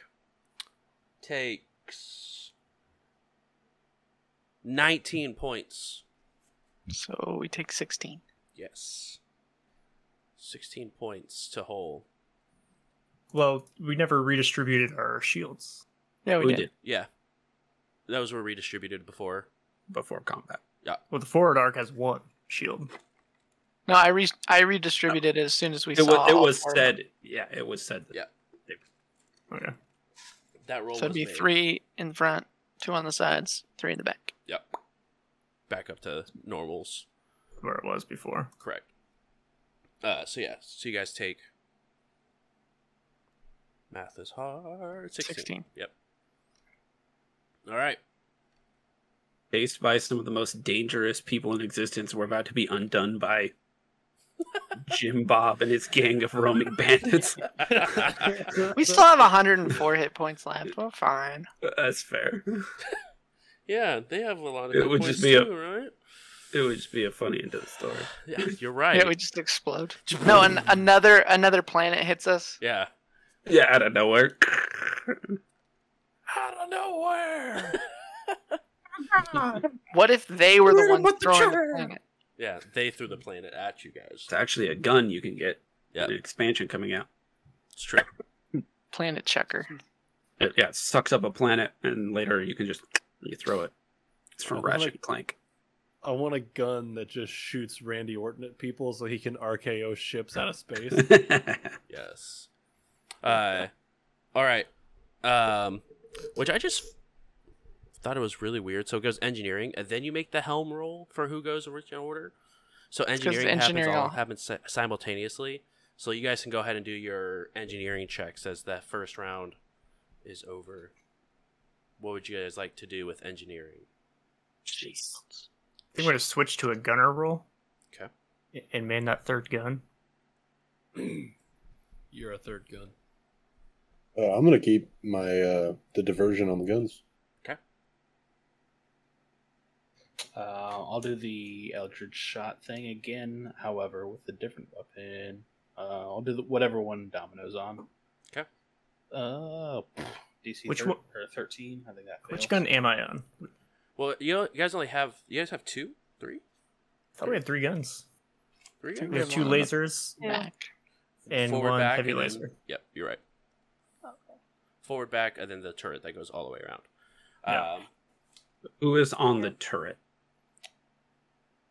Speaker 1: takes 19 points.
Speaker 8: So we take sixteen.
Speaker 1: Yes. 16 points to hole.
Speaker 2: Well, we never redistributed our shields.
Speaker 8: Yeah, we,
Speaker 3: we
Speaker 8: did.
Speaker 3: did
Speaker 1: Yeah. Those were redistributed before.
Speaker 3: before combat. Yeah.
Speaker 2: Well, the forward arc has one shield.
Speaker 8: No, I re- I redistributed it as soon as we
Speaker 3: It
Speaker 8: saw.
Speaker 3: was, it
Speaker 8: all
Speaker 3: was
Speaker 8: four of
Speaker 3: said. Yeah, it was said. That
Speaker 1: Yeah.
Speaker 2: Okay.
Speaker 1: That roll
Speaker 8: So it'd
Speaker 1: was
Speaker 8: be
Speaker 1: made.
Speaker 8: three in front, two on the sides, three in the back.
Speaker 1: Yep. Back up to normals.
Speaker 2: Where it was before.
Speaker 1: Correct. Uh, so yeah, so you guys take. Math is hard. 16.
Speaker 8: 16.
Speaker 1: Yep. All right.
Speaker 3: Faced by some of the most dangerous people in existence, we're about to be undone by Jim Bob and his gang of roaming bandits.
Speaker 8: We still have 104 hit points left. We're fine.
Speaker 3: That's fair.
Speaker 1: yeah, they have a lot of.
Speaker 3: It
Speaker 1: good
Speaker 3: would
Speaker 1: points
Speaker 3: just be a-
Speaker 1: too, right?
Speaker 3: It would just be a funny end of the story.
Speaker 1: Yeah, you're right.
Speaker 8: Yeah, we just explode. No, and another another planet hits us.
Speaker 1: yeah.
Speaker 3: Yeah, out of nowhere.
Speaker 1: Out of nowhere.
Speaker 8: What if they were the
Speaker 3: Where
Speaker 8: ones
Speaker 3: about the
Speaker 8: throwing the
Speaker 3: chair?
Speaker 8: planet?
Speaker 1: yeah, they threw the planet at you guys.
Speaker 3: It's actually a gun you can get.
Speaker 1: Yeah.
Speaker 3: An expansion coming out.
Speaker 1: It's true.
Speaker 8: Planet checker.
Speaker 3: It, yeah, it sucks up a planet, and later you can just you throw it. It's from Ratchet
Speaker 5: like-
Speaker 3: and Clank.
Speaker 5: I want a gun that just shoots Randy Orton at people so he can RKO ships out of space.
Speaker 1: Yes. Uh, all right. Um, which I just thought it was really weird. So it goes engineering, and then you make the helm roll for who goes in which order. So
Speaker 8: the
Speaker 1: engineering happens all
Speaker 8: all-
Speaker 1: happens simultaneously. So you guys can go ahead and do your engineering checks as that first round is over. What would you guys like to do with engineering?
Speaker 3: Jeez.
Speaker 2: think we're gonna switch to a gunner role.
Speaker 1: Okay.
Speaker 2: And man that third gun.
Speaker 5: You're a third gun.
Speaker 4: Uh, I'm gonna keep my uh, the diversion on the guns. Okay.
Speaker 7: Uh, I'll do the Eldritch Shot thing again, however, with a different weapon. Uh, I'll do the, whatever one Domino's on.
Speaker 1: Okay.
Speaker 7: Uh, DC
Speaker 2: Which
Speaker 7: thir-
Speaker 2: one-
Speaker 7: or 13. I think that fails.
Speaker 2: Which gun am I on?
Speaker 1: Well, you know, you guys only have you guys have two, three,
Speaker 2: I thought we had three guns.
Speaker 1: three.
Speaker 8: Think
Speaker 2: We have
Speaker 8: have
Speaker 2: two lasers
Speaker 6: Yeah.
Speaker 8: Back.
Speaker 2: and
Speaker 1: Forward,
Speaker 2: one
Speaker 1: back,
Speaker 2: heavy
Speaker 1: and then-
Speaker 2: laser.
Speaker 1: Yep, you're right. Forward, back, and then the turret that goes all the way around.
Speaker 2: Yeah.
Speaker 1: Um,
Speaker 3: Who is on the turret?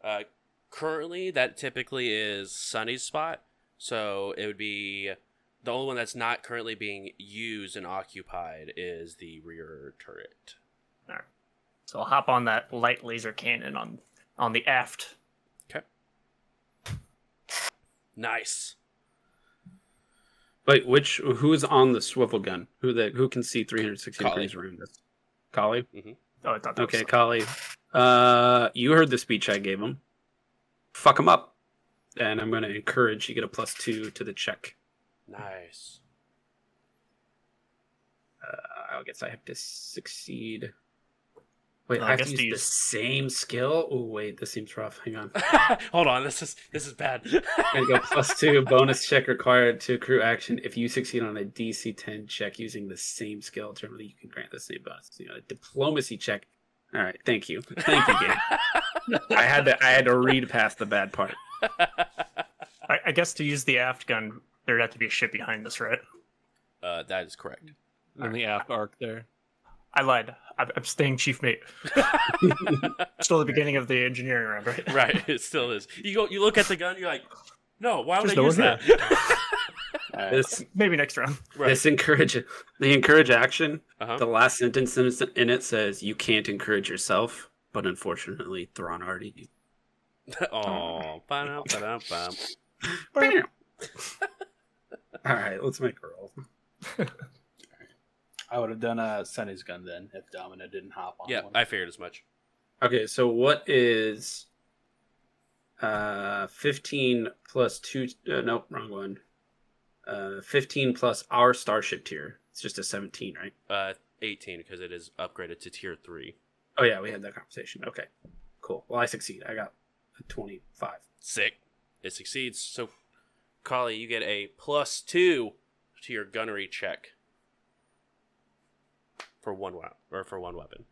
Speaker 1: Uh, currently, that typically is Sunny's spot. So it would be the only one that's not currently being used and occupied is the rear turret. All right.
Speaker 2: So I'll hop on that light laser cannon on on the aft. Okay.
Speaker 1: Nice.
Speaker 3: Wait, which who's on the swivel gun? Who that who can see 360
Speaker 1: Kali.
Speaker 3: degrees around us? Kali.
Speaker 2: Oh, I thought that
Speaker 3: Okay,
Speaker 2: was
Speaker 3: Kali. Uh, you heard the speech I gave him. Fuck him up, and I'm going to encourage you get a plus two to the check.
Speaker 1: Nice.
Speaker 3: Uh, I guess I have to succeed. Wait,
Speaker 2: Uh,
Speaker 3: I
Speaker 2: I
Speaker 3: have
Speaker 2: guess
Speaker 3: to
Speaker 2: to
Speaker 3: use the same skill. Oh wait, this seems rough. Hang on.
Speaker 1: Hold on, this is this is bad.
Speaker 3: I go plus two bonus check required to accrue action if you succeed on a DC 10 check using the same skill. Generally, you can grant the same bonus. You know, a diplomacy check. All right, thank you, thank you, Gabe. I had to I had to read past the bad part.
Speaker 2: I, I guess to use the aft gun, there'd have to be a ship behind this, right?
Speaker 1: uh, that is correct.
Speaker 5: In the aft arc there.
Speaker 2: I lied. I'm, I'm staying chief mate. Still the beginning of the engineering round, right?
Speaker 1: right, it still is. You go, you look at the gun, you're like, no, why would
Speaker 2: Just
Speaker 1: I
Speaker 2: no
Speaker 1: use that?
Speaker 3: All right. This
Speaker 2: Maybe next round.
Speaker 1: right.
Speaker 3: this encourage the encourage action.
Speaker 1: Uh-huh.
Speaker 3: The last sentence in it- says you can't encourage yourself, but unfortunately, Thrawn already.
Speaker 1: Oh, ba-dum, ba-dum, bum.
Speaker 3: Bam. All right, let's make a roll.
Speaker 7: I would have done a Sunny's gun then if Domino didn't hop on
Speaker 1: Yeah,
Speaker 7: one.
Speaker 1: I figured as much.
Speaker 3: Okay, so what is uh 15 plus 2 uh, nope, wrong one. Uh 15 plus our starship tier. It's just a 17, right?
Speaker 1: Uh, 18 because it is upgraded to tier three.
Speaker 3: Oh yeah, we had that conversation. Okay. Cool. Well, I succeed. I got a 25.
Speaker 1: Sick. It succeeds. So, Kali, you get a plus two to your gunnery check for one weapon or for one weapon.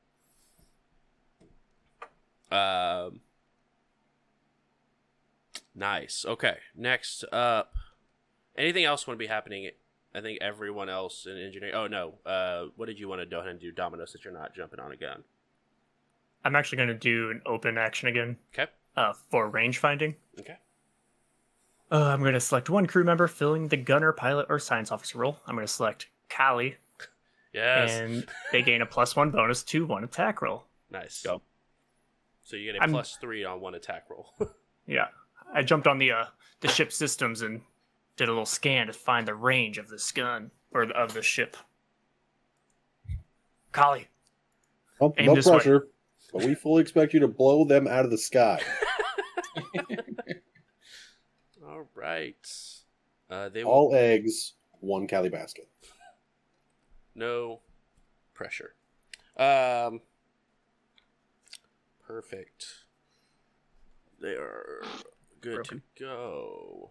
Speaker 1: Um. Nice. Okay. Next up, anything else want to be happening? I think everyone else in engineering. Oh no. Uh, what did you want to go ahead and do, Domino's, Since you're not jumping on a gun?
Speaker 2: I'm actually going to do an open action again
Speaker 1: Okay.
Speaker 2: uh, for range finding.
Speaker 1: Okay.
Speaker 2: Uh, I'm going to select one crew member filling the gunner, pilot, or science officer role. I'm going to select Kali,
Speaker 1: Yes.
Speaker 2: and they gain a plus one bonus to one attack roll.
Speaker 1: nice.
Speaker 3: Go.
Speaker 1: So you get a
Speaker 2: I'm-
Speaker 1: plus three on one attack roll.
Speaker 2: Yeah, I jumped on the uh, the ship systems and did a little scan to find the range of this gun or of the ship. Kali, Aim
Speaker 4: no
Speaker 2: this way.
Speaker 4: pressure, but we fully expect you to blow them out of the sky.
Speaker 1: All right. Uh, they will
Speaker 4: All eggs, one Kali basket.
Speaker 1: No pressure. Um, perfect. They are good
Speaker 2: Broken.
Speaker 1: to go.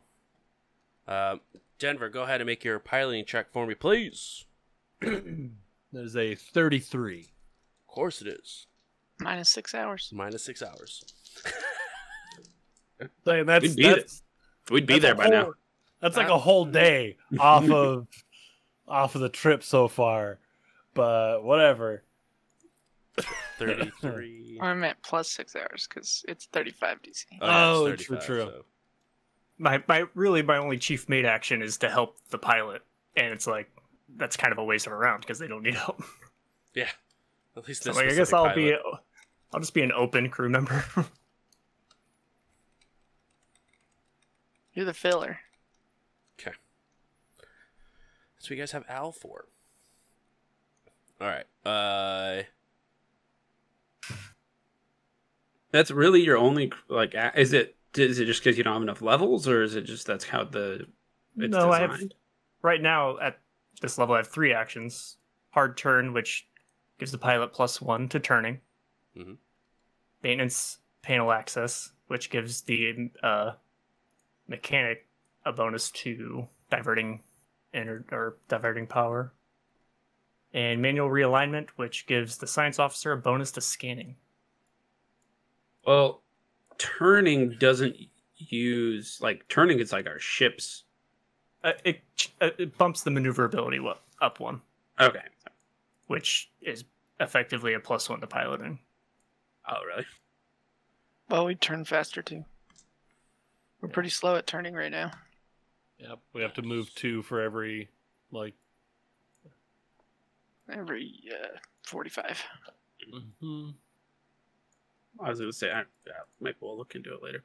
Speaker 1: Um, Denver, go ahead and make your piloting check for me, please.
Speaker 5: There's a 33.
Speaker 1: Of course it is.
Speaker 8: Minus six hours.
Speaker 1: Minus six hours.
Speaker 5: Saying that's,
Speaker 3: We'd be,
Speaker 5: that's,
Speaker 3: we'd be
Speaker 5: that's
Speaker 3: there
Speaker 5: a
Speaker 3: by now.
Speaker 5: That's like a whole day off of off of the trip so far. But whatever.
Speaker 1: 33.
Speaker 8: Or I meant plus six hours because it's 35 DC.
Speaker 5: Oh,
Speaker 1: it's oh,
Speaker 5: true,
Speaker 1: 35,
Speaker 5: true.
Speaker 1: so-
Speaker 2: my my really my only chief mate action is to help the pilot, and it's like that's kind of a waste of a round because they don't need help.
Speaker 1: Yeah. At least
Speaker 2: So like, I guess I'll be
Speaker 1: pilot.
Speaker 2: I'll just be an open crew member.
Speaker 8: You're the filler.
Speaker 1: Okay. So you guys have Al for. All right. Uh.
Speaker 3: That's really your only like. Is it? Is it just because you don't have enough levels, or is it just that's how the it's
Speaker 2: no, I have right now at this level. I have three actions: hard turn, which gives the pilot plus one to turning.
Speaker 1: Mhm.
Speaker 2: Maintenance panel access, which gives the uh, mechanic a bonus to diverting ener- or diverting power. And manual realignment, which gives the science officer a bonus to scanning.
Speaker 3: Well, turning doesn't use like turning is like our ships.
Speaker 2: Uh, it uh, it bumps the maneuverability wa- up one,
Speaker 3: Okay.
Speaker 2: which is effectively a plus one to piloting.
Speaker 3: Oh, really?
Speaker 8: Well, we turn faster too. We're pretty slow at turning right now.
Speaker 5: Yep. We have to move two for every like.
Speaker 8: Every uh, 45.
Speaker 5: mhm.
Speaker 3: I was gonna say, I, yeah, maybe we'll look into it later.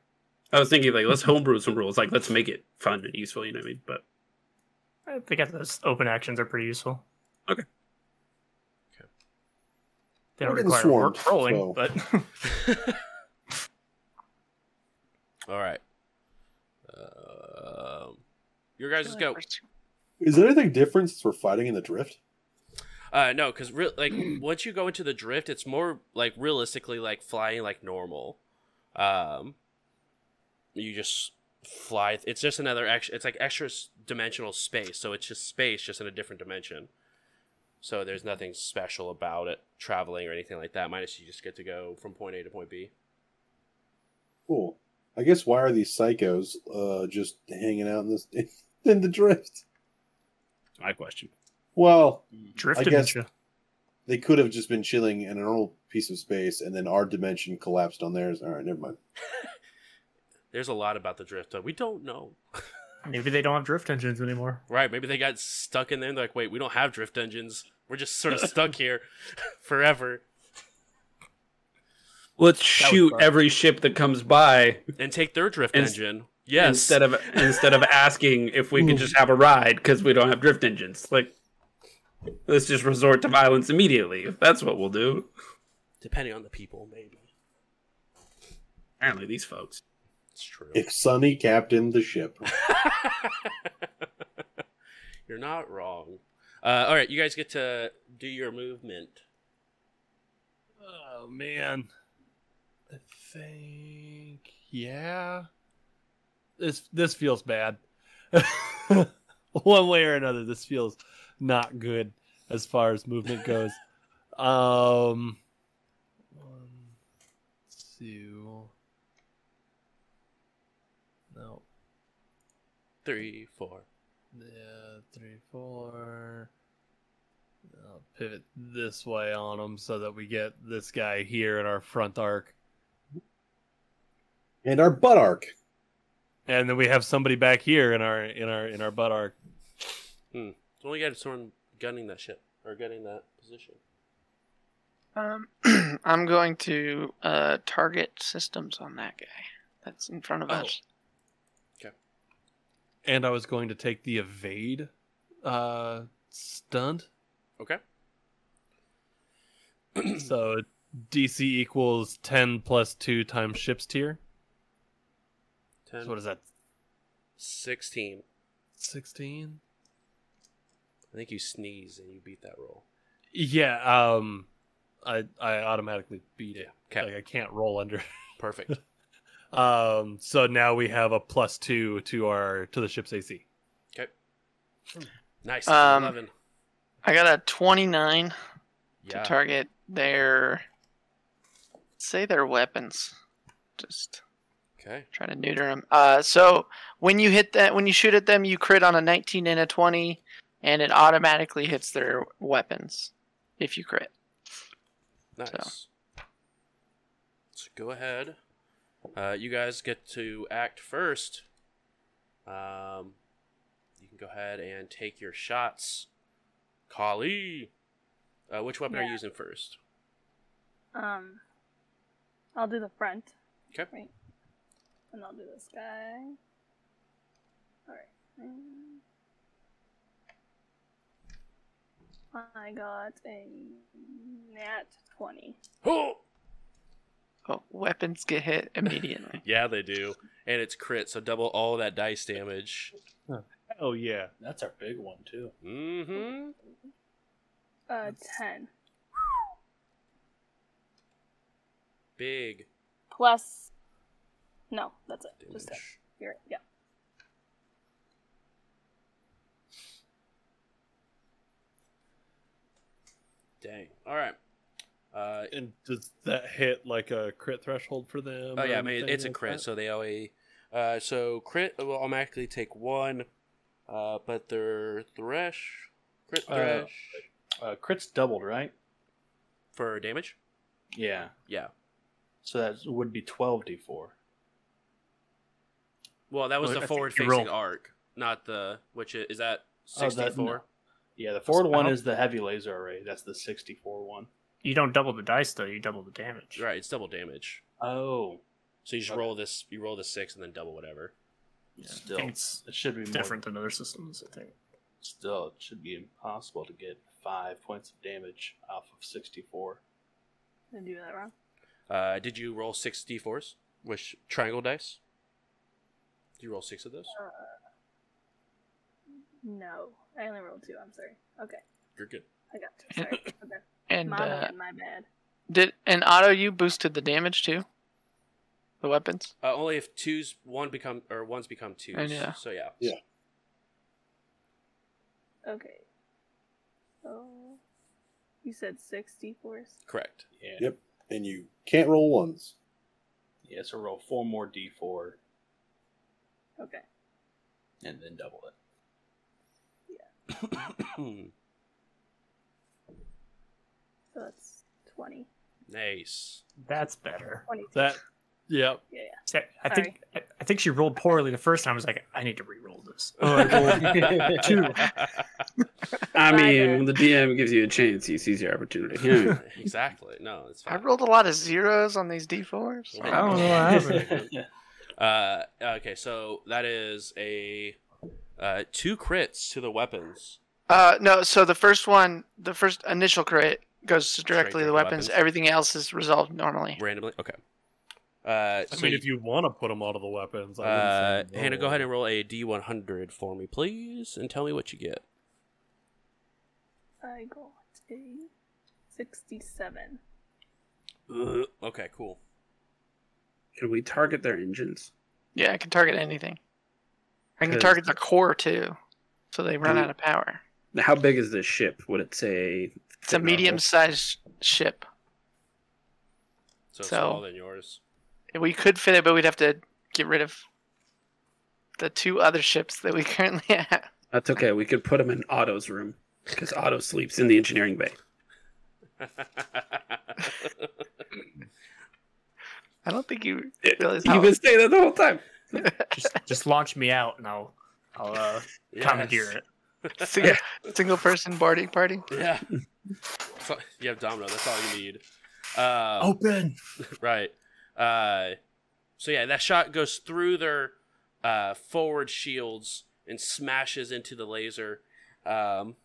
Speaker 3: I was thinking like let's homebrew some rules, like let's make it fun and useful. You know what I mean? But
Speaker 2: I think those open actions are pretty useful.
Speaker 3: Okay.
Speaker 1: Okay.
Speaker 2: They don't
Speaker 4: We're getting
Speaker 2: require work
Speaker 4: swarmed,
Speaker 2: rolling,
Speaker 4: so-
Speaker 2: but
Speaker 1: All right. Your guys' just go.
Speaker 4: Is there anything different since we're fighting in the drift?
Speaker 1: Uh, no, because re- like once you go into the drift, it's more like realistically like flying like normal. Um, you just fly. It's just another extra. It's like extra dimensional space, so it's just space, just in a different dimension. So there's nothing special about it traveling or anything like that. Minus you just get to go from point A to point B.
Speaker 4: Cool. I guess why are these psychos uh, just hanging out in this in the drift?
Speaker 3: my question.
Speaker 4: Well,
Speaker 2: drift
Speaker 4: I guess-
Speaker 2: dementia.
Speaker 4: they could have just been chilling in a normal piece of space, and then our dimension collapsed on theirs. All right, never mind.
Speaker 1: There's a lot about the drift though. We don't know.
Speaker 2: Maybe they don't have drift engines anymore.
Speaker 1: Right? Maybe they got stuck in there and they're like, wait, we don't have drift engines. We're just sort of stuck here forever.
Speaker 3: Let's
Speaker 2: was
Speaker 3: shoot every ship that comes by
Speaker 1: And take their drift
Speaker 3: Ins-
Speaker 1: engine. Yes.
Speaker 3: instead of instead of asking if we could just have a ride because we don't have drift engines. Like, let's just resort to violence immediately. If that's what we'll do.
Speaker 1: Depending on the people, maybe.
Speaker 3: Apparently, these folks.
Speaker 1: It's true.
Speaker 4: If Sunny captained the ship,
Speaker 1: You're not wrong. Uh, all right, you guys get to do your movement.
Speaker 5: Oh man. I think yeah. This this feels bad. One way or another, this feels not good as far as movement goes. Um one, two. No.
Speaker 1: Three, four.
Speaker 5: Yeah, three, four. I'll pivot this way on them so that we get this guy here in our front arc.
Speaker 4: and our butt arc.
Speaker 5: And then we have somebody back here in our in our in our butt arc.
Speaker 1: So only got someone gunning that ship or gunning that position.
Speaker 8: Um, I'm going to uh, target systems on that guy that's in front of
Speaker 5: Oh.
Speaker 8: us. Okay.
Speaker 5: And I was going to take the evade uh stunt.
Speaker 1: Okay.
Speaker 5: so DC equals ten plus two times ships tier.
Speaker 1: Ten.
Speaker 5: So what is that?
Speaker 1: Sixteen.
Speaker 5: Sixteen?
Speaker 1: I think you sneeze and you beat that roll.
Speaker 5: Yeah, um I I automatically beat it.
Speaker 1: Okay.
Speaker 5: Like I can't roll under
Speaker 1: Perfect.
Speaker 5: Um, so now we have a plus two to our to the ship's AC. Okay.
Speaker 1: Nice.
Speaker 8: Um,
Speaker 1: Eleven.
Speaker 8: I got a 29
Speaker 1: Yeah.
Speaker 8: to target their, say their weapons. Just
Speaker 1: Okay.
Speaker 8: Trying to neuter them. Uh, so when you hit that, when you shoot at them, you crit on a 19 and a 20, and it automatically hits their weapons if you crit.
Speaker 1: Nice. So go ahead. Uh, you guys get to act first. Um, you can go ahead and take your shots. Kali, uh, which weapon are you using first?
Speaker 6: Um, I'll do the front.
Speaker 1: Okay.
Speaker 6: Right. And I'll do this guy. Alright. Mm. I got a nat 20.
Speaker 1: Oh,
Speaker 8: Well, weapons get hit immediately.
Speaker 1: Yeah, they do, and it's crit, so double all that dice damage.
Speaker 5: Oh yeah.
Speaker 7: That's our big one too.
Speaker 1: Mm-hmm.
Speaker 6: Uh, ten
Speaker 1: Big
Speaker 6: plus. No, that's it. Just ten. You're right. Yeah.
Speaker 1: Dang. All right. Uh,
Speaker 5: And does that hit like a crit threshold for them?
Speaker 1: oh yeah, I mean
Speaker 5: anything
Speaker 1: it's a crit,
Speaker 5: that?
Speaker 1: so they always. Uh, so crit will automatically take one, uh, but their thresh, crit
Speaker 7: Uh,
Speaker 1: thresh
Speaker 7: Uh, crit's doubled, right?
Speaker 1: for damage.
Speaker 7: Yeah.
Speaker 1: Yeah.
Speaker 7: So that would be twelve d four.
Speaker 1: Well, that was
Speaker 2: Well,
Speaker 1: the
Speaker 2: think you
Speaker 1: forward-facing
Speaker 2: roll-
Speaker 1: arc, not the which is, is that
Speaker 7: Oh,
Speaker 1: sixty-four?
Speaker 7: no. Yeah, the forward one is the heavy laser array. That's the sixty four one.
Speaker 2: You don't double the dice though. You double the damage.
Speaker 1: Right, it's double damage.
Speaker 7: Oh,
Speaker 1: So you just
Speaker 7: Okay.
Speaker 1: roll this. You roll the six and then double whatever.
Speaker 2: Yeah.
Speaker 7: Still.
Speaker 2: It's
Speaker 7: it should be more,
Speaker 2: different than other systems. I think.
Speaker 7: Still, it should be impossible to get five points of damage off of sixty four.
Speaker 6: Did I do that wrong?
Speaker 1: Uh, did you roll six d4s with triangle dice? Did you roll six of those?
Speaker 6: No, I only rolled two. I'm sorry. Okay,
Speaker 1: You're good.
Speaker 6: I got two. Sorry. Okay.
Speaker 8: And
Speaker 6: my
Speaker 8: uh,
Speaker 6: bad. My bad.
Speaker 8: did and Otto, you boosted the damage too? The weapons.
Speaker 1: Uh, only if twos one become or ones become twos.
Speaker 8: And yeah.
Speaker 1: So yeah.
Speaker 4: Yeah.
Speaker 6: Okay. Oh. you said six d fours.
Speaker 1: Correct.
Speaker 7: Yeah.
Speaker 4: Yep. And you can't roll ones.
Speaker 7: Yeah. So roll four more d four
Speaker 6: Okay.
Speaker 7: and then double it. Yeah.
Speaker 6: so that's twenty.
Speaker 1: nice.
Speaker 2: That's better.
Speaker 6: Twenty.
Speaker 5: That. Yep.
Speaker 6: Yeah.
Speaker 2: See, I think I, I think she rolled poorly the first time. I was like, I need to re-roll this.
Speaker 5: Oh, I
Speaker 2: Two.
Speaker 3: I mean, when the DM gives you a chance, he sees your opportunity. Yeah.
Speaker 1: exactly. No, it's
Speaker 8: I rolled a lot of zeros on these d4s.
Speaker 1: Yeah.
Speaker 2: I don't know. I haven't.
Speaker 1: Uh, okay, so that is a uh, two crits to the weapons.
Speaker 8: Uh, no. So the first one, the first initial crit goes directly to
Speaker 1: to
Speaker 8: the
Speaker 1: the
Speaker 8: weapons.
Speaker 1: weapons.
Speaker 8: Everything else is resolved normally.
Speaker 1: randomly. Okay. Uh,
Speaker 5: I
Speaker 1: so
Speaker 5: mean,
Speaker 1: you-
Speaker 5: if you want to put them onto the weapons, I
Speaker 1: uh,
Speaker 5: wouldn't
Speaker 1: Hannah, go ahead and roll a d100 for me, please, and tell me what you get.
Speaker 6: I got a sixty-seven.
Speaker 1: Okay, cool.
Speaker 3: Can we target their engines?
Speaker 8: Yeah, I can target anything. I can target the core too, so they run out of power.
Speaker 3: Now, How big is this ship? Would it say?
Speaker 8: It's a medium-sized ship.
Speaker 1: So,
Speaker 8: So-
Speaker 1: smaller than yours.
Speaker 8: We could fit it, but we'd have to get rid of the two other ships that we currently have.
Speaker 3: That's okay. We could put them in Otto's room because Otto sleeps in the engineering bay.
Speaker 8: I don't think you realize
Speaker 3: You've
Speaker 8: how.
Speaker 3: been saying that the whole time.
Speaker 2: just just launch me out and I'll I'll uh, commandeer it.
Speaker 8: single, single person boarding party.
Speaker 1: Yeah. So, you have Domino. That's all you need. Um,
Speaker 2: Open.
Speaker 1: Right. Uh, so yeah, that shot goes through their uh, forward shields and smashes into the laser. Um,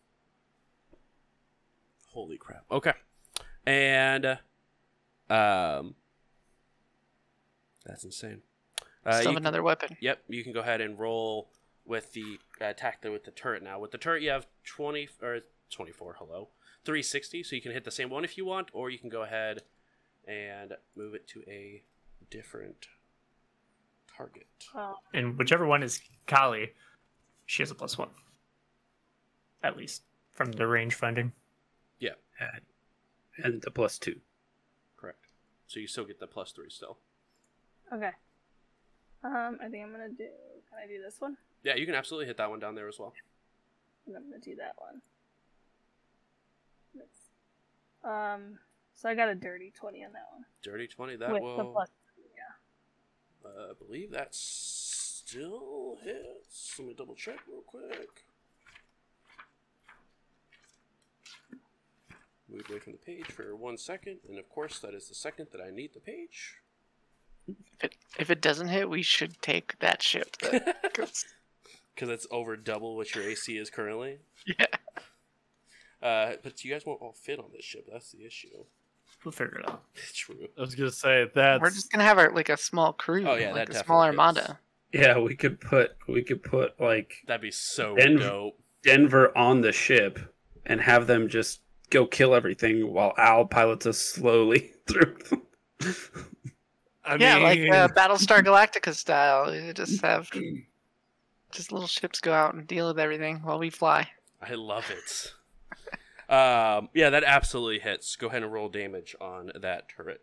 Speaker 1: holy crap! Okay, and uh, um, that's insane. Uh,
Speaker 8: Still
Speaker 1: you
Speaker 8: have
Speaker 1: can-
Speaker 8: another weapon.
Speaker 1: Yep, you can go ahead and roll with the uh, attack there with the turret now. With the turret, you have twenty or twenty-four. Hello, three sixty. So you can hit the same one if you want, or you can go ahead and move it to a different target.
Speaker 2: And whichever one is Kali, she has a plus one. At least from the range finding. Yeah.
Speaker 3: And the plus two.
Speaker 1: Correct. So you still get the plus three still.
Speaker 6: Okay. Um, I think I'm gonna do. Can I do this one?
Speaker 1: Yeah, you can absolutely hit that one down there as well.
Speaker 6: And I'm gonna do that one. Um, so I got a dirty twenty on that one.
Speaker 1: Dirty twenty. That
Speaker 6: With
Speaker 1: will.
Speaker 6: the plus. Yeah.
Speaker 1: Uh, I believe that still hits. Let me double check real quick. Moved away from the page for one second, and of course, that is the second that I need the page.
Speaker 8: If it, if it doesn't hit, we should take that ship.
Speaker 1: Because it's over double what your AC is currently.
Speaker 8: yeah.
Speaker 1: Uh, but you guys won't all fit on this ship. That's the issue.
Speaker 2: We'll figure it out.
Speaker 1: True.
Speaker 5: I was gonna say that
Speaker 8: We're just gonna have our like a small crew.
Speaker 1: Oh, yeah,
Speaker 8: like
Speaker 1: that
Speaker 8: a small
Speaker 1: definitely is.
Speaker 8: armada.
Speaker 3: Yeah, we could put we could put like
Speaker 1: That'd be so
Speaker 3: Denver-
Speaker 1: dope.
Speaker 3: Denver on the ship and have them just go kill everything while Al pilots us slowly through.
Speaker 5: I
Speaker 8: yeah, like uh, Battlestar Galactica style. You just have just little ships go out and deal with everything while we fly.
Speaker 1: I love it. um, yeah, that absolutely hits. Go ahead and roll damage on that turret.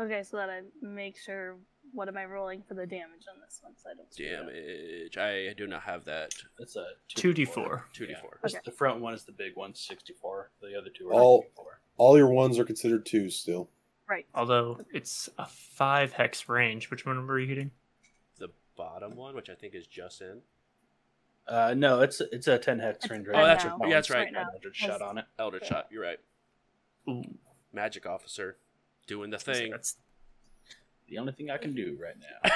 Speaker 6: Okay, so that I make sure. What am I rolling for the damage on this one? So I don't screw it up.
Speaker 1: Damage. I do not have that.
Speaker 7: It's a
Speaker 2: 2d4.
Speaker 1: 2d4.
Speaker 7: The front one is the big one, 64. The other two are
Speaker 4: All-
Speaker 7: 64.
Speaker 4: All your ones are considered twos still.
Speaker 6: Right.
Speaker 2: Although it's a five hex range. Which one were you hitting?
Speaker 1: The bottom one, which I think is just in.
Speaker 7: Uh, no, it's it's a 10 hex range.
Speaker 1: Oh, that's right. Yeah, that's right.
Speaker 6: Right now.
Speaker 7: Eldritch shot on it.
Speaker 1: Elder
Speaker 6: Okay.
Speaker 1: shot. You're right.
Speaker 2: Ooh,
Speaker 1: Magic officer, doing the thing.
Speaker 2: that's
Speaker 7: The only thing I can do right now,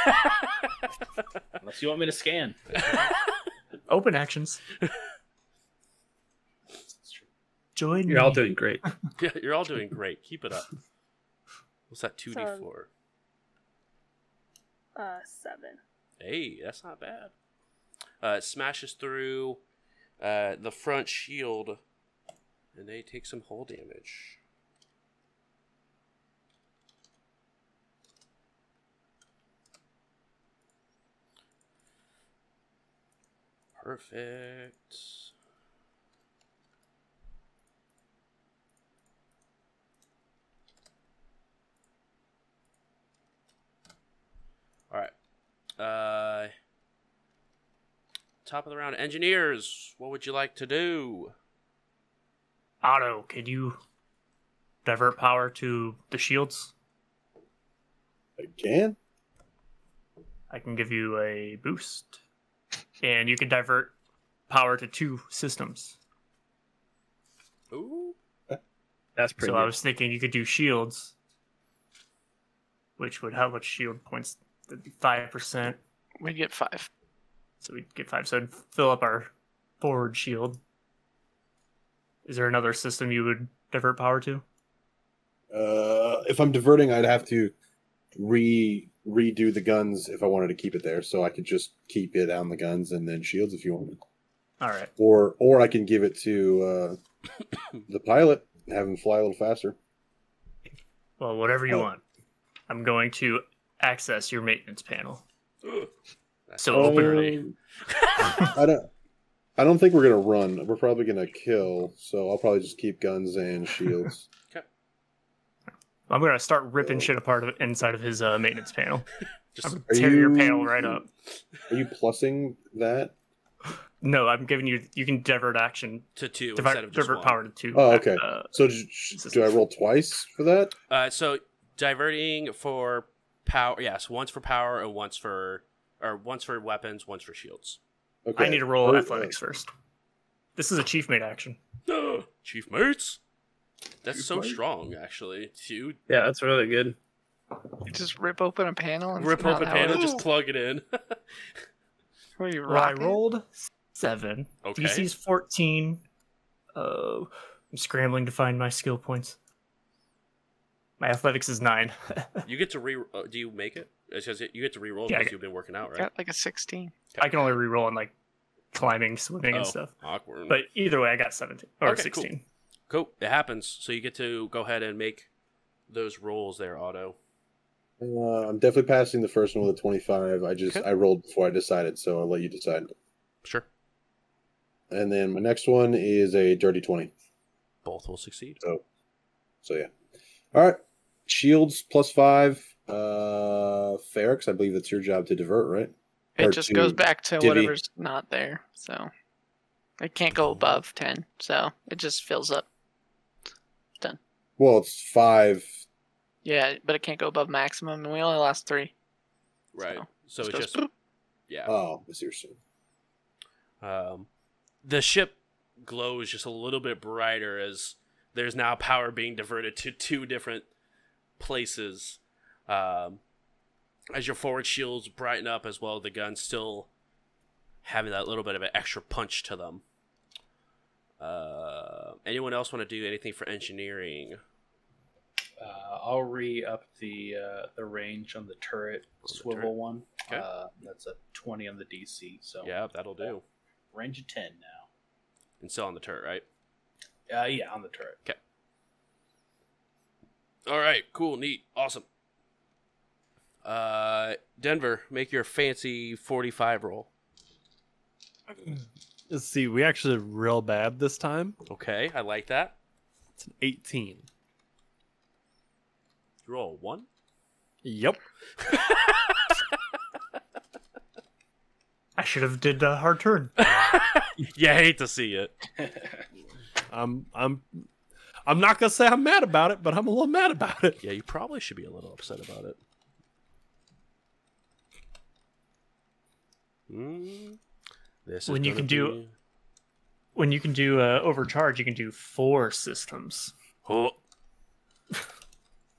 Speaker 7: unless you want me to scan.
Speaker 2: open actions. Join
Speaker 3: You're all doing great.
Speaker 1: yeah, you're all doing great. Keep it up. What's that? Two d four.
Speaker 6: Uh, seven.
Speaker 1: Hey, that's not bad. Uh, it smashes through uh, the front shield, and they take some hull damage. Perfect. All right. Uh, top of the round, engineers. What would you like to do?
Speaker 2: Otto, can you divert power to the shields?
Speaker 4: Again?
Speaker 2: I can give you a boost. And you can divert power to two systems.
Speaker 1: Ooh.
Speaker 3: That's pretty.
Speaker 2: so I was thinking you could do shields, which would how much shield points? Five percent.
Speaker 8: We'd get five.
Speaker 2: So we'd get five. So it'd fill up our forward shield. Is there another system you would divert power to?
Speaker 4: Uh, if I'm diverting, I'd have to re redo the guns if I wanted to keep it there. So I could just keep it on the guns and then shields if you want.
Speaker 2: All right.
Speaker 4: Or or I can give it to uh, the pilot, have him fly a little faster.
Speaker 2: Well, whatever you
Speaker 4: Oh.
Speaker 2: want. I'm going to access your maintenance panel.
Speaker 1: That's
Speaker 2: So open ready.
Speaker 3: Um,
Speaker 4: I don't. I don't think we're gonna run. We're probably gonna kill. So I'll probably just keep guns and shields.
Speaker 2: I'm gonna start ripping shit apart of- inside of his uh, maintenance panel.
Speaker 1: just
Speaker 2: I'm gonna
Speaker 4: Are
Speaker 2: tear your
Speaker 4: you-
Speaker 2: panel right up.
Speaker 4: Are you plussing that?
Speaker 2: No, I'm giving you. You can divert action,
Speaker 1: to two instead
Speaker 2: divert,
Speaker 1: of just
Speaker 2: divert
Speaker 1: one.
Speaker 2: power to two.
Speaker 4: Oh, okay.
Speaker 2: Uh,
Speaker 4: So j- j- do I roll twice for that?
Speaker 1: Uh, so diverting for power. Yes, once for power and once for, or once for weapons, once for shields.
Speaker 4: Okay.
Speaker 2: I need to roll athletics first. This is a chief mate action.
Speaker 1: Chief mates. That's
Speaker 3: Chief
Speaker 1: so
Speaker 3: mate?
Speaker 1: strong, actually. Two
Speaker 3: yeah, that's really good.
Speaker 8: Just rip open a panel and
Speaker 1: rip open
Speaker 8: a
Speaker 1: panel,
Speaker 8: it-
Speaker 1: just plug it in.
Speaker 8: Where you
Speaker 2: Well, I rolled seven.
Speaker 1: Okay.
Speaker 2: DC's fourteen. Uh, I'm scrambling to find my skill points. My athletics is nine.
Speaker 1: you get to re. Uh, do you make it? It says it- you get to re-roll
Speaker 2: Yeah,
Speaker 1: because
Speaker 2: get-
Speaker 1: you've been working out, right?
Speaker 8: Got like a sixteen.
Speaker 2: I can only reroll on like climbing, swimming,
Speaker 1: oh,
Speaker 2: and stuff.
Speaker 1: awkward.
Speaker 2: But either way, I got seventeen or
Speaker 1: Okay,
Speaker 2: sixteen.
Speaker 1: cool, it happens. So you get to go ahead and make those rolls there, Otto.
Speaker 4: Uh, I'm definitely passing the first one with a 25. I just
Speaker 1: Okay.
Speaker 4: I rolled before I decided, so I'll let you decide.
Speaker 1: Sure,
Speaker 4: And then my next one is a dirty 20.
Speaker 1: both will succeed.
Speaker 4: So, So yeah. All right. Shields plus five. Uh, Ferrix, I believe it's your job to divert, right?
Speaker 8: It
Speaker 4: Or
Speaker 8: just goes back to
Speaker 4: divvy.
Speaker 8: whatever's not there. So it can't go above ten. So it just fills up. Done.
Speaker 4: Well, it's five.
Speaker 8: Yeah, but it can't go above maximum, and we only lost three.
Speaker 1: Right. So,
Speaker 8: So it
Speaker 1: just
Speaker 8: goes
Speaker 1: yeah.
Speaker 4: Oh, I see what.
Speaker 1: Um, the ship glows just a little bit brighter as there's now power being diverted to two different places. Um, as your forward shields brighten up as well, the guns still having that little bit of an extra punch to them. Uh, anyone else want to do anything for engineering?
Speaker 7: Uh, I'll re up the uh, the range on the turret
Speaker 1: the
Speaker 7: swivel
Speaker 1: turret.
Speaker 7: one.
Speaker 1: Okay.
Speaker 7: Uh, that's a twenty on the DC. So
Speaker 1: Yeah, that'll do.
Speaker 7: range of ten now.
Speaker 1: And still on the turret, right?
Speaker 7: Uh, yeah, on the turret. Okay.
Speaker 1: All right, cool, neat, awesome. Uh, Denver, make your fancy forty-five roll.
Speaker 5: Let's see. We actually real bad this time.
Speaker 1: Okay, I like that.
Speaker 5: It's an 18.
Speaker 1: You roll a one.
Speaker 5: Yep.
Speaker 2: I should have did a hard turn.
Speaker 1: you hate to see it.
Speaker 5: I'm I'm I'm not gonna say I'm mad about it, but I'm a little mad about it.
Speaker 1: Yeah, you probably should be a little upset about it. Mm, this is
Speaker 2: When you
Speaker 1: gonna
Speaker 2: can do- When you can do uh, overcharge, you can do four systems.
Speaker 1: Oh,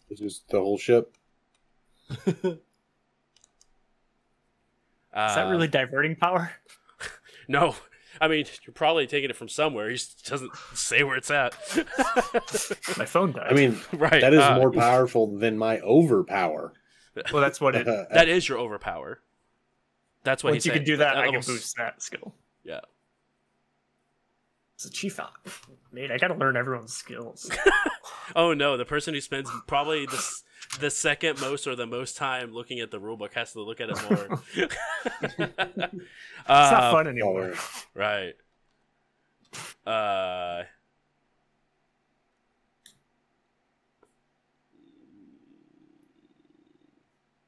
Speaker 4: This is the whole ship.
Speaker 2: Is that
Speaker 1: uh,
Speaker 2: really diverting power?
Speaker 1: No, I mean you're probably taking it from somewhere. He just doesn't say where it's at.
Speaker 2: My phone died.
Speaker 4: I mean,
Speaker 1: right.
Speaker 4: that is
Speaker 1: uh,
Speaker 4: more powerful than my overpower.
Speaker 2: well, that's what it.
Speaker 1: That is your overpower. That's what
Speaker 2: Once
Speaker 1: he
Speaker 2: you can do that,
Speaker 1: At
Speaker 2: I can
Speaker 1: level
Speaker 2: boost that skill.
Speaker 1: Yeah.
Speaker 2: It's a chief op. Mate, I gotta learn everyone's skills.
Speaker 1: Oh no, the person who spends probably the s- the second most or the most time looking at the rulebook has to look at it more.
Speaker 2: It's
Speaker 1: Uh,
Speaker 2: not fun anymore.
Speaker 1: Right. Uh.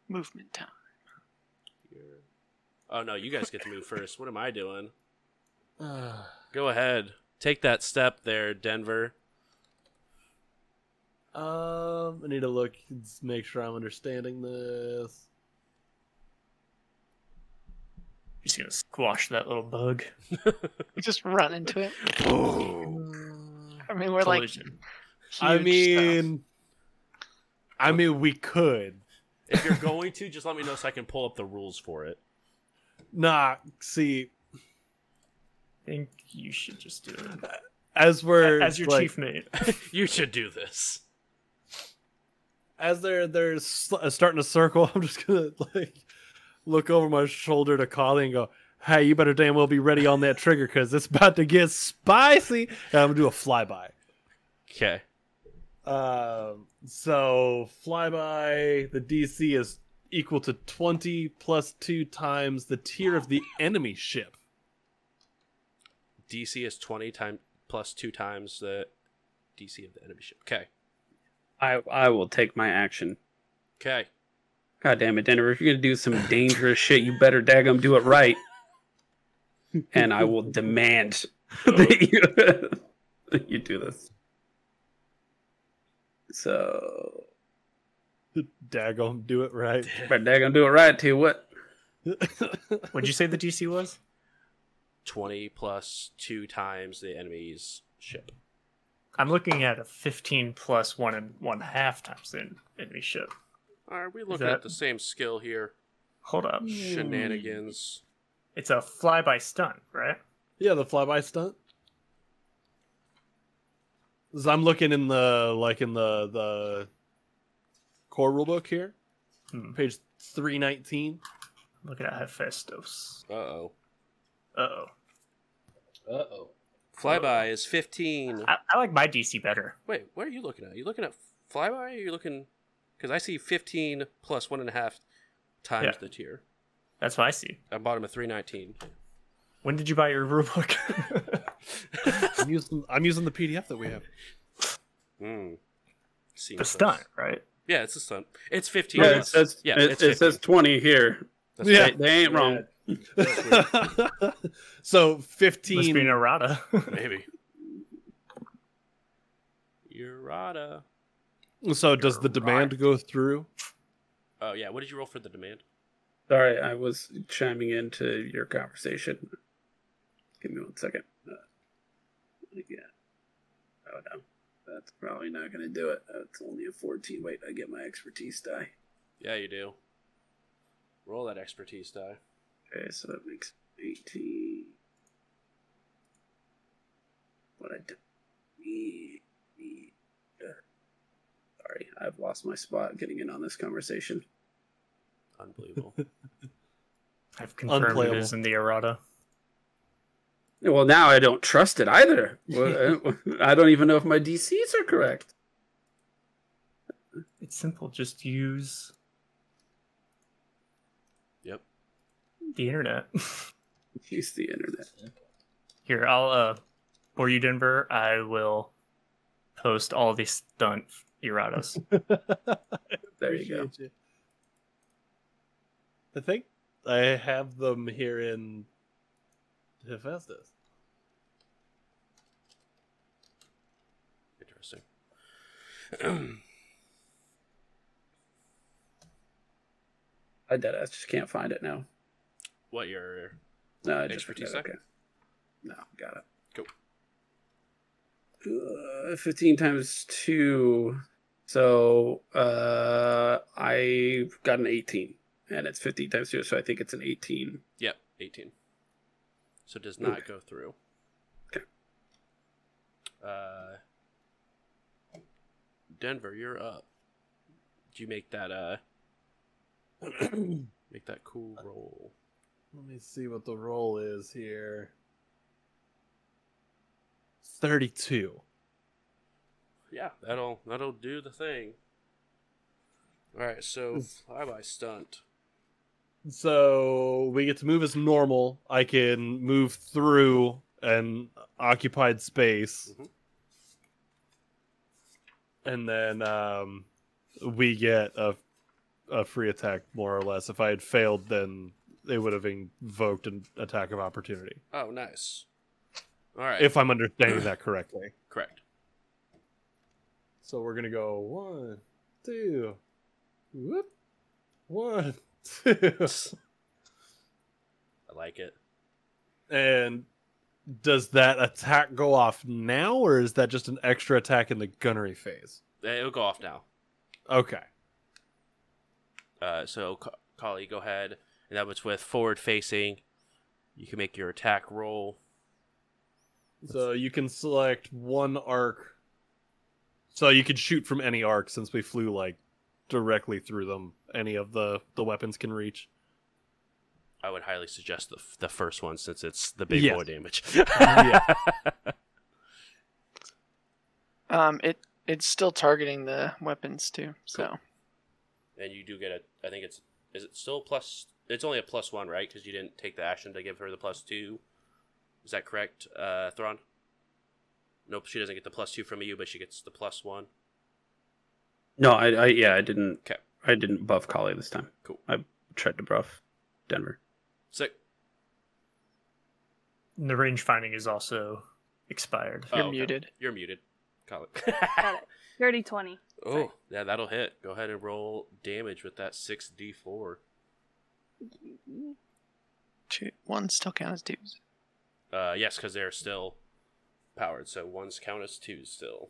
Speaker 8: Movement time.
Speaker 1: Oh no, you guys get to move first. What am I doing? Go ahead. Take that step there, Denver.
Speaker 5: Um, I need to look and make sure I'm understanding this.
Speaker 2: Just gonna squash that little bug.
Speaker 8: Just run into it. I mean, we're like.
Speaker 5: I
Speaker 8: huge
Speaker 5: mean, I mean, we could.
Speaker 1: If you're going to, just let me know so I can pull up the rules for it.
Speaker 5: Nah, see,
Speaker 2: I think you should just do it
Speaker 5: as we're
Speaker 2: as your
Speaker 5: like,
Speaker 2: chief mate.
Speaker 1: You should do this.
Speaker 5: As they're they're uh, starting to circle, I'm just gonna like look over my shoulder to Kali and go, "Hey, you better damn well be ready on that trigger because it's about to get spicy." And I'm gonna do a flyby.
Speaker 1: Okay.
Speaker 5: Um, so flyby, the DC is equal to 20 plus two times the tier of the enemy ship.
Speaker 1: DC is 20 times plus two times the DC of the enemy ship. Okay.
Speaker 3: I I will take my action.
Speaker 1: Okay.
Speaker 3: God damn it, Denver! If you're gonna do some dangerous shit, you better daggum do it right. and I will demand that you that you do this. So,
Speaker 5: Daggone, do it right.
Speaker 3: But daggum do it right too. What?
Speaker 2: What'd you say the DC was?
Speaker 1: 20 plus two times the enemy's ship.
Speaker 2: I'm looking at a 15 plus one and one half times the enemy ship.
Speaker 1: Are we looking
Speaker 2: that-
Speaker 1: at the same skill here?
Speaker 2: Hold up.
Speaker 1: Shenanigans.
Speaker 2: It's a flyby stunt, right?
Speaker 5: Yeah, the flyby stunt. 'Cause I'm looking in the like in the the core rulebook here,
Speaker 2: Hmm.
Speaker 5: page three nineteen.
Speaker 2: Looking at Hephaistos.
Speaker 1: Uh oh.
Speaker 2: Uh oh.
Speaker 7: Uh oh.
Speaker 1: Flyby is 15.
Speaker 2: I, I like my DC better.
Speaker 1: Wait, what are you looking at? you looking at flyby? Or are you looking. Because I see 15 plus one and a half times
Speaker 2: Yeah.
Speaker 1: the tier.
Speaker 2: That's what I see.
Speaker 1: I bought him a 319.
Speaker 2: When did you buy your rulebook?
Speaker 5: I'm using I'm using the PDF that we have.
Speaker 1: Hmm.
Speaker 2: the stunt, right?
Speaker 1: Yeah, it's a stunt. It's 15.
Speaker 3: Yeah, it says
Speaker 1: yeah,
Speaker 3: it,
Speaker 1: it's
Speaker 3: it says twenty here.
Speaker 1: That's
Speaker 5: Yeah.
Speaker 1: right.
Speaker 3: They, they ain't wrong.
Speaker 5: so 15
Speaker 2: Must be an
Speaker 5: fifteen.
Speaker 2: errata.
Speaker 1: Maybe. Urata.
Speaker 5: So does the demand go through?
Speaker 1: Oh, yeah. What did you roll for the demand?
Speaker 3: Sorry, I was chiming into your conversation. Give me one second. Uh, yeah. Oh no, that's probably not going to do it. That's only a fourteen. Wait, I get my expertise die.
Speaker 1: Yeah, you do. Roll that expertise die.
Speaker 3: Okay, so that makes eighteen. What I did. me- me- uh, Sorry, I I've lost my spot getting in on this conversation.
Speaker 1: Unbelievable.
Speaker 2: I've confirmed it
Speaker 5: Unplayable.
Speaker 2: is in the errata.
Speaker 3: Well, now I don't trust it either. Uh, I don't even know if my DCs are correct.
Speaker 2: It's simple. Just use
Speaker 1: yep.
Speaker 2: The internet.
Speaker 3: Use the internet.
Speaker 2: Here, I'll uh for you, Denver. I will post all these stunt erratas.
Speaker 3: There you go.
Speaker 5: You. I think I have them here in Hephaistos.
Speaker 1: Interesting.
Speaker 3: I dead ass just can't find it now.
Speaker 1: What your
Speaker 3: No,
Speaker 1: Expertise?
Speaker 3: Okay. No, got it.
Speaker 1: Cool.
Speaker 3: Uh, 15 times 2. So uh, I got an 18. And it's 15 times 2, so I think it's an 18.
Speaker 1: Yep, 18. So it does not
Speaker 3: Okay.
Speaker 1: go through.
Speaker 3: Okay.
Speaker 1: Uh, Denver, you're up. Do you make that uh make that cool roll?
Speaker 5: Let me see what the roll is here. 32.
Speaker 1: Yeah, that'll that'll do the thing. All right, so fly by stunt.
Speaker 5: So we get to move as normal. I can move through an occupied space.
Speaker 1: Mhm.
Speaker 5: And then um, we get a, a free attack, more or less. If I had failed, then they would have invoked an attack of opportunity.
Speaker 1: Oh, nice. All right,
Speaker 5: If I'm understanding that correctly.
Speaker 1: correct.
Speaker 5: So we're gonna go one, two, whoop, one, two,
Speaker 1: I like it.
Speaker 5: and does that attack go off now, or is that just an extra attack in the gunnery phase?
Speaker 1: Eh, It'll go off now.
Speaker 5: Okay.
Speaker 1: Uh, so, Ca- Kali, go ahead. And that was with forward facing. You can make your attack roll.
Speaker 5: So you can select one arc. So you could shoot from any arc since we flew like directly through them. Any of the the weapons can reach.
Speaker 1: I would highly suggest the, f- the first one since it's the big
Speaker 5: Yes.
Speaker 1: boy damage.
Speaker 5: Yeah.
Speaker 8: Um, it it's still targeting the weapons too. So
Speaker 1: and you do get a. I think it's. Is it still plus? It's only a plus one, right? Because you didn't take the action to give her the plus two. Is that correct, uh, Thrawn? Nope, she doesn't get the plus two from you, but she gets the plus one.
Speaker 3: No, I, I yeah, I didn't.
Speaker 1: 'Kay.
Speaker 3: I didn't buff Kali this time.
Speaker 1: Cool.
Speaker 3: I tried to buff Denver.
Speaker 1: Sick.
Speaker 2: the range finding is also expired.
Speaker 1: Oh,
Speaker 8: you're
Speaker 1: okay.
Speaker 8: muted.
Speaker 1: You're muted. Call it.
Speaker 6: Got it. Dirty 20.
Speaker 1: oh, yeah, that'll hit. Go ahead and roll damage with that six d four.
Speaker 8: Two, one still count as twos.
Speaker 1: Uh, yes, because they're still powered, so one's count as two still.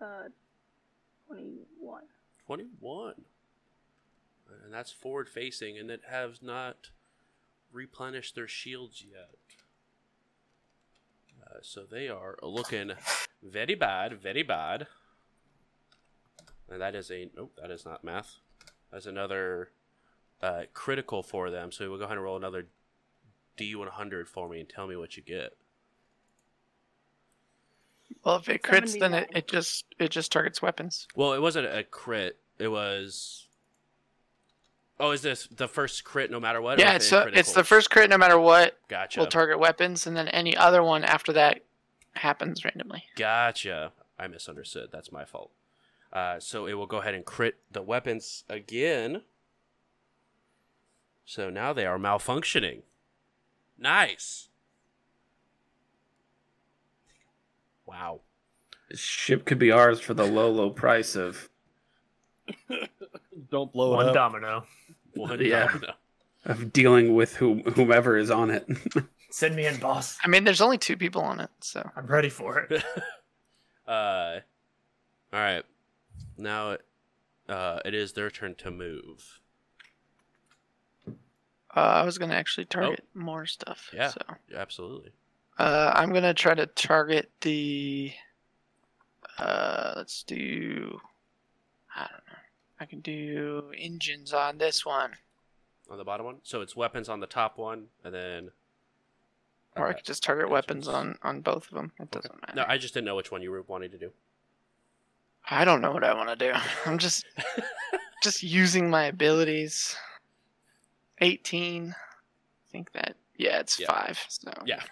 Speaker 6: Uh, 21.
Speaker 1: 21. And that's forward facing, and it has not replenished their shields yet. Uh, so they are looking very bad, very bad. And that is a. Nope, that is not math. That's another uh, critical for them. So we'll go ahead and roll another D100 for me and tell me what you get.
Speaker 8: Well, if it crits, then it, it just it just targets weapons.
Speaker 1: Well, it wasn't a crit. It was. Oh, is this the first crit no matter what?
Speaker 8: yeah, it's
Speaker 1: it
Speaker 8: a, it's the first crit no matter what
Speaker 1: Gotcha.
Speaker 8: will target weapons, and then any other one after that happens randomly.
Speaker 1: Gotcha. I misunderstood. That's my fault. Uh, so it will go ahead and crit the weapons again. So now they are malfunctioning. Nice. Wow.
Speaker 3: This ship could be ours for the low, low price of
Speaker 5: Don't blow
Speaker 2: One
Speaker 5: it up.
Speaker 2: One domino.
Speaker 1: One
Speaker 3: Yeah.
Speaker 1: domino.
Speaker 3: of dealing with whom, whomever is on it.
Speaker 2: Send me in, boss.
Speaker 8: I mean, there's only two people on it, so
Speaker 2: I'm ready for it.
Speaker 1: uh, all right. Now, uh, it is their turn to move.
Speaker 8: uh, I was gonna actually target more stuff.
Speaker 1: Yeah.
Speaker 8: So
Speaker 1: Absolutely.
Speaker 8: Uh, I'm gonna try to target the. Uh, let's do. I don't know. I can do engines on this one,
Speaker 1: On the bottom one. So it's weapons on the top one, and then.
Speaker 8: or I could just target weapons on on both of them. It
Speaker 1: Okay.
Speaker 8: doesn't matter.
Speaker 1: No, I just didn't know which one you were wanting to do.
Speaker 8: I don't know what I want to do. I'm just just using my abilities. 18. I think that yeah, it's
Speaker 1: Yeah.
Speaker 8: five. So
Speaker 1: Yeah,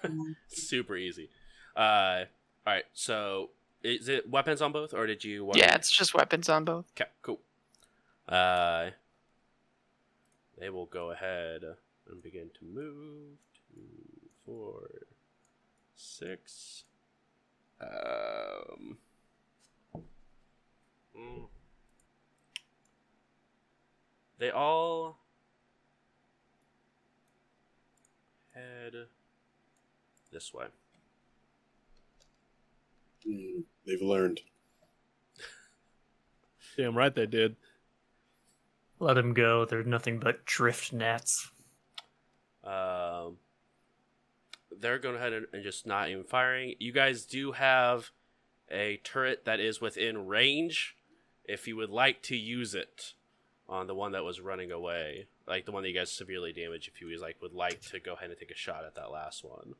Speaker 1: super easy. Uh, all right. So is it weapons on both, or did you? Want
Speaker 8: yeah, it's just weapons on both.
Speaker 1: Okay, cool. Uh, they will go ahead and begin to move. Two, four, six. Um. Mm. They all head this way.
Speaker 4: Hmm, they've learned.
Speaker 5: Damn right they did.
Speaker 2: Let them go. They're nothing but drift gnats.
Speaker 1: Um, they're going ahead and, and just not even firing. You guys do have a turret that is within range. If you would like to use it on the one that was running away, like the one that you guys severely damaged, if you guys like would like to go ahead and take a shot at that last one,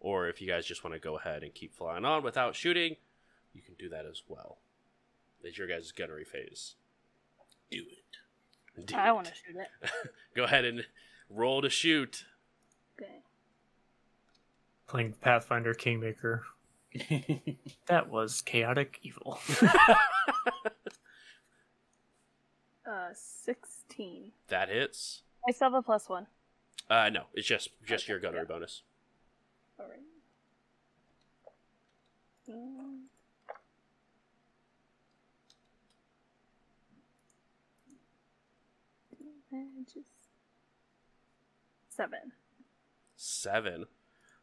Speaker 1: or if you guys just want to go ahead and keep flying on without shooting, you can do that as well. It's your guys' gunnery phase. Do it. Do
Speaker 6: I want to shoot it.
Speaker 1: go ahead and roll to shoot.
Speaker 6: Okay.
Speaker 2: Playing Pathfinder Kingmaker. That was chaotic evil.
Speaker 6: Uh, 16.
Speaker 1: That hits.
Speaker 6: I still have a plus one.
Speaker 1: Uh, no, it's just just
Speaker 6: Okay,
Speaker 1: your gunnery
Speaker 6: yeah.
Speaker 1: bonus.
Speaker 6: Alright. Mm. Damages. Seven.
Speaker 1: Seven.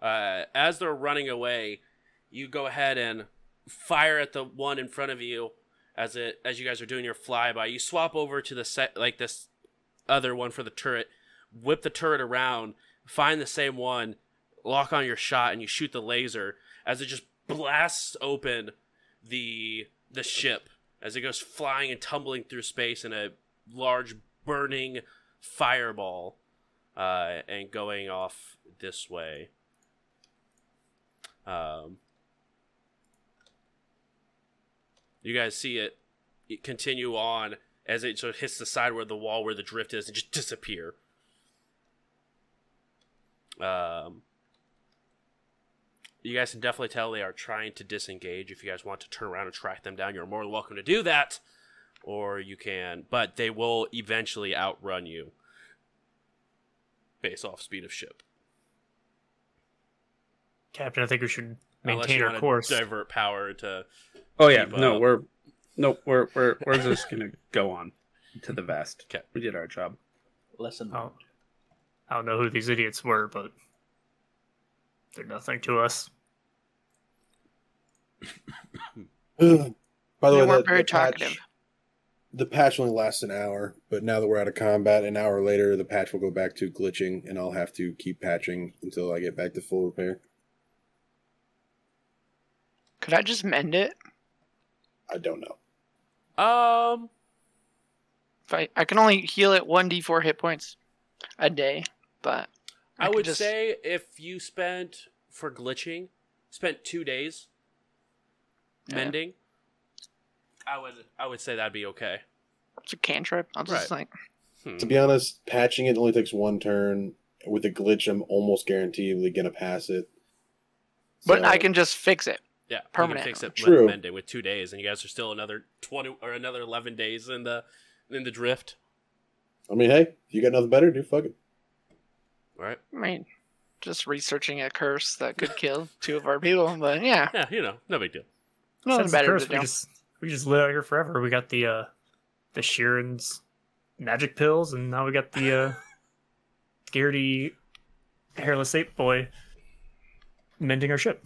Speaker 1: Uh, as they're running away, you go ahead and fire at the one in front of you. As it as you guys are doing your flyby, you swap over to the set like this other one for the turret, whip the turret around, find the same one, lock on your shot, and you shoot the laser as it just blasts open the the ship as it goes flying and tumbling through space in a large burning fireball uh, and going off this way. Um, you guys see it, it continue on as it sort of hits the side where the wall where the drift is and just disappear. Um, you guys can definitely tell they are trying to disengage. If you guys want to turn around and track them down, you're more than welcome to do that. Or you can, but they will eventually outrun you based off speed of ship.
Speaker 2: Captain, I think we should maintain our course.
Speaker 1: Divert power to.
Speaker 3: Oh yeah,
Speaker 1: Keep
Speaker 3: no,
Speaker 1: up.
Speaker 3: we're no, we're we're we're just gonna go on to the vest.
Speaker 1: Okay.
Speaker 3: We did our job.
Speaker 7: Lesson.
Speaker 2: Oh, I don't know who these idiots were, but they're nothing to us.
Speaker 4: By the
Speaker 8: they
Speaker 4: way,
Speaker 8: weren't
Speaker 4: the,
Speaker 8: very
Speaker 4: the patch, the patch only lasts an hour, but now that we're out of combat, an hour later, the patch will go back to glitching, and I'll have to keep patching until I get back to full repair.
Speaker 8: Could I just mend it?
Speaker 4: I don't know.
Speaker 1: Um,
Speaker 8: If I, I can only heal it one d4 hit points a day, but
Speaker 1: I,
Speaker 8: could
Speaker 1: would
Speaker 8: just-
Speaker 1: say if you spent for glitching, spent two days
Speaker 8: Yeah.
Speaker 1: mending, I would I would say that'd be okay.
Speaker 8: it's a cantrip. I'll just
Speaker 1: Right.
Speaker 8: like
Speaker 1: Hmm.
Speaker 4: To be honest, patching it only takes one turn. With a glitch, I'm almost guaranteedly gonna pass it.
Speaker 8: but I can just fix it.
Speaker 1: Yeah, you
Speaker 8: Permanent.
Speaker 1: can fix it
Speaker 4: True.
Speaker 1: with mending with two days, and you guys are still another twenty or another eleven days in the in the drift.
Speaker 4: I mean, hey, if you got nothing better, do fuck it.
Speaker 1: All right.
Speaker 8: I mean, just researching a curse that could kill two of our people, but yeah,
Speaker 1: Yeah, you know, no big deal.
Speaker 8: nothing
Speaker 2: Since the
Speaker 8: better
Speaker 2: curse,
Speaker 8: to
Speaker 2: we just we just live out here forever. We got the uh the Shirren's magic pills, and now we got the uh Garrity hairless ape boy mending our ship.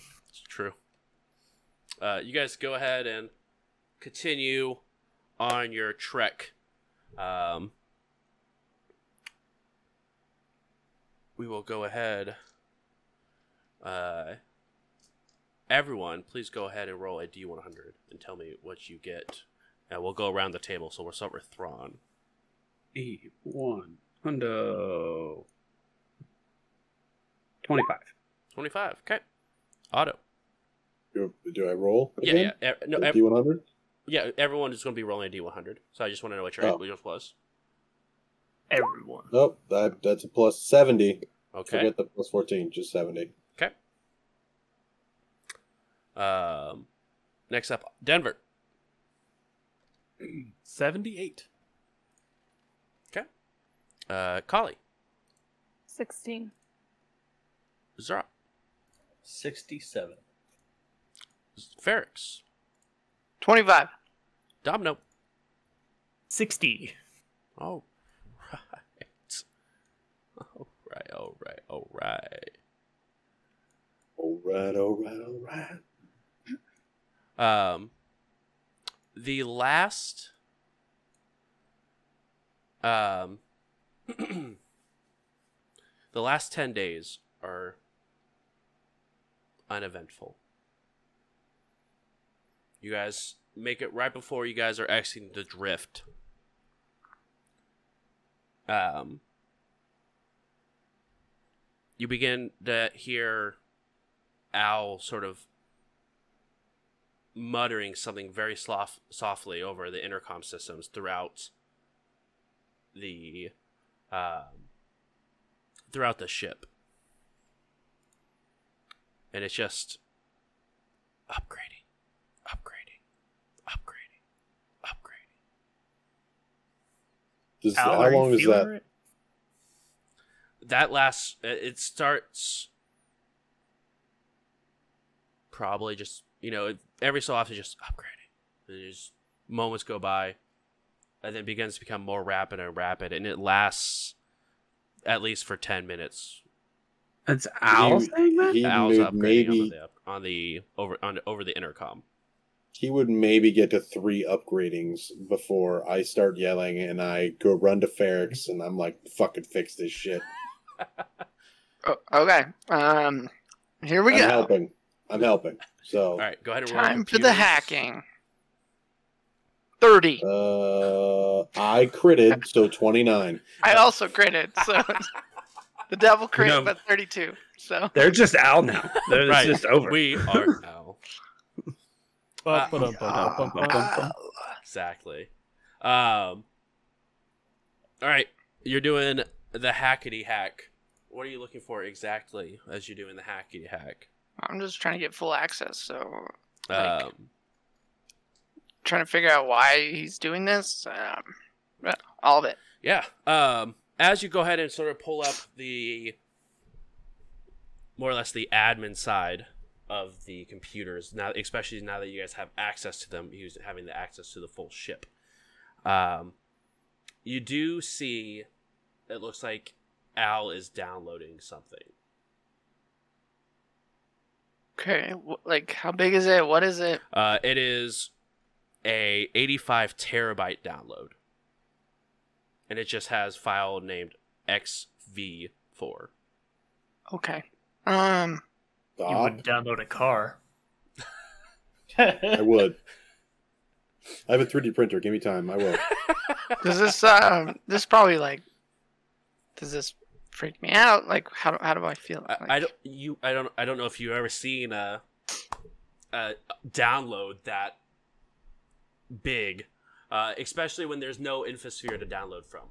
Speaker 1: Uh, you guys go ahead and continue on your trek. Um, we will go ahead. Uh, everyone, please go ahead and roll a d100 and tell me what you get. And we'll go around the table. So we'll start with Thrawn.
Speaker 3: E one hundo. Twenty-five.
Speaker 1: 25. Okay. Otto.
Speaker 4: Do, do I roll?
Speaker 1: Yeah,
Speaker 4: again?
Speaker 1: yeah. e- No,
Speaker 4: A
Speaker 1: ev-
Speaker 4: D100?
Speaker 1: yeah, everyone is going to be rolling a d100. So I just want to know what your
Speaker 4: Oh.
Speaker 1: yours was.
Speaker 2: Everyone.
Speaker 4: Nope, that, that's a plus 70.
Speaker 1: Okay.
Speaker 4: Forget the plus 14, just 70. Okay.
Speaker 1: Um, next up, Denver.
Speaker 5: 78. Okay.
Speaker 1: Uh, Kali.
Speaker 6: 16.
Speaker 1: Zara.
Speaker 7: 67.
Speaker 1: Ferrix.
Speaker 8: 25.
Speaker 1: Domino.
Speaker 2: 60.
Speaker 1: All right. All right, all right, all right.
Speaker 4: All right, all right, all right.
Speaker 1: Um, the last, um, the last ten days are uneventful. You guys make it right before you guys are exiting the drift. Um, you begin to hear Al sort of muttering something very slof- softly over the intercom systems throughout the um, throughout the ship, and it's just upgrading, upgrading, upgrading, upgrading.
Speaker 4: Does,
Speaker 2: Al,
Speaker 4: how
Speaker 2: are you
Speaker 4: long is that?
Speaker 2: it?
Speaker 1: That lasts. it it starts probably just you know every so often just upgrading. There's moments go by, and then begins to become more rapid and rapid, and it lasts at least for ten minutes.
Speaker 3: That's Al saying that.
Speaker 4: He
Speaker 1: Al's upgrading
Speaker 4: maybe
Speaker 1: on, the, on the over on over the intercom.
Speaker 4: He would maybe get to three upgradings before I start yelling and I go run to Ferrix and I'm like, fucking fix this shit.
Speaker 8: Oh, okay. Um, here we go.
Speaker 4: I'm helping. I'm helping. So
Speaker 1: All right, go ahead and roll
Speaker 8: Time for the hacking. 30.
Speaker 4: uh I critted, so twenty nine.
Speaker 8: I also critted, so the devil crit,
Speaker 3: No.
Speaker 8: but 32. So
Speaker 3: They're just Al now. They're,
Speaker 1: Right.
Speaker 3: It's just over.
Speaker 1: We are now exactly. Um. All right, you're doing the hackety hack. What are you looking for exactly as you're doing the hackety hack?
Speaker 8: I'm just trying to get full access. So Like-
Speaker 1: Um,
Speaker 8: trying to figure out why he's doing this. Um, all of it.
Speaker 1: yeah. Um, as you go ahead and sort of pull up the more or less the admin side of the computers now, especially now that you guys have access to them, use having the access to the full ship. Um, you do see it looks like Al is downloading something.
Speaker 8: Okay, like how big is it? What is it?
Speaker 1: Uh, it is a 85 terabyte download, and it just has file named XV4.
Speaker 8: Okay. Um,
Speaker 2: You
Speaker 4: Doc,
Speaker 2: would download a car.
Speaker 4: I would. I have a 3D printer. Give me time. I will.
Speaker 8: does this um this probably like does this freak me out? Like how do, how do I feel?
Speaker 1: I, I don't you I don't I don't know if you've ever seen a, a download that big, uh, especially when there's no infosphere to download from.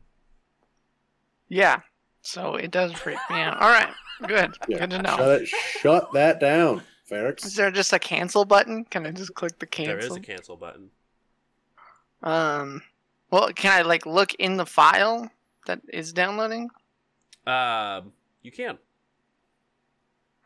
Speaker 8: Yeah. So it does freak me out. All right. Good.
Speaker 4: Yeah.
Speaker 8: Good to know.
Speaker 4: Shut it. Shut that down,
Speaker 8: Is there just a cancel button? Can I just click the cancel?
Speaker 1: There is a cancel button.
Speaker 8: Um, well, can I like look in the file that is downloading?
Speaker 1: Um, you can.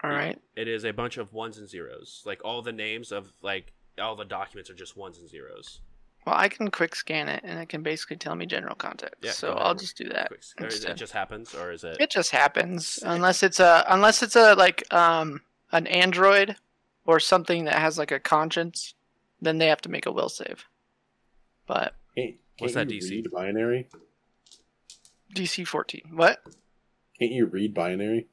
Speaker 8: All right.
Speaker 1: It is a bunch of ones and zeros. Like all the names of like all the documents are just ones and zeros.
Speaker 8: Well, I can quick scan it, and it can basically tell me general context.
Speaker 1: Yeah,
Speaker 8: so I'll just do that.
Speaker 1: Quick, it just happens, or is it?
Speaker 8: It just happens unless it's a unless it's a like um an Android or something that has like a conscience, then they have to make a will save. But
Speaker 4: Can't,
Speaker 1: What's
Speaker 4: can't
Speaker 1: that DC?
Speaker 4: Read binary.
Speaker 8: DC fourteen. What?
Speaker 4: Can't you read binary?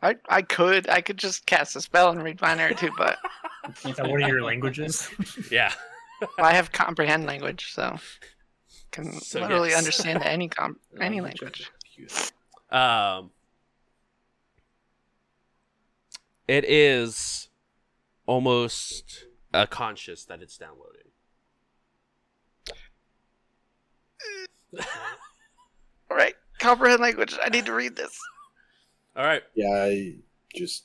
Speaker 8: I I could I could just cast a spell and read binary too, but
Speaker 2: Is that one of your languages?
Speaker 1: Yeah.
Speaker 8: I have comprehend language, so can
Speaker 1: So,
Speaker 8: literally
Speaker 1: yes.
Speaker 8: understand any com any language.
Speaker 1: Um, it is almost uh, conscious that it's downloading.
Speaker 8: All right, comprehend language. I need to read this.
Speaker 1: All right.
Speaker 4: Yeah, I just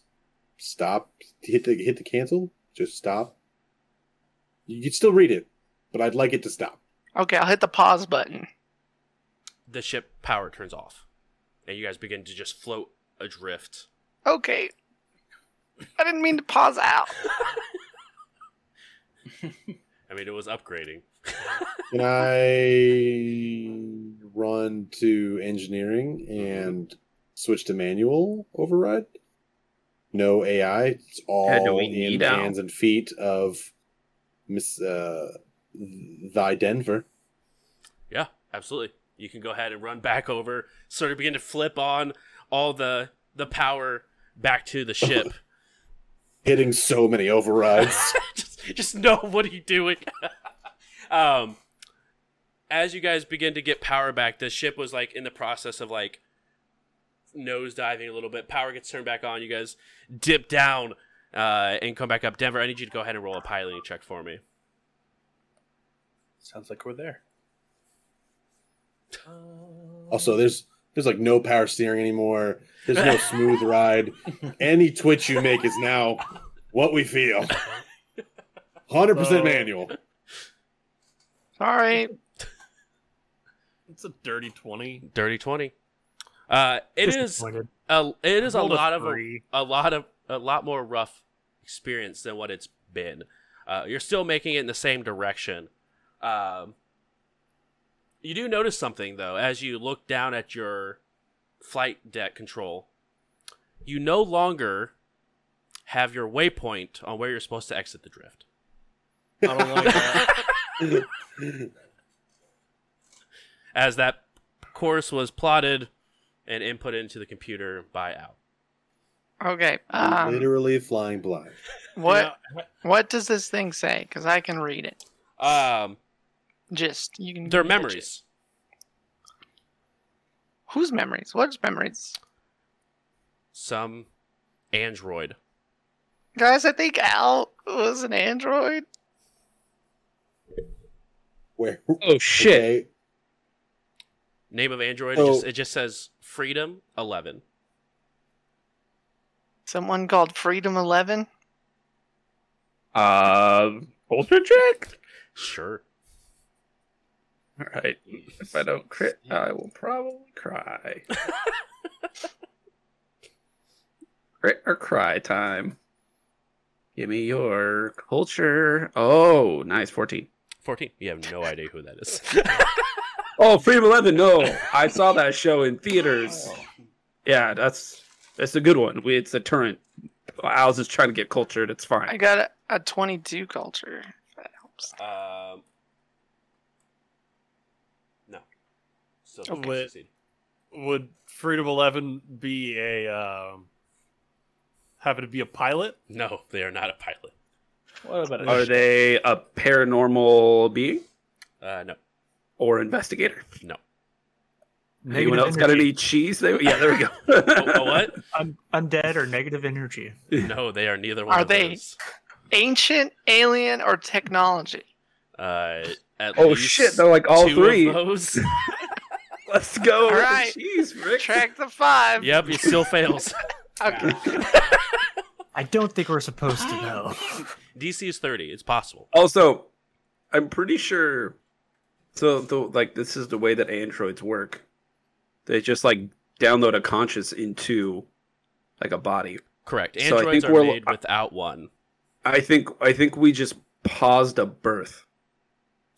Speaker 4: stop. Hit the hit the cancel. Just stop. You can still read it, but I'd like it to stop.
Speaker 8: Okay, I'll hit the pause button.
Speaker 1: The ship power turns off, and you guys begin to just float adrift.
Speaker 8: Okay. I didn't mean to pause out.
Speaker 1: I mean, it was upgrading.
Speaker 4: Can I run to engineering and switch to manual override? No AI. It's all
Speaker 3: Yeah, do we
Speaker 4: in
Speaker 3: need out?
Speaker 4: hands and feet of Miss uh, Thy Denver.
Speaker 1: Yeah, absolutely. You can go ahead and run back over, sort of begin to flip on all the the power back to the ship.
Speaker 4: Hitting so many overrides.
Speaker 1: just, just know what are you doing. um, as you guys begin to get power back, the ship was like in the process of like nose diving a little bit. Power gets turned back on. You guys dip down uh, and come back up. Denver, I need you to go ahead and roll a piloting check for me.
Speaker 5: Sounds like we're there.
Speaker 4: also, there's there's like no power steering anymore. There's no smooth ride. Any twitch you make is now what we feel. Hundred percent
Speaker 5: Oh.
Speaker 4: manual.
Speaker 8: Sorry.
Speaker 5: It's a dirty twenty.
Speaker 1: Dirty twenty. Uh, it is
Speaker 2: Disappointed.
Speaker 1: a it is a
Speaker 2: Rolled
Speaker 1: lot of
Speaker 2: three.
Speaker 1: a lot of a lot more rough experience than what it's been. Uh, you're still making it in the same direction. Um, you do notice something though as you look down at your flight deck control. You no longer have your waypoint on where you're supposed to exit the drift.
Speaker 5: I don't like that.
Speaker 1: As that course was plotted and input into the computer by Al.
Speaker 8: Okay. Um,
Speaker 4: Literally flying blind.
Speaker 8: what
Speaker 5: Yeah,
Speaker 8: what does this thing say? Because I can read it.
Speaker 1: Um,
Speaker 8: Just you can.
Speaker 1: their
Speaker 8: give me the
Speaker 1: memories.
Speaker 8: gist. Whose memories? What's memories?
Speaker 1: Some android.
Speaker 8: Guys, I think Al was an android.
Speaker 4: Where?
Speaker 3: Oh shit!
Speaker 4: Okay.
Speaker 1: Name of Android.
Speaker 4: Oh.
Speaker 1: It, just, it just says Freedom Eleven.
Speaker 8: Someone called Freedom Eleven.
Speaker 3: Uh, culture check.
Speaker 1: Sure.
Speaker 3: All right. If I don't crit, I will probably cry. crit or cry time. Give me your culture. Oh, nice, fourteen.
Speaker 1: Fourteen. You have no idea who that is.
Speaker 3: Oh, Freedom Eleven. No, I saw that show in theaters. Yeah, that's that's a good one. We, it's a turret. I was just trying to get cultured. It's fine.
Speaker 8: I got a, a twenty-two culture. If that helps.
Speaker 1: um. No. Still
Speaker 8: Okay.
Speaker 1: don't
Speaker 5: Wait.
Speaker 1: succeed.
Speaker 5: Would Freedom Eleven be a um, having to be a pilot?
Speaker 1: No, they are not a pilot.
Speaker 5: What about
Speaker 3: Are they a paranormal being
Speaker 1: Uh, no.
Speaker 3: or investigator?
Speaker 1: No.
Speaker 3: Anyone
Speaker 2: Negative
Speaker 3: else got any cheese? They, yeah, there we go.
Speaker 1: Oh, oh, what?
Speaker 2: Un- undead or negative energy.
Speaker 1: No, they are neither one
Speaker 8: Are
Speaker 1: of
Speaker 8: they-
Speaker 1: those.
Speaker 8: Ancient, alien, or technology?
Speaker 1: Uh, at
Speaker 3: Oh
Speaker 1: least
Speaker 3: shit! They're like all three.
Speaker 1: Those.
Speaker 3: Let's go.
Speaker 8: All
Speaker 3: with the
Speaker 8: right.
Speaker 3: cheese, Rick.
Speaker 8: Track the five.
Speaker 1: yep, it still fails.
Speaker 8: Okay.
Speaker 2: I don't think we're supposed to know.
Speaker 1: DC is thirty. It's possible.
Speaker 3: Also, I'm pretty sure. So, the, like, this is the way that androids work. They just like download a conscious into like a body.
Speaker 1: Correct.
Speaker 3: So I
Speaker 1: Androids
Speaker 3: think
Speaker 1: are
Speaker 3: we're-
Speaker 1: made without one.
Speaker 3: I think. I think we just paused a birth.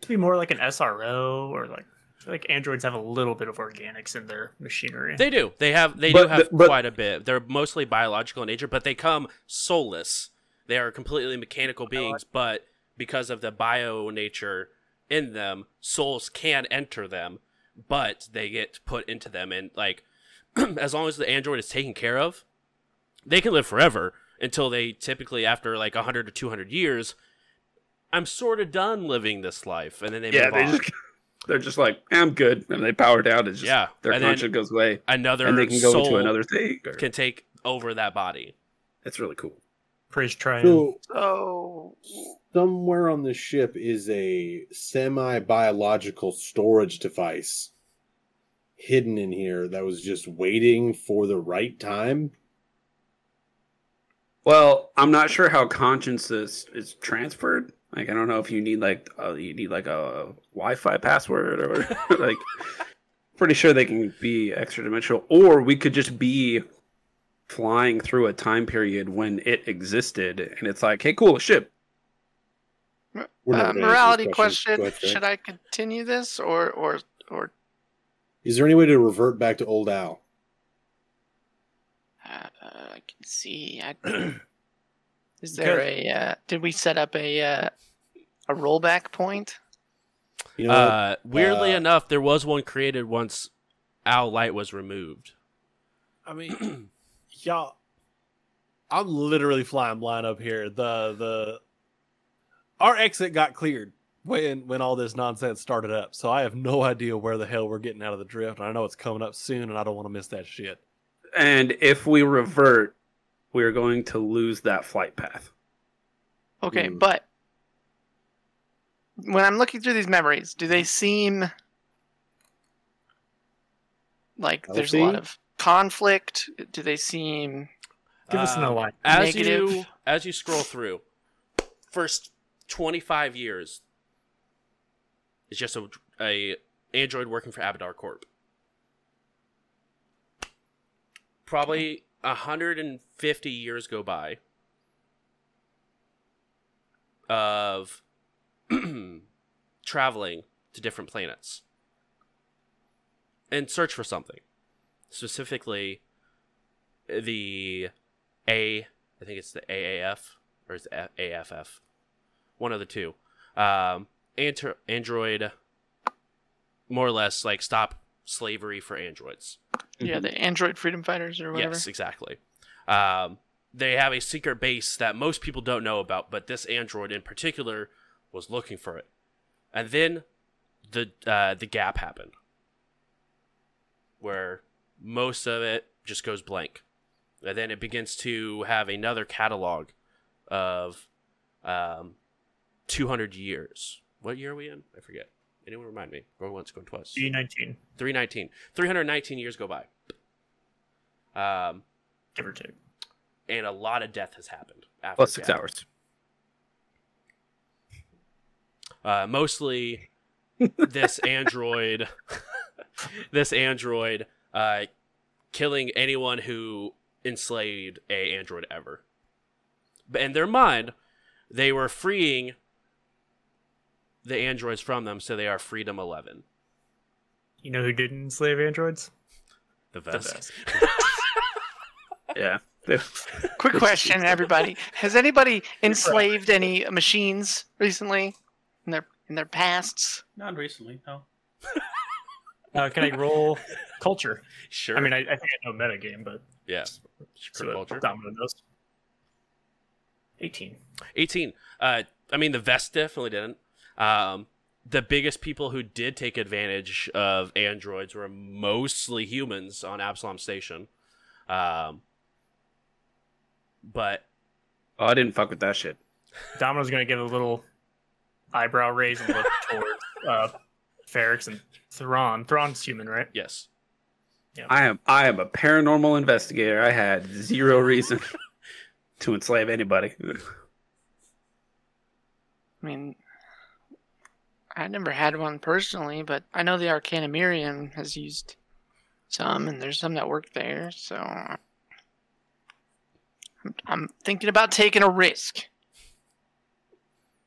Speaker 2: to be more like an SRO or like like androids have a little bit of organics in their machinery.
Speaker 1: They do. They have. They
Speaker 3: But
Speaker 1: do have
Speaker 3: but-
Speaker 1: quite a bit. They're mostly biological in nature, but they come soulless. They are completely mechanical beings, but because of the bio nature in them, souls can enter them, but they get put into them. And like as long as the android is taken care of, they can live forever until they typically after like 100 to 200 years I'm sort of done living this life and then they
Speaker 3: yeah, they
Speaker 1: on.
Speaker 3: just they're just like I'm good, and they power down. It's just
Speaker 1: yeah,
Speaker 3: their
Speaker 1: and
Speaker 3: conscience goes away,
Speaker 1: another
Speaker 3: and they can go
Speaker 1: soul
Speaker 3: into another thing. or-
Speaker 1: can take over that body.
Speaker 3: It's really cool.
Speaker 2: Praise trying.
Speaker 4: So
Speaker 8: Oh,
Speaker 4: somewhere on the ship is a semi-biological storage device hidden in here that was just waiting for the right time.
Speaker 3: Well, I'm not sure how conscience is, is transferred. Like, I don't know if you need like uh, you need like a Wi-Fi password or like. Pretty sure they can be extra dimensional, or we could just be flying through a time period when it existed, and it's like, hey, cool, a ship.
Speaker 4: We're
Speaker 8: uh, morality question.
Speaker 4: Ahead,
Speaker 8: Should I continue this or or or
Speaker 4: Is there any way to revert back to old Al?
Speaker 8: uh, I can see? I, is there a? Uh, did we set up a uh, a rollback point?
Speaker 4: You know.
Speaker 1: Uh, weirdly
Speaker 4: Uh,
Speaker 1: enough, there was one created once Al Light was removed.
Speaker 5: I mean, y'all, I'm literally flying blind up here. The the our exit got cleared when when all this nonsense started up, so I have no idea where the hell we're getting out of the drift. I know it's coming up soon, and I don't want to miss that shit.
Speaker 3: And if we revert, we're going to lose that flight path.
Speaker 8: Okay,
Speaker 4: Hmm.
Speaker 8: but when I'm looking through these memories, do they seem like there's a lot of conflict? Do they seem
Speaker 2: Give us an
Speaker 1: Um,
Speaker 2: outline.
Speaker 1: As
Speaker 8: Negative.
Speaker 1: you as you scroll through, first twenty five years is just a, a android working for Abadar Corp. Probably hundred and fifty years go by of traveling to different planets and search for something. Specifically, the A, I think it's the AAF or it's AFF, one of the two. Um, Ant- Android, more or less, like stop slavery for androids.
Speaker 8: yeah the android freedom fighters or whatever?
Speaker 1: Yes, exactly. Um, they have a secret base that most people don't know about, but this android in particular was looking for it. And then the uh, the gap happened, where most of it just goes blank, and then it begins to have another catalog of um, 200 years. What year are we in? I forget. Anyone remind me? Going once, going twice.
Speaker 2: D19,
Speaker 1: 319. 319 years go by. Um,
Speaker 2: give or take.
Speaker 1: and a lot of death has happened after
Speaker 3: Plus six
Speaker 1: Gap.
Speaker 3: hours.
Speaker 1: Uh, mostly this android, this android, uh, killing anyone who enslaved a android ever. But in their mind, they were freeing the androids from them, so they are Freedom Eleven.
Speaker 2: You know who didn't enslave androids?
Speaker 1: The
Speaker 2: The
Speaker 1: best.
Speaker 2: best.
Speaker 3: Yeah.
Speaker 8: Quick question, everybody: Has anybody enslaved any machines recently in their in their pasts?
Speaker 7: Not recently, no.
Speaker 2: Uh, can I roll culture?
Speaker 1: Sure.
Speaker 2: I mean, I, I think I know metagame, but
Speaker 1: yeah.
Speaker 2: see
Speaker 1: Crit culture.
Speaker 2: Domino knows. 18.
Speaker 1: 18. Uh, I mean, the Vesk definitely didn't. Um, the biggest people who did take advantage of androids were mostly humans on Absalom Station. Um, but
Speaker 3: Oh, I didn't fuck with that shit.
Speaker 2: Domino's going to give a little eyebrow raise and look towards uh, Ferrix and Thrawn. Thrawn's human, right?
Speaker 1: yes,
Speaker 3: I am I am a paranormal investigator. I had zero reason to enslave anybody.
Speaker 8: I mean, I never had one personally, but I know the Arcanamirium has used some, and there's some that work there. So I'm, I'm thinking about taking a risk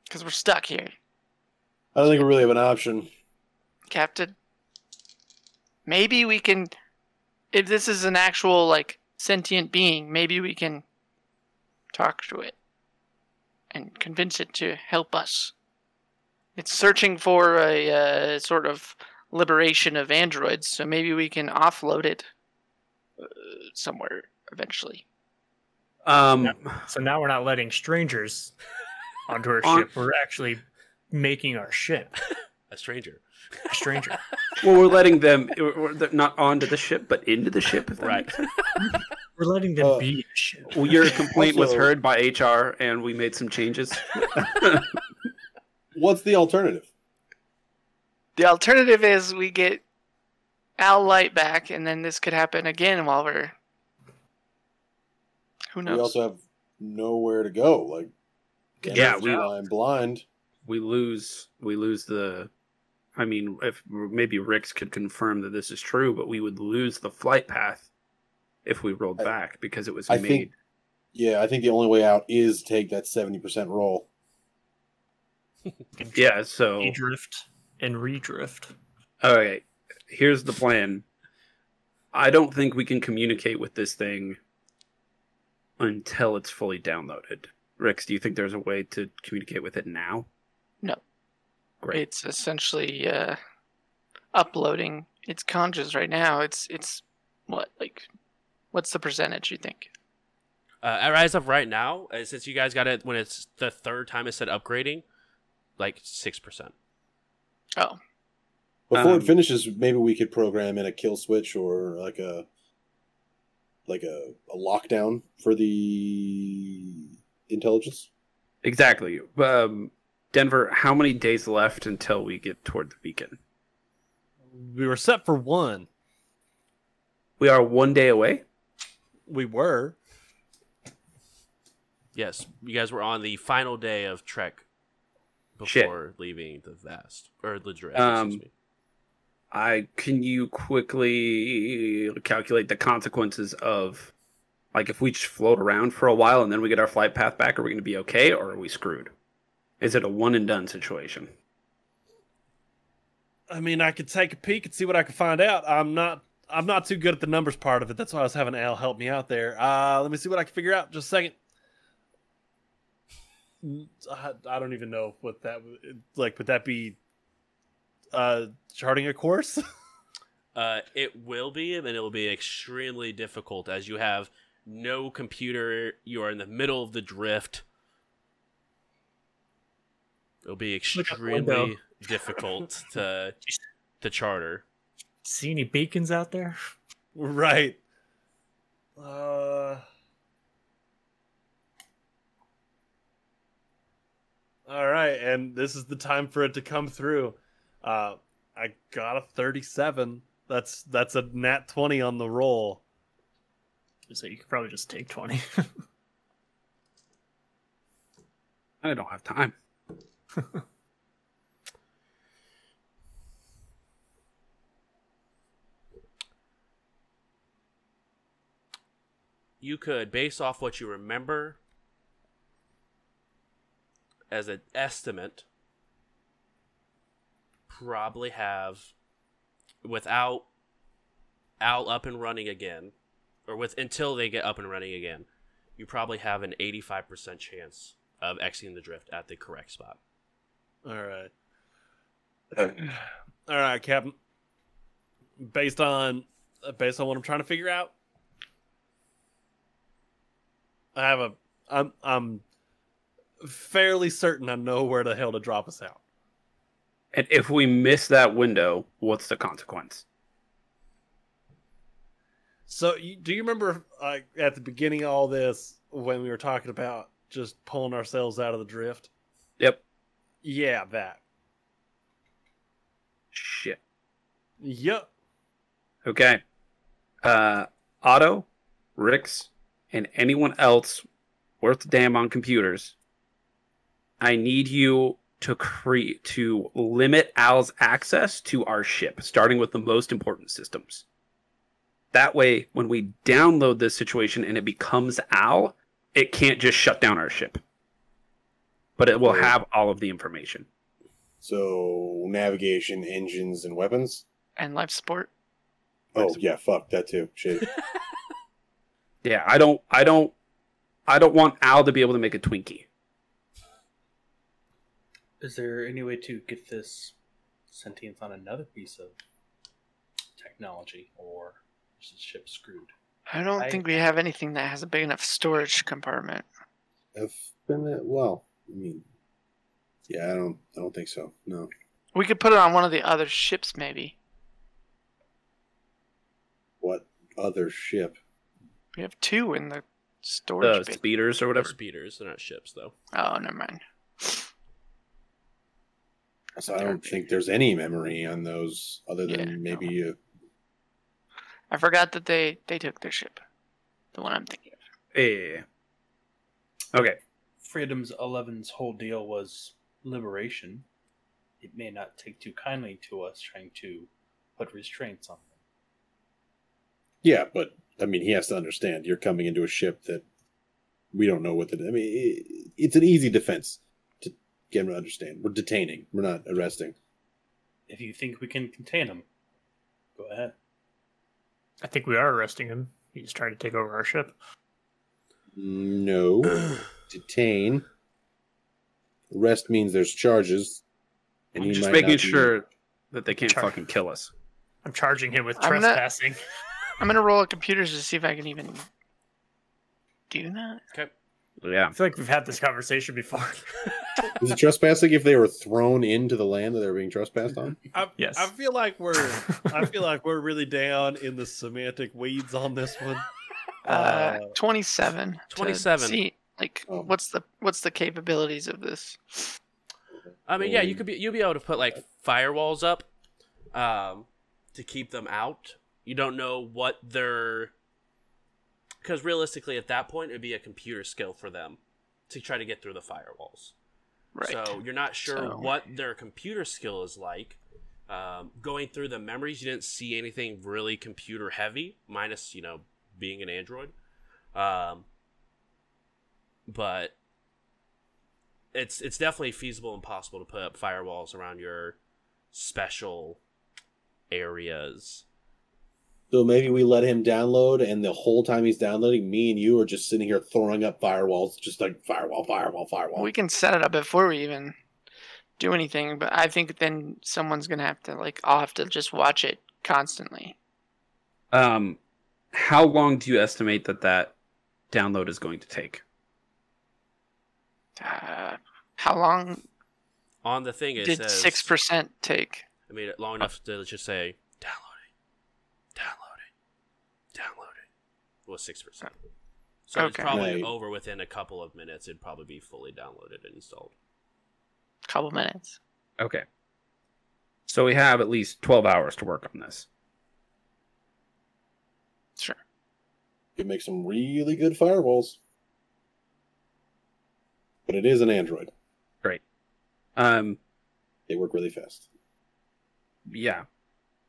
Speaker 8: because we're stuck here,
Speaker 4: I don't think we really have an option.
Speaker 8: Captain. Maybe we can, if this is an actual like sentient being, maybe we can talk to it and convince it to help us. It's searching for a uh, sort of liberation of androids, so maybe we can offload it uh, somewhere eventually.
Speaker 3: Um,
Speaker 2: So now we're not letting strangers onto our
Speaker 3: On-
Speaker 2: ship. We're actually making our ship
Speaker 1: A stranger.
Speaker 2: A stranger.
Speaker 3: well, we're letting them we're, we're not onto the ship, but into the ship. If that
Speaker 1: Right.
Speaker 3: makes sense.
Speaker 2: We're letting them
Speaker 4: Uh,
Speaker 2: be a ship.
Speaker 3: Well, your complaint was heard by HR, and we made some changes.
Speaker 4: What's the alternative?
Speaker 8: The alternative is we get Al Light back, and then this could happen again while we're. Who knows?
Speaker 4: We also have nowhere to go. Like,
Speaker 3: Yeah, we-
Speaker 4: I'm blind.
Speaker 3: we lose we lose the i mean if maybe rix could confirm that this is true but we would lose the flight path if we rolled
Speaker 4: I-
Speaker 3: back because it was
Speaker 4: I
Speaker 3: made
Speaker 4: think- Yeah, I think the only way out is take that seventy percent roll.
Speaker 3: yeah so
Speaker 2: drift and redrift.
Speaker 3: All right, here's the plan i don't think we can communicate with this thing until it's fully downloaded rix do you think there's a way to communicate with it now
Speaker 8: No.
Speaker 3: Great
Speaker 8: It's essentially uh, uploading its conjures right now. It's it's what like what's the percentage you think?
Speaker 1: Uh, as of right now, uh, since you guys got it when it's the third time it said upgrading, like six percent.
Speaker 8: Oh,
Speaker 4: Before
Speaker 3: Um,
Speaker 4: it finishes, maybe we could program in a kill switch or like a like a, a lockdown for the intelligence.
Speaker 3: exactly um, denver how many days left until we get toward the beacon
Speaker 5: We were set for one.
Speaker 3: We are one day away.
Speaker 5: We were.
Speaker 1: Yes, you guys were on the final day of trek
Speaker 3: Shit.
Speaker 1: before leaving the vast or the drift.
Speaker 3: Um,
Speaker 1: excuse me.
Speaker 3: I can you quickly calculate the consequences of like if we just float around for a while and then we get our flight path back, are we going to be okay or are we screwed? Is it a one and done situation?
Speaker 5: I mean, I could take a peek and see what I could find out. I'm not. I'm not too good at the numbers part of it. That's why I was having Al help me out there. Uh, let me see what I can figure out. Just a second. I, I don't even know what that would like. Would that be uh, charting a course?
Speaker 1: Uh, it will be, and it will be extremely difficult as you have no computer. You are in the middle of the drift. It'll be
Speaker 2: Look out the window.
Speaker 1: extremely difficult to to charter.
Speaker 2: See any beacons out there?
Speaker 5: right. Uh. All right, and this is the time for it to come through. Uh, I got a thirty-seven. That's that's a nat twenty on the roll.
Speaker 2: So you could probably just take twenty.
Speaker 3: I don't have time.
Speaker 1: You could, based off what you remember, as an estimate, probably have without Al up and running again, or with until they get up and running again, you probably have an eighty-five percent chance of exiting the drift at the correct spot.
Speaker 5: All right. All right, Captain. Based on based on what I'm trying to figure out, I have a I'm I'm fairly certain I know where the hell to drop us out.
Speaker 3: And if we miss that window, what's the consequence?
Speaker 5: So, do you remember like at the beginning of all this when we were talking about just pulling ourselves out of the drift?
Speaker 3: Yep.
Speaker 5: Yeah, that.
Speaker 3: Shit.
Speaker 5: Yep.
Speaker 3: Okay. Uh, Otto, Rix, and anyone else worth a damn on computers. I need you to create to limit Al's access to our ship, starting with the most important systems. That way, when we download this situation and it becomes Al, it can't just shut down our ship. But it will
Speaker 4: Right.
Speaker 3: have all of the information.
Speaker 4: So navigation, engines, and weapons.
Speaker 8: and life support.
Speaker 4: Oh yeah, fuck that too. Shit.
Speaker 3: Yeah, I don't I don't I don't want Al to be able to make a Twinkie.
Speaker 7: Is there any way to get this sentience on another piece of technology, or is the ship screwed?
Speaker 8: I don't
Speaker 7: I-
Speaker 8: think we have anything that has a big enough storage compartment.
Speaker 4: Have been that well. I mean, yeah, I don't. I don't think so. No.
Speaker 8: We could put it on one of the other ships, maybe.
Speaker 4: What other ship?
Speaker 8: We have two in the storage
Speaker 9: The
Speaker 8: bin.
Speaker 9: speeders or
Speaker 1: They're
Speaker 9: whatever.
Speaker 1: speeders. They're not ships, though.
Speaker 8: Oh, never mind.
Speaker 4: So I don't think there's any memory on those other than
Speaker 8: Yeah,
Speaker 4: maybe. Uh,
Speaker 8: I forgot that they they took their ship. The one I'm thinking of.
Speaker 9: Yeah. Okay.
Speaker 7: Freedom's Eleven's whole deal was liberation. It may not take too kindly to us trying to put restraints on them.
Speaker 4: yeah, but I mean, he has to understand. You're coming into a ship that we don't know what the. I mean, it, it's an easy defense to get him to understand. We're detaining. We're not arresting.
Speaker 7: If you think we can contain him, go ahead.
Speaker 2: I think we are arresting him. He's trying to take over our ship.
Speaker 4: No. detain. Arrest means there's charges.
Speaker 9: I'm
Speaker 4: he
Speaker 9: just
Speaker 4: might
Speaker 9: making
Speaker 4: not be-
Speaker 9: sure that they can't
Speaker 2: Char-
Speaker 9: fucking kill us.
Speaker 2: I'm charging him with
Speaker 8: I'm not-
Speaker 2: trespassing.
Speaker 8: I'm gonna roll at computers to see if I can even do that. Okay.
Speaker 9: Yeah.
Speaker 2: I feel like we've had this conversation before.
Speaker 4: Is it trespassing if they were thrown into the land that they're being trespassed on?
Speaker 5: I,
Speaker 2: Yes.
Speaker 5: I feel like we're I feel like we're really down in the semantic weeds on this one.
Speaker 8: Uh,
Speaker 5: Uh,
Speaker 8: 27.
Speaker 1: 27.
Speaker 8: See, like,
Speaker 4: Oh.
Speaker 8: what's the what's the capabilities of this?
Speaker 1: I mean, yeah, you
Speaker 4: Um,
Speaker 1: could be you'll be able to put like firewalls up, um, to keep them out. You don't know what their because realistically, at that point, it'd be a computer skill for them to try to get through the firewalls.
Speaker 8: Right.
Speaker 1: So you're not sure
Speaker 8: So-
Speaker 1: what their computer skill is like. Um, going through the memories, you didn't see anything really computer heavy, minus you know being an android. Um, but it's it's definitely feasible and possible to put up firewalls around your special areas.
Speaker 4: So maybe we let him download, and the whole time he's downloading, me and you are just sitting here throwing up firewalls, just like firewall, firewall, firewall.
Speaker 8: we can set it up before we even do anything, but I think then someone's gonna have to like I'll have to just watch it constantly.
Speaker 9: Um, how long do you estimate that that download is going to take?
Speaker 8: Uh, how long
Speaker 1: On the thing, it
Speaker 8: did six percent take?
Speaker 1: I made it long enough to just say downloading, downloading, downloading. Was six percent. So it's probably
Speaker 4: Right.
Speaker 1: over within a couple of minutes. It'd probably be fully downloaded and installed.
Speaker 8: couple minutes.
Speaker 9: Okay. So we have at least 12 hours to work on this.
Speaker 8: Sure.
Speaker 4: We make some really good firewalls, but it is an Android. Great.
Speaker 9: Um,
Speaker 4: They work really fast.
Speaker 9: yeah.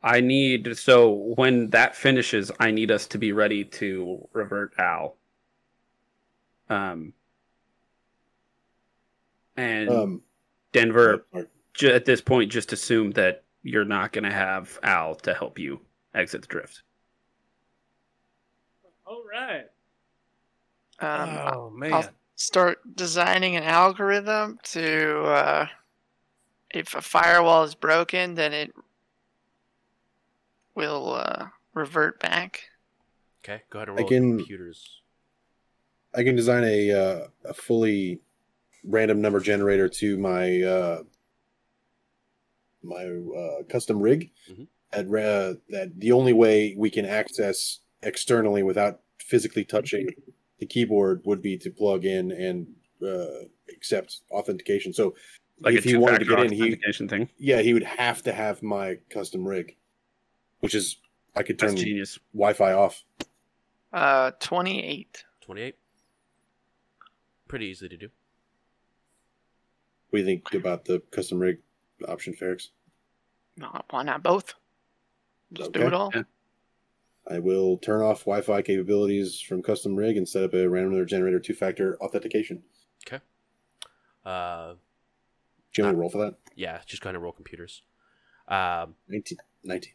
Speaker 9: I need, so when that finishes, I need us to be ready to revert Al. Um, and
Speaker 4: Um,
Speaker 9: Denver,
Speaker 4: or-
Speaker 9: ju- at this point, just assume that you're not going to have Al to help you exit the drift.
Speaker 5: all right.
Speaker 8: Um,
Speaker 5: oh man.
Speaker 8: I'll start designing an algorithm to uh, if a firewall is broken, then it will uh, revert back.
Speaker 1: Okay, go ahead and
Speaker 4: I can-
Speaker 1: computers.
Speaker 4: I can design a uh, a fully random number generator to my uh, my uh, custom rig.
Speaker 1: Mhm.
Speaker 4: At ra- that the only way we can access externally without physically touching the keyboard would be to plug in and uh, accept authentication. So
Speaker 9: Like
Speaker 4: if he wanted to get in, he
Speaker 9: thing.
Speaker 4: yeah he would have to have my custom rig, which is I could
Speaker 9: That's
Speaker 4: turn
Speaker 9: genius.
Speaker 4: Wi-Fi off.
Speaker 8: Uh, 28.
Speaker 1: Twenty-eight. Pretty easy to do.
Speaker 4: What do you think about the custom rig option, Ferrix?
Speaker 8: No, Why not both? Just do it all.
Speaker 9: Yeah.
Speaker 4: I will turn off Wi-Fi capabilities from custom rig and set up a random number generator two-factor authentication. Okay.
Speaker 1: Uh,
Speaker 4: Do you want me to roll for that?
Speaker 1: yeah, just go ahead and roll computers. Um,
Speaker 4: 19. 19.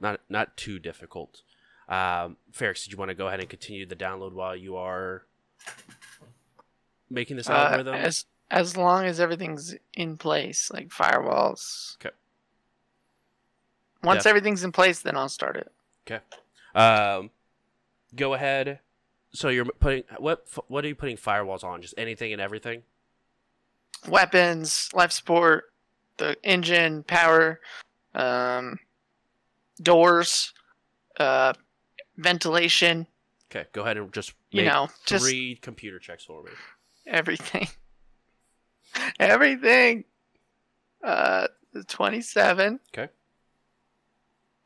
Speaker 1: not not too difficult. Um, Ferrix, did you want to go ahead and continue the download while you are making this
Speaker 8: Uh,
Speaker 1: algorithm?
Speaker 8: as as long as everything's in place, like firewalls.
Speaker 1: Okay.
Speaker 8: Once
Speaker 1: Yeah.
Speaker 8: everything's in place, then I'll start it.
Speaker 1: Um, go ahead. So you're putting what? What are you putting firewalls on? Just anything and everything.
Speaker 8: Weapons, life support, the engine, power, um, doors, uh, ventilation.
Speaker 1: Okay, go ahead and just
Speaker 8: You know, just
Speaker 1: three computer checks for me.
Speaker 8: everything. everything. Uh, 27.
Speaker 1: Okay.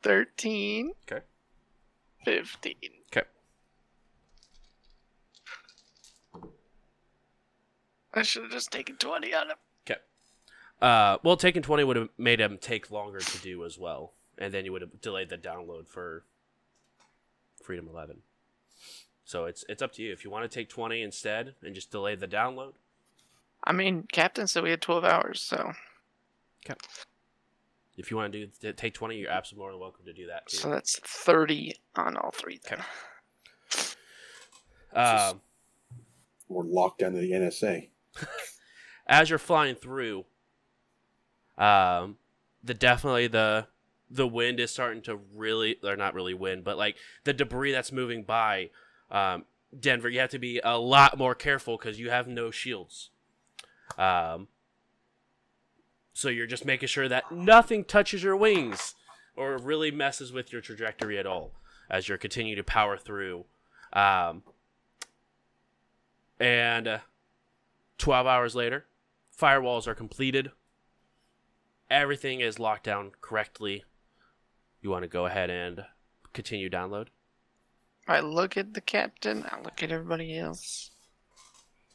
Speaker 8: 13.
Speaker 1: Okay.
Speaker 8: 15.
Speaker 1: Okay.
Speaker 8: I should have just taken 20 on him. Okay.
Speaker 1: Uh, well, taking twenty would have made him take longer to do as well, and then you would have delayed the download for Freedom Eleven. So it's it's up to you if you want to take twenty instead and just delay the download.
Speaker 8: I mean, Captain said we had 12 hours, so
Speaker 1: If you want to do take twenty, you're absolutely more than welcome to do that too.
Speaker 8: so that's 30 on all three. Then.
Speaker 1: Um,
Speaker 4: We're locked down to the NSA.
Speaker 1: as you're flying through, um, the definitely the the wind is starting to really, or not really wind, but like the debris that's moving by, um, Denver, you have to be a lot more careful because you have no shields. Um, so you're just making sure that nothing touches your wings or really messes with your trajectory at all as you're continuing to power through. Um, and uh, 12 hours later, firewalls are completed. Everything is locked down correctly. You want to go ahead and continue download?
Speaker 8: I look at the captain, I look at everybody else.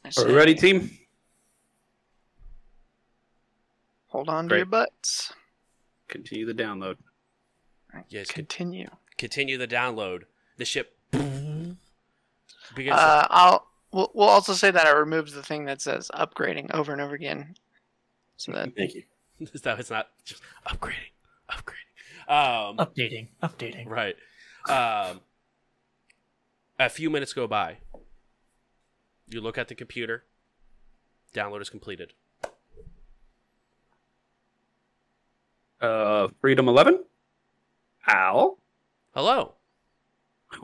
Speaker 9: Are
Speaker 8: say,
Speaker 9: we ready, team?
Speaker 8: Hold on to your butts.
Speaker 9: Continue the download.
Speaker 1: Yes,
Speaker 8: Continue.
Speaker 1: continue the download. The ship begins. to-
Speaker 8: Uh, I'll. We'll, we'll also say that I removed the thing that says upgrading over and over again, so that
Speaker 4: Thank you.
Speaker 1: so it's not just upgrading, upgrading. Um,
Speaker 2: Updating, updating.
Speaker 1: Right. Um, a few minutes go by. You look at the computer. Download is completed.
Speaker 9: Uh, Freedom 11? Al?
Speaker 1: Hello.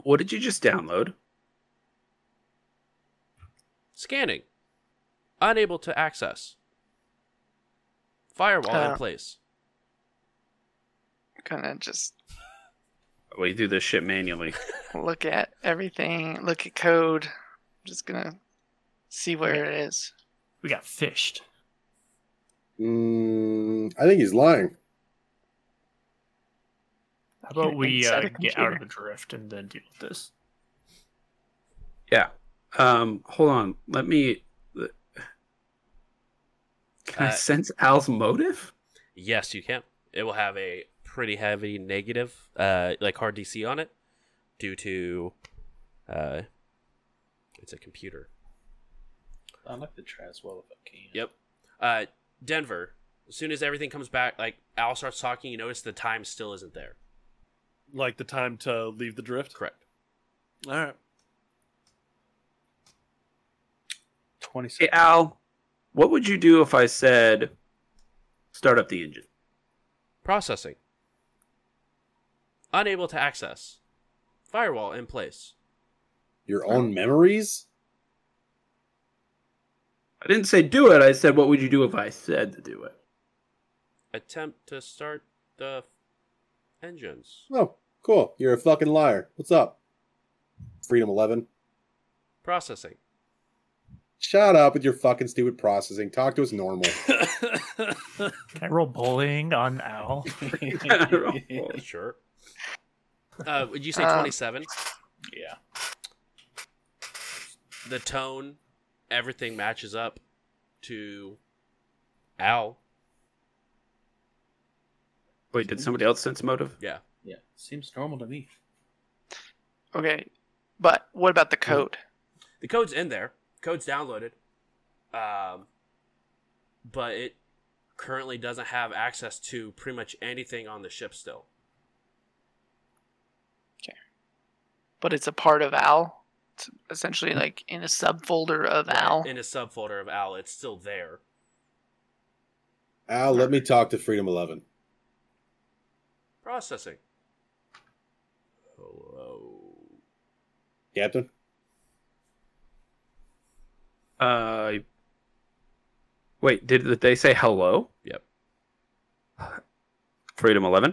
Speaker 9: What did you just download?
Speaker 1: Scanning. Unable to access. Firewall in
Speaker 8: Uh.
Speaker 1: place.
Speaker 8: kind of just
Speaker 9: We do this shit manually.
Speaker 8: look at everything, look at code. I'm just gonna see where it is.
Speaker 2: We got fished.
Speaker 4: Mm, I think he's lying.
Speaker 2: How about we uh, get out of the drift and then deal with this?
Speaker 9: Yeah. Um, hold on. Let me. Can I
Speaker 1: Uh,
Speaker 9: sense Al's motive?
Speaker 1: Yes, you can. It will have a pretty heavy negative, uh, like hard DC on it, due to, uh, it's a computer.
Speaker 7: I'd like to try as well if I can.
Speaker 1: Yep. Uh, Denver. As soon as everything comes back, like Al starts talking, you notice the time still isn't there.
Speaker 5: Like the time to leave the drift.
Speaker 1: Correct.
Speaker 5: All right.
Speaker 9: Hey,
Speaker 7: Twenty-six.
Speaker 9: Al, what would you do if I said start up the engine?
Speaker 1: Processing. Unable to access. Firewall in place.
Speaker 4: Your own memories?
Speaker 9: I didn't say do it. I said what would you do if I said to do it?
Speaker 1: Attempt to start the engines.
Speaker 4: Oh, cool. You're a fucking liar. What's up? Freedom 11.
Speaker 1: Processing.
Speaker 4: Shut up with your fucking stupid processing. Talk to us normal.
Speaker 2: Can I roll bullying on Al?
Speaker 1: Sure. Uh, would you say
Speaker 8: Uh,
Speaker 1: 27?
Speaker 7: yeah.
Speaker 1: The tone, everything matches up to Al.
Speaker 9: Wait, did somebody else sense motive?
Speaker 1: Yeah.
Speaker 7: Yeah. Seems normal to me.
Speaker 8: Okay, but what about the code?
Speaker 1: The code's in there. Code's downloaded. Um, but it currently doesn't have access to pretty much anything on the ship still.
Speaker 8: Okay, but it's a part of Al. It's essentially like in a subfolder of Al.
Speaker 1: In a subfolder of Al, it's still there.
Speaker 4: Al, let me talk to Freedom 11.
Speaker 1: Processing. Hello.
Speaker 4: Captain.
Speaker 3: Uh, wait, did they say hello?
Speaker 1: Yep.
Speaker 3: Freedom 11?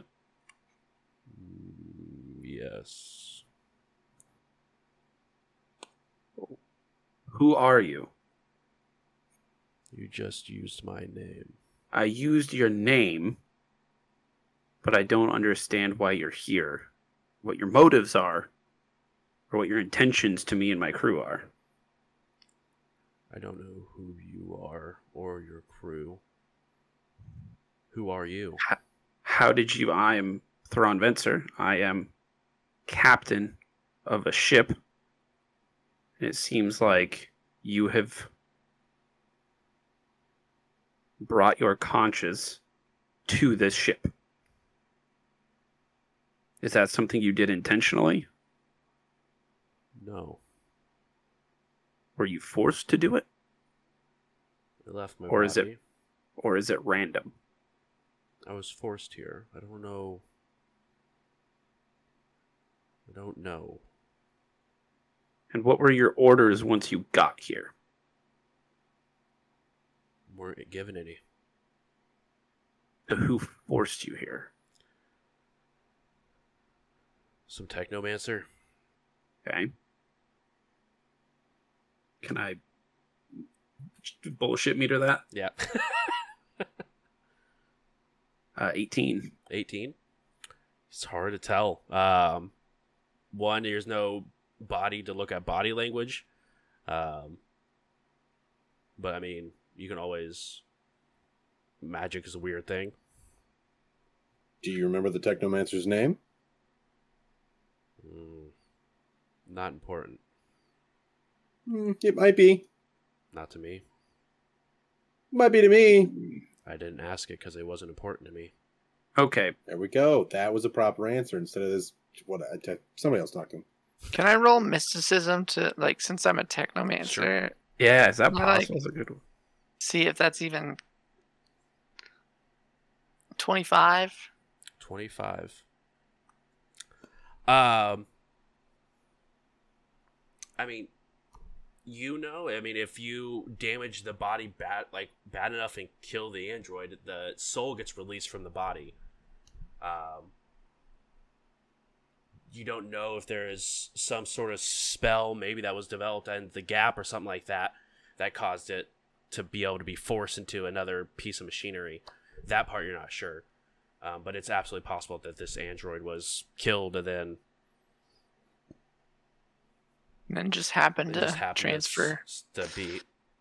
Speaker 1: Mm, Yes.
Speaker 3: Who are you?
Speaker 1: You just used my name.
Speaker 3: I used your name, but I don't understand why you're here. What your motives are, or what your intentions to me and my crew are.
Speaker 1: I don't know who you are or your crew. Who are you?
Speaker 3: How did you? I am Thrawn Venser. I am captain of a ship. And it seems like you have brought your conscience to this ship. Is that something you did intentionally?
Speaker 1: No.
Speaker 3: Were you forced to do it?
Speaker 1: I left my
Speaker 3: Or is it- Or is it random?
Speaker 1: I was forced here. I don't know. I don't know.
Speaker 3: And what were your orders once you got here?
Speaker 1: Weren't given any.
Speaker 3: So who forced you here?
Speaker 1: Some technomancer.
Speaker 3: Okay. Can I bullshit meter that?
Speaker 1: Yeah.
Speaker 3: Uh, 18.
Speaker 1: 18. It's hard to tell. Um, one, there's no body to look at body language. Um, but I mean, you can always. Magic is a weird thing.
Speaker 4: Do you remember the technomancer's name?
Speaker 1: Mm, not important.
Speaker 4: Hmm, it might be.
Speaker 1: Not to me.
Speaker 4: Might be to me.
Speaker 1: I didn't ask it because it wasn't important to me.
Speaker 3: Okay.
Speaker 4: There we go. That was a proper answer instead of this. What I te- somebody else talked to him.
Speaker 8: Can I roll mysticism to like since I'm a technomancer?
Speaker 1: Sure.
Speaker 3: Yeah, is that
Speaker 8: I like-
Speaker 3: possible? That's a good one.
Speaker 8: See if that's even twenty-five.
Speaker 1: 25. Um, I mean, you know, I mean, if you damage the body bad, like bad enough and kill the android, the soul gets released from the body. Um, you don't know if there is some sort of spell maybe that was developed in the gap or something like that that caused it to be able to be forced into another piece of machinery. That part you're not sure. Um, but it's absolutely possible that this android was killed and then
Speaker 8: And then just happened to
Speaker 1: just happened
Speaker 8: transfer.
Speaker 1: s- to be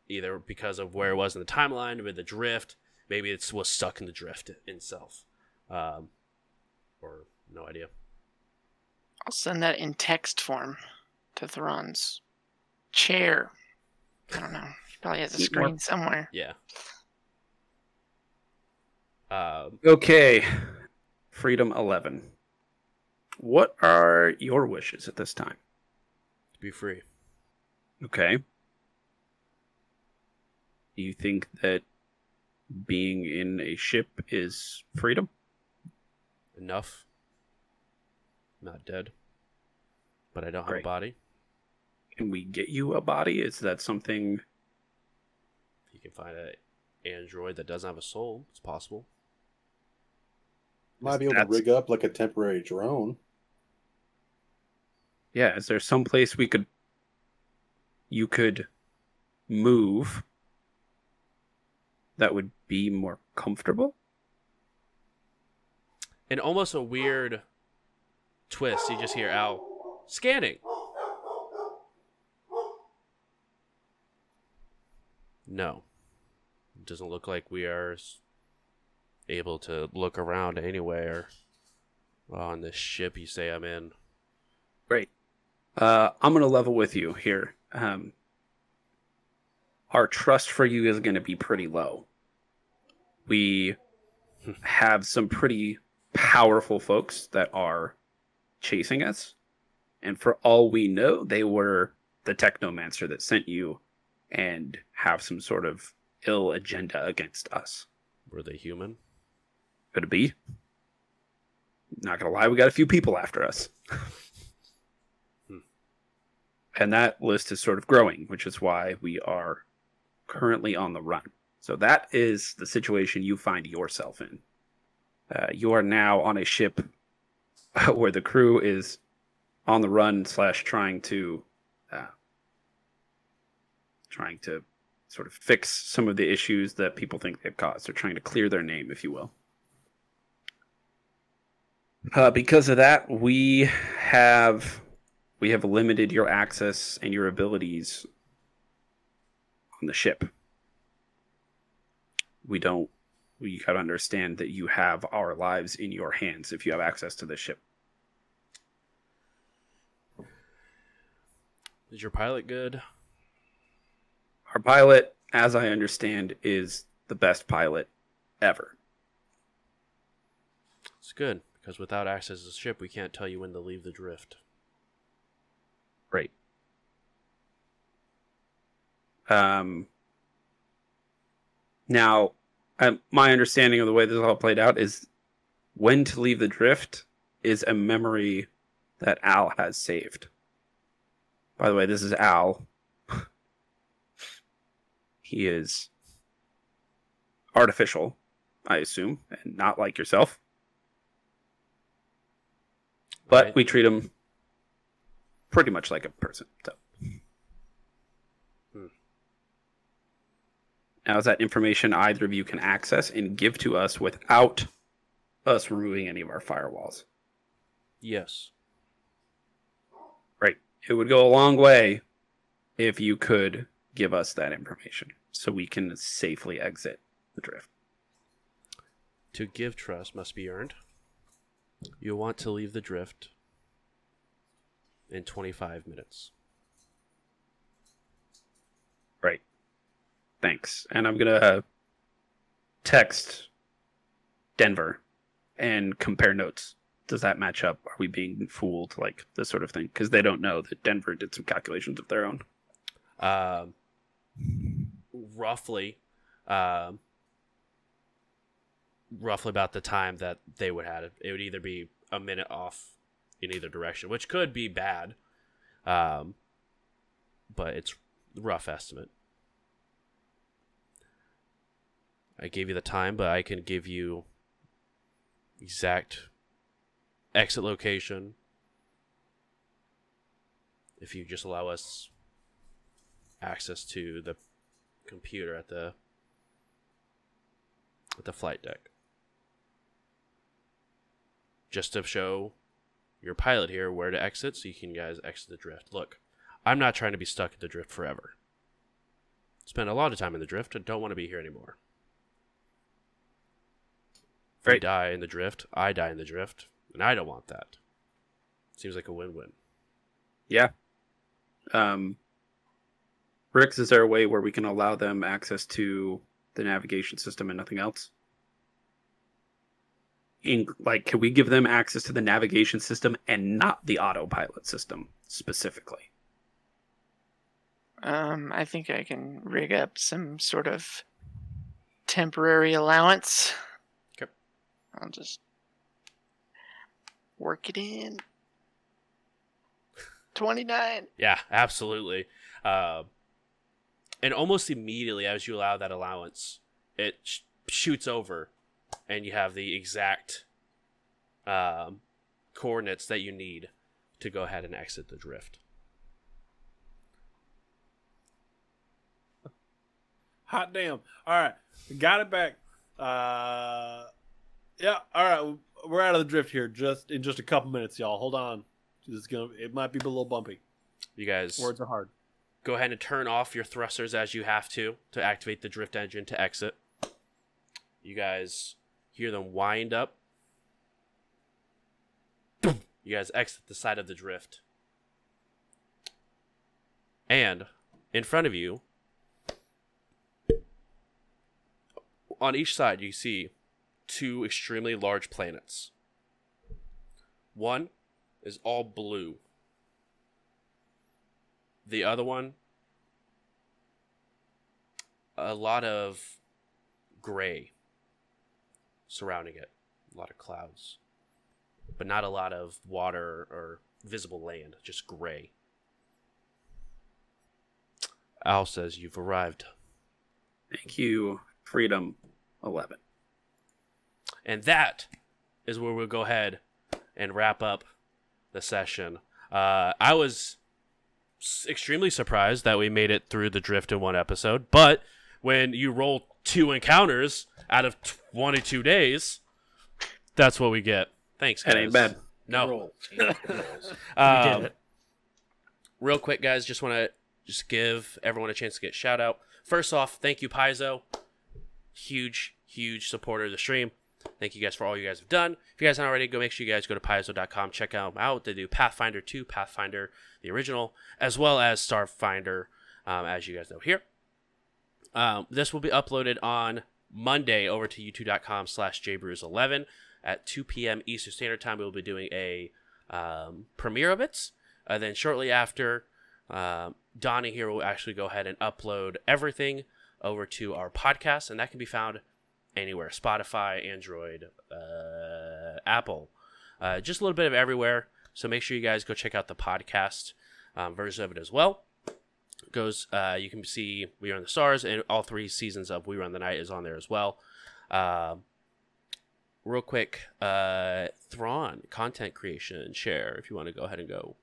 Speaker 1: either because of where it was in the timeline with the drift. Maybe it was stuck in the drift itself, um, or no idea.
Speaker 8: I'll send that in text form to Thrawn's chair. I don't know. He probably has a
Speaker 3: Eat more-
Speaker 8: screen somewhere.
Speaker 1: Yeah. Um,
Speaker 3: Okay. Freedom 11. What are your wishes at this time?
Speaker 1: to be free.
Speaker 3: Okay. Do you think that being in a ship is freedom?
Speaker 1: Enough. Not dead. But I don't have a body.
Speaker 3: Can we get you a body? Is that something?
Speaker 1: You can find an android that doesn't have a soul. It's possible.
Speaker 4: Might be able
Speaker 3: That's-
Speaker 4: to rig up like a temporary drone.
Speaker 3: Yeah, is there some place we could you could move that would be more comfortable?
Speaker 1: And almost a weird twist. You just hear Al scanning. No. It doesn't look like we are s- able to look around anywhere on this ship you say I'm in.
Speaker 3: Great. Uh, I'm gonna level with you here. Um, our trust for you is gonna be pretty low. We have some pretty powerful folks that are chasing us, and for all we know, they were the technomancer that sent you, and have some sort of ill agenda against us.
Speaker 1: Were they human?
Speaker 3: Could it be? Not gonna lie, we got a few people after us. and that list is sort of growing, which is why we are currently on the run. So that is the situation you find yourself in. Uh, you are now on a ship where the crew is on the run slash trying to uh, trying to sort of fix some of the issues that people think they've caused. They're trying to clear their name, if you will. Uh, because of that, we have we have limited your access and your abilities on the ship. We don't. We gotta understand that you have our lives in your hands if you have access to the ship.
Speaker 1: Is your pilot good?
Speaker 3: Our pilot, as I understand, is the best pilot ever.
Speaker 1: It's good because without access to the ship, we can't tell you when to leave the drift.
Speaker 3: Right. Um. Now, um, my understanding of the way this all played out is when to leave the drift is a memory that Al has saved. By the way, this is Al. he is artificial, I assume, and not like yourself. But
Speaker 1: Right.
Speaker 3: we treat him pretty much like a person. So.
Speaker 1: Hmm.
Speaker 3: Now, is that information either of you can access and give to us without us removing any of our firewalls?
Speaker 1: Yes.
Speaker 3: Right. It would go a long way if you could give us that information so we can safely exit the drift.
Speaker 1: To give trust must be earned. You'll want to leave the drift in 25 minutes.
Speaker 3: Right. Thanks. And I'm going to text Denver and compare notes. Does that match up? Are we being fooled? Like this sort of thing? Because they don't know that Denver did some calculations of their own.
Speaker 1: Um, roughly, um, roughly about the time that they would have it. It would either be a minute off in either direction, which could be bad. Um, but it's rough estimate. I gave you the time, but I can give you exact exit location if you just allow us access to the computer at the at the flight deck. Just to show your pilot here where to exit so you can guys exit the drift. Look, I'm not trying to be stuck in the drift forever. Spent a lot of time in the drift and don't want to be here anymore. If
Speaker 3: Right.
Speaker 1: die in the drift, I die in the drift, and I don't want that. Seems like a win-win.
Speaker 3: Yeah. Um, Rix, is there a way where we can allow them access to the navigation system and nothing else? In, like, can we give them access to the navigation system and not the autopilot system specifically?
Speaker 8: Um, I think I can rig up some sort of temporary allowance.
Speaker 1: Okay.
Speaker 8: I'll just work it in. 29.
Speaker 1: Yeah, absolutely. Uh, and almost immediately, as you allow that allowance, it sh- shoots over, and you have the exact um, coordinates that you need to go ahead and exit the drift.
Speaker 5: Hot damn. All right. Got it back. Uh yeah, all right. We're out of the drift here just in just a couple minutes, y'all. Hold on. It's gonna it might be a little bumpy.
Speaker 1: You guys
Speaker 5: Words are hard.
Speaker 1: go ahead and turn off your thrusters as you have to to activate the drift engine to exit. You guys hear them wind up. You guys exit the side of the drift. And in front of you, on each side, you see two extremely large planets. One is all blue. The other one, a lot of gray surrounding it, a lot of clouds, but not a lot of water or visible land, just gray. Al says you've arrived.
Speaker 3: Thank you, Freedom 11.
Speaker 1: And that is where we'll go ahead and wrap up the session. Uh, I was extremely surprised that we made it through the drift in one episode, but when you roll two encounters out of 22 days, that's what we get. Thanks, guys.
Speaker 3: That ain't bad.
Speaker 1: No.
Speaker 5: Roll.
Speaker 1: Um, real quick, guys, just want to just give everyone a chance to get shout out. First off, thank you, Paizo. Huge, huge supporter of the stream. Thank you guys for all you guys have done. If you guys aren't already, go make sure you guys go to paizo.com, check them out. They do Pathfinder 2, Pathfinder, the original, as well as Starfinder, um, as you guys know here. Um, this will be uploaded on Monday over to youtube.com slash jbrews11 at 2 p.m. Eastern Standard Time. We will be doing a um, premiere of it. Uh, then shortly after, um, Donnie here will actually go ahead and upload everything over to our podcast, and that can be found anywhere Spotify, Android, uh, Apple, uh, just a little bit of everywhere. So make sure you guys go check out the podcast um, version of it as well. Goes, uh, you can see We Run the Stars, and all three seasons of We Run the Night is on there as well. Um real quick, uh, Thrawn, content creation, share, if you want to go ahead and go.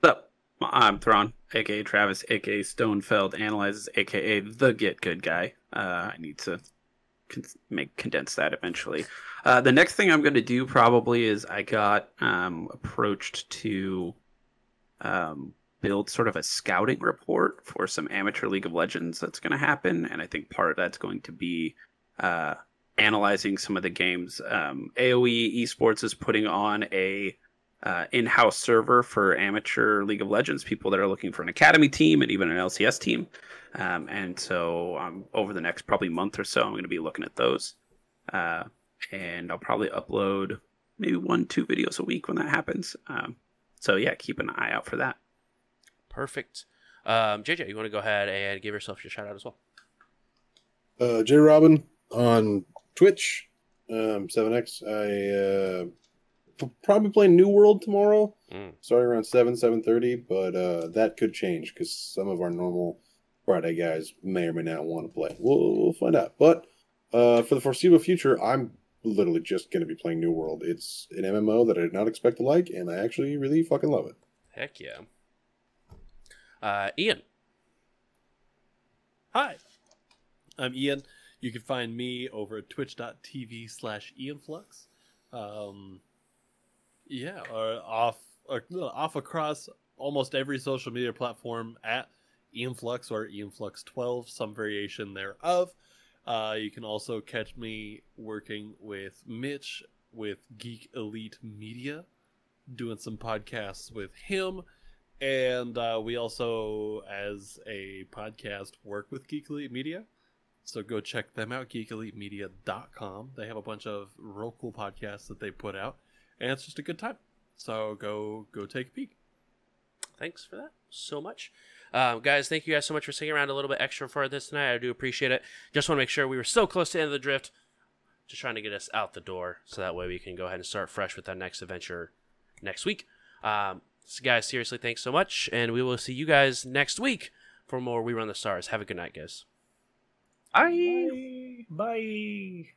Speaker 3: What's up? I'm Thrawn, aka Travis, aka Stonefeld Analyzes, aka the Get Good Guy. Uh, I need to con- make condense that eventually. Uh, the next thing I'm going to do probably is I got um, approached to um, build sort of a scouting report for some amateur League of Legends that's going to happen, and I think part of that's going to be uh, analyzing some of the games. Um, AOE Esports is putting on a uh, in-house server for amateur League of Legends people that are looking for an academy team and even an LCS team. Um, and so um, over the next probably month or so, I'm going to be looking at those. Uh, and I'll probably upload maybe one, two videos a week when that happens. Um, so yeah, keep an eye out for that.
Speaker 1: Perfect. Um, JJ, you want to go ahead and give yourself your shout out as well?
Speaker 4: Uh, J Robin on Twitch, um, 7X. I uh, probably playing New World tomorrow,
Speaker 1: Mm.
Speaker 4: starting around 7, 7.30, but uh, that could change because some of our normal Friday guys may or may not want to play. We'll, we'll find out. But uh, for the foreseeable future, I'm literally just going to be playing New World. It's an MMO that I did not expect to like, and I actually really fucking love it.
Speaker 1: Heck yeah. Uh, Ian.
Speaker 5: Hi, I'm Ian. You can find me over at twitch.tv slash ianflux. Um, yeah, or off, or off across almost every social media platform at ianflux or ianflux12, some variation thereof. Uh, you can also catch me working with Mitch with Geek Elite Media, doing some podcasts with him. And uh, we also, as a podcast, work with Geek Elite Media. So go check them out, geekelitemedia.com. They have a bunch of real cool podcasts that they put out, and it's just a good time. So go go take a peek.
Speaker 1: Thanks for that so much. Um, guys, thank you guys so much for sticking around a little bit extra for this tonight. I do appreciate it. Just want to make sure we were so close to the end of the drift. Just trying to get us out the door so that way we can go ahead and start fresh with that next adventure next week. Um, so guys, seriously, thanks so much. And we will see you guys next week for more We Run the Stars. Have a good night, guys.
Speaker 3: Bye.
Speaker 2: Bye.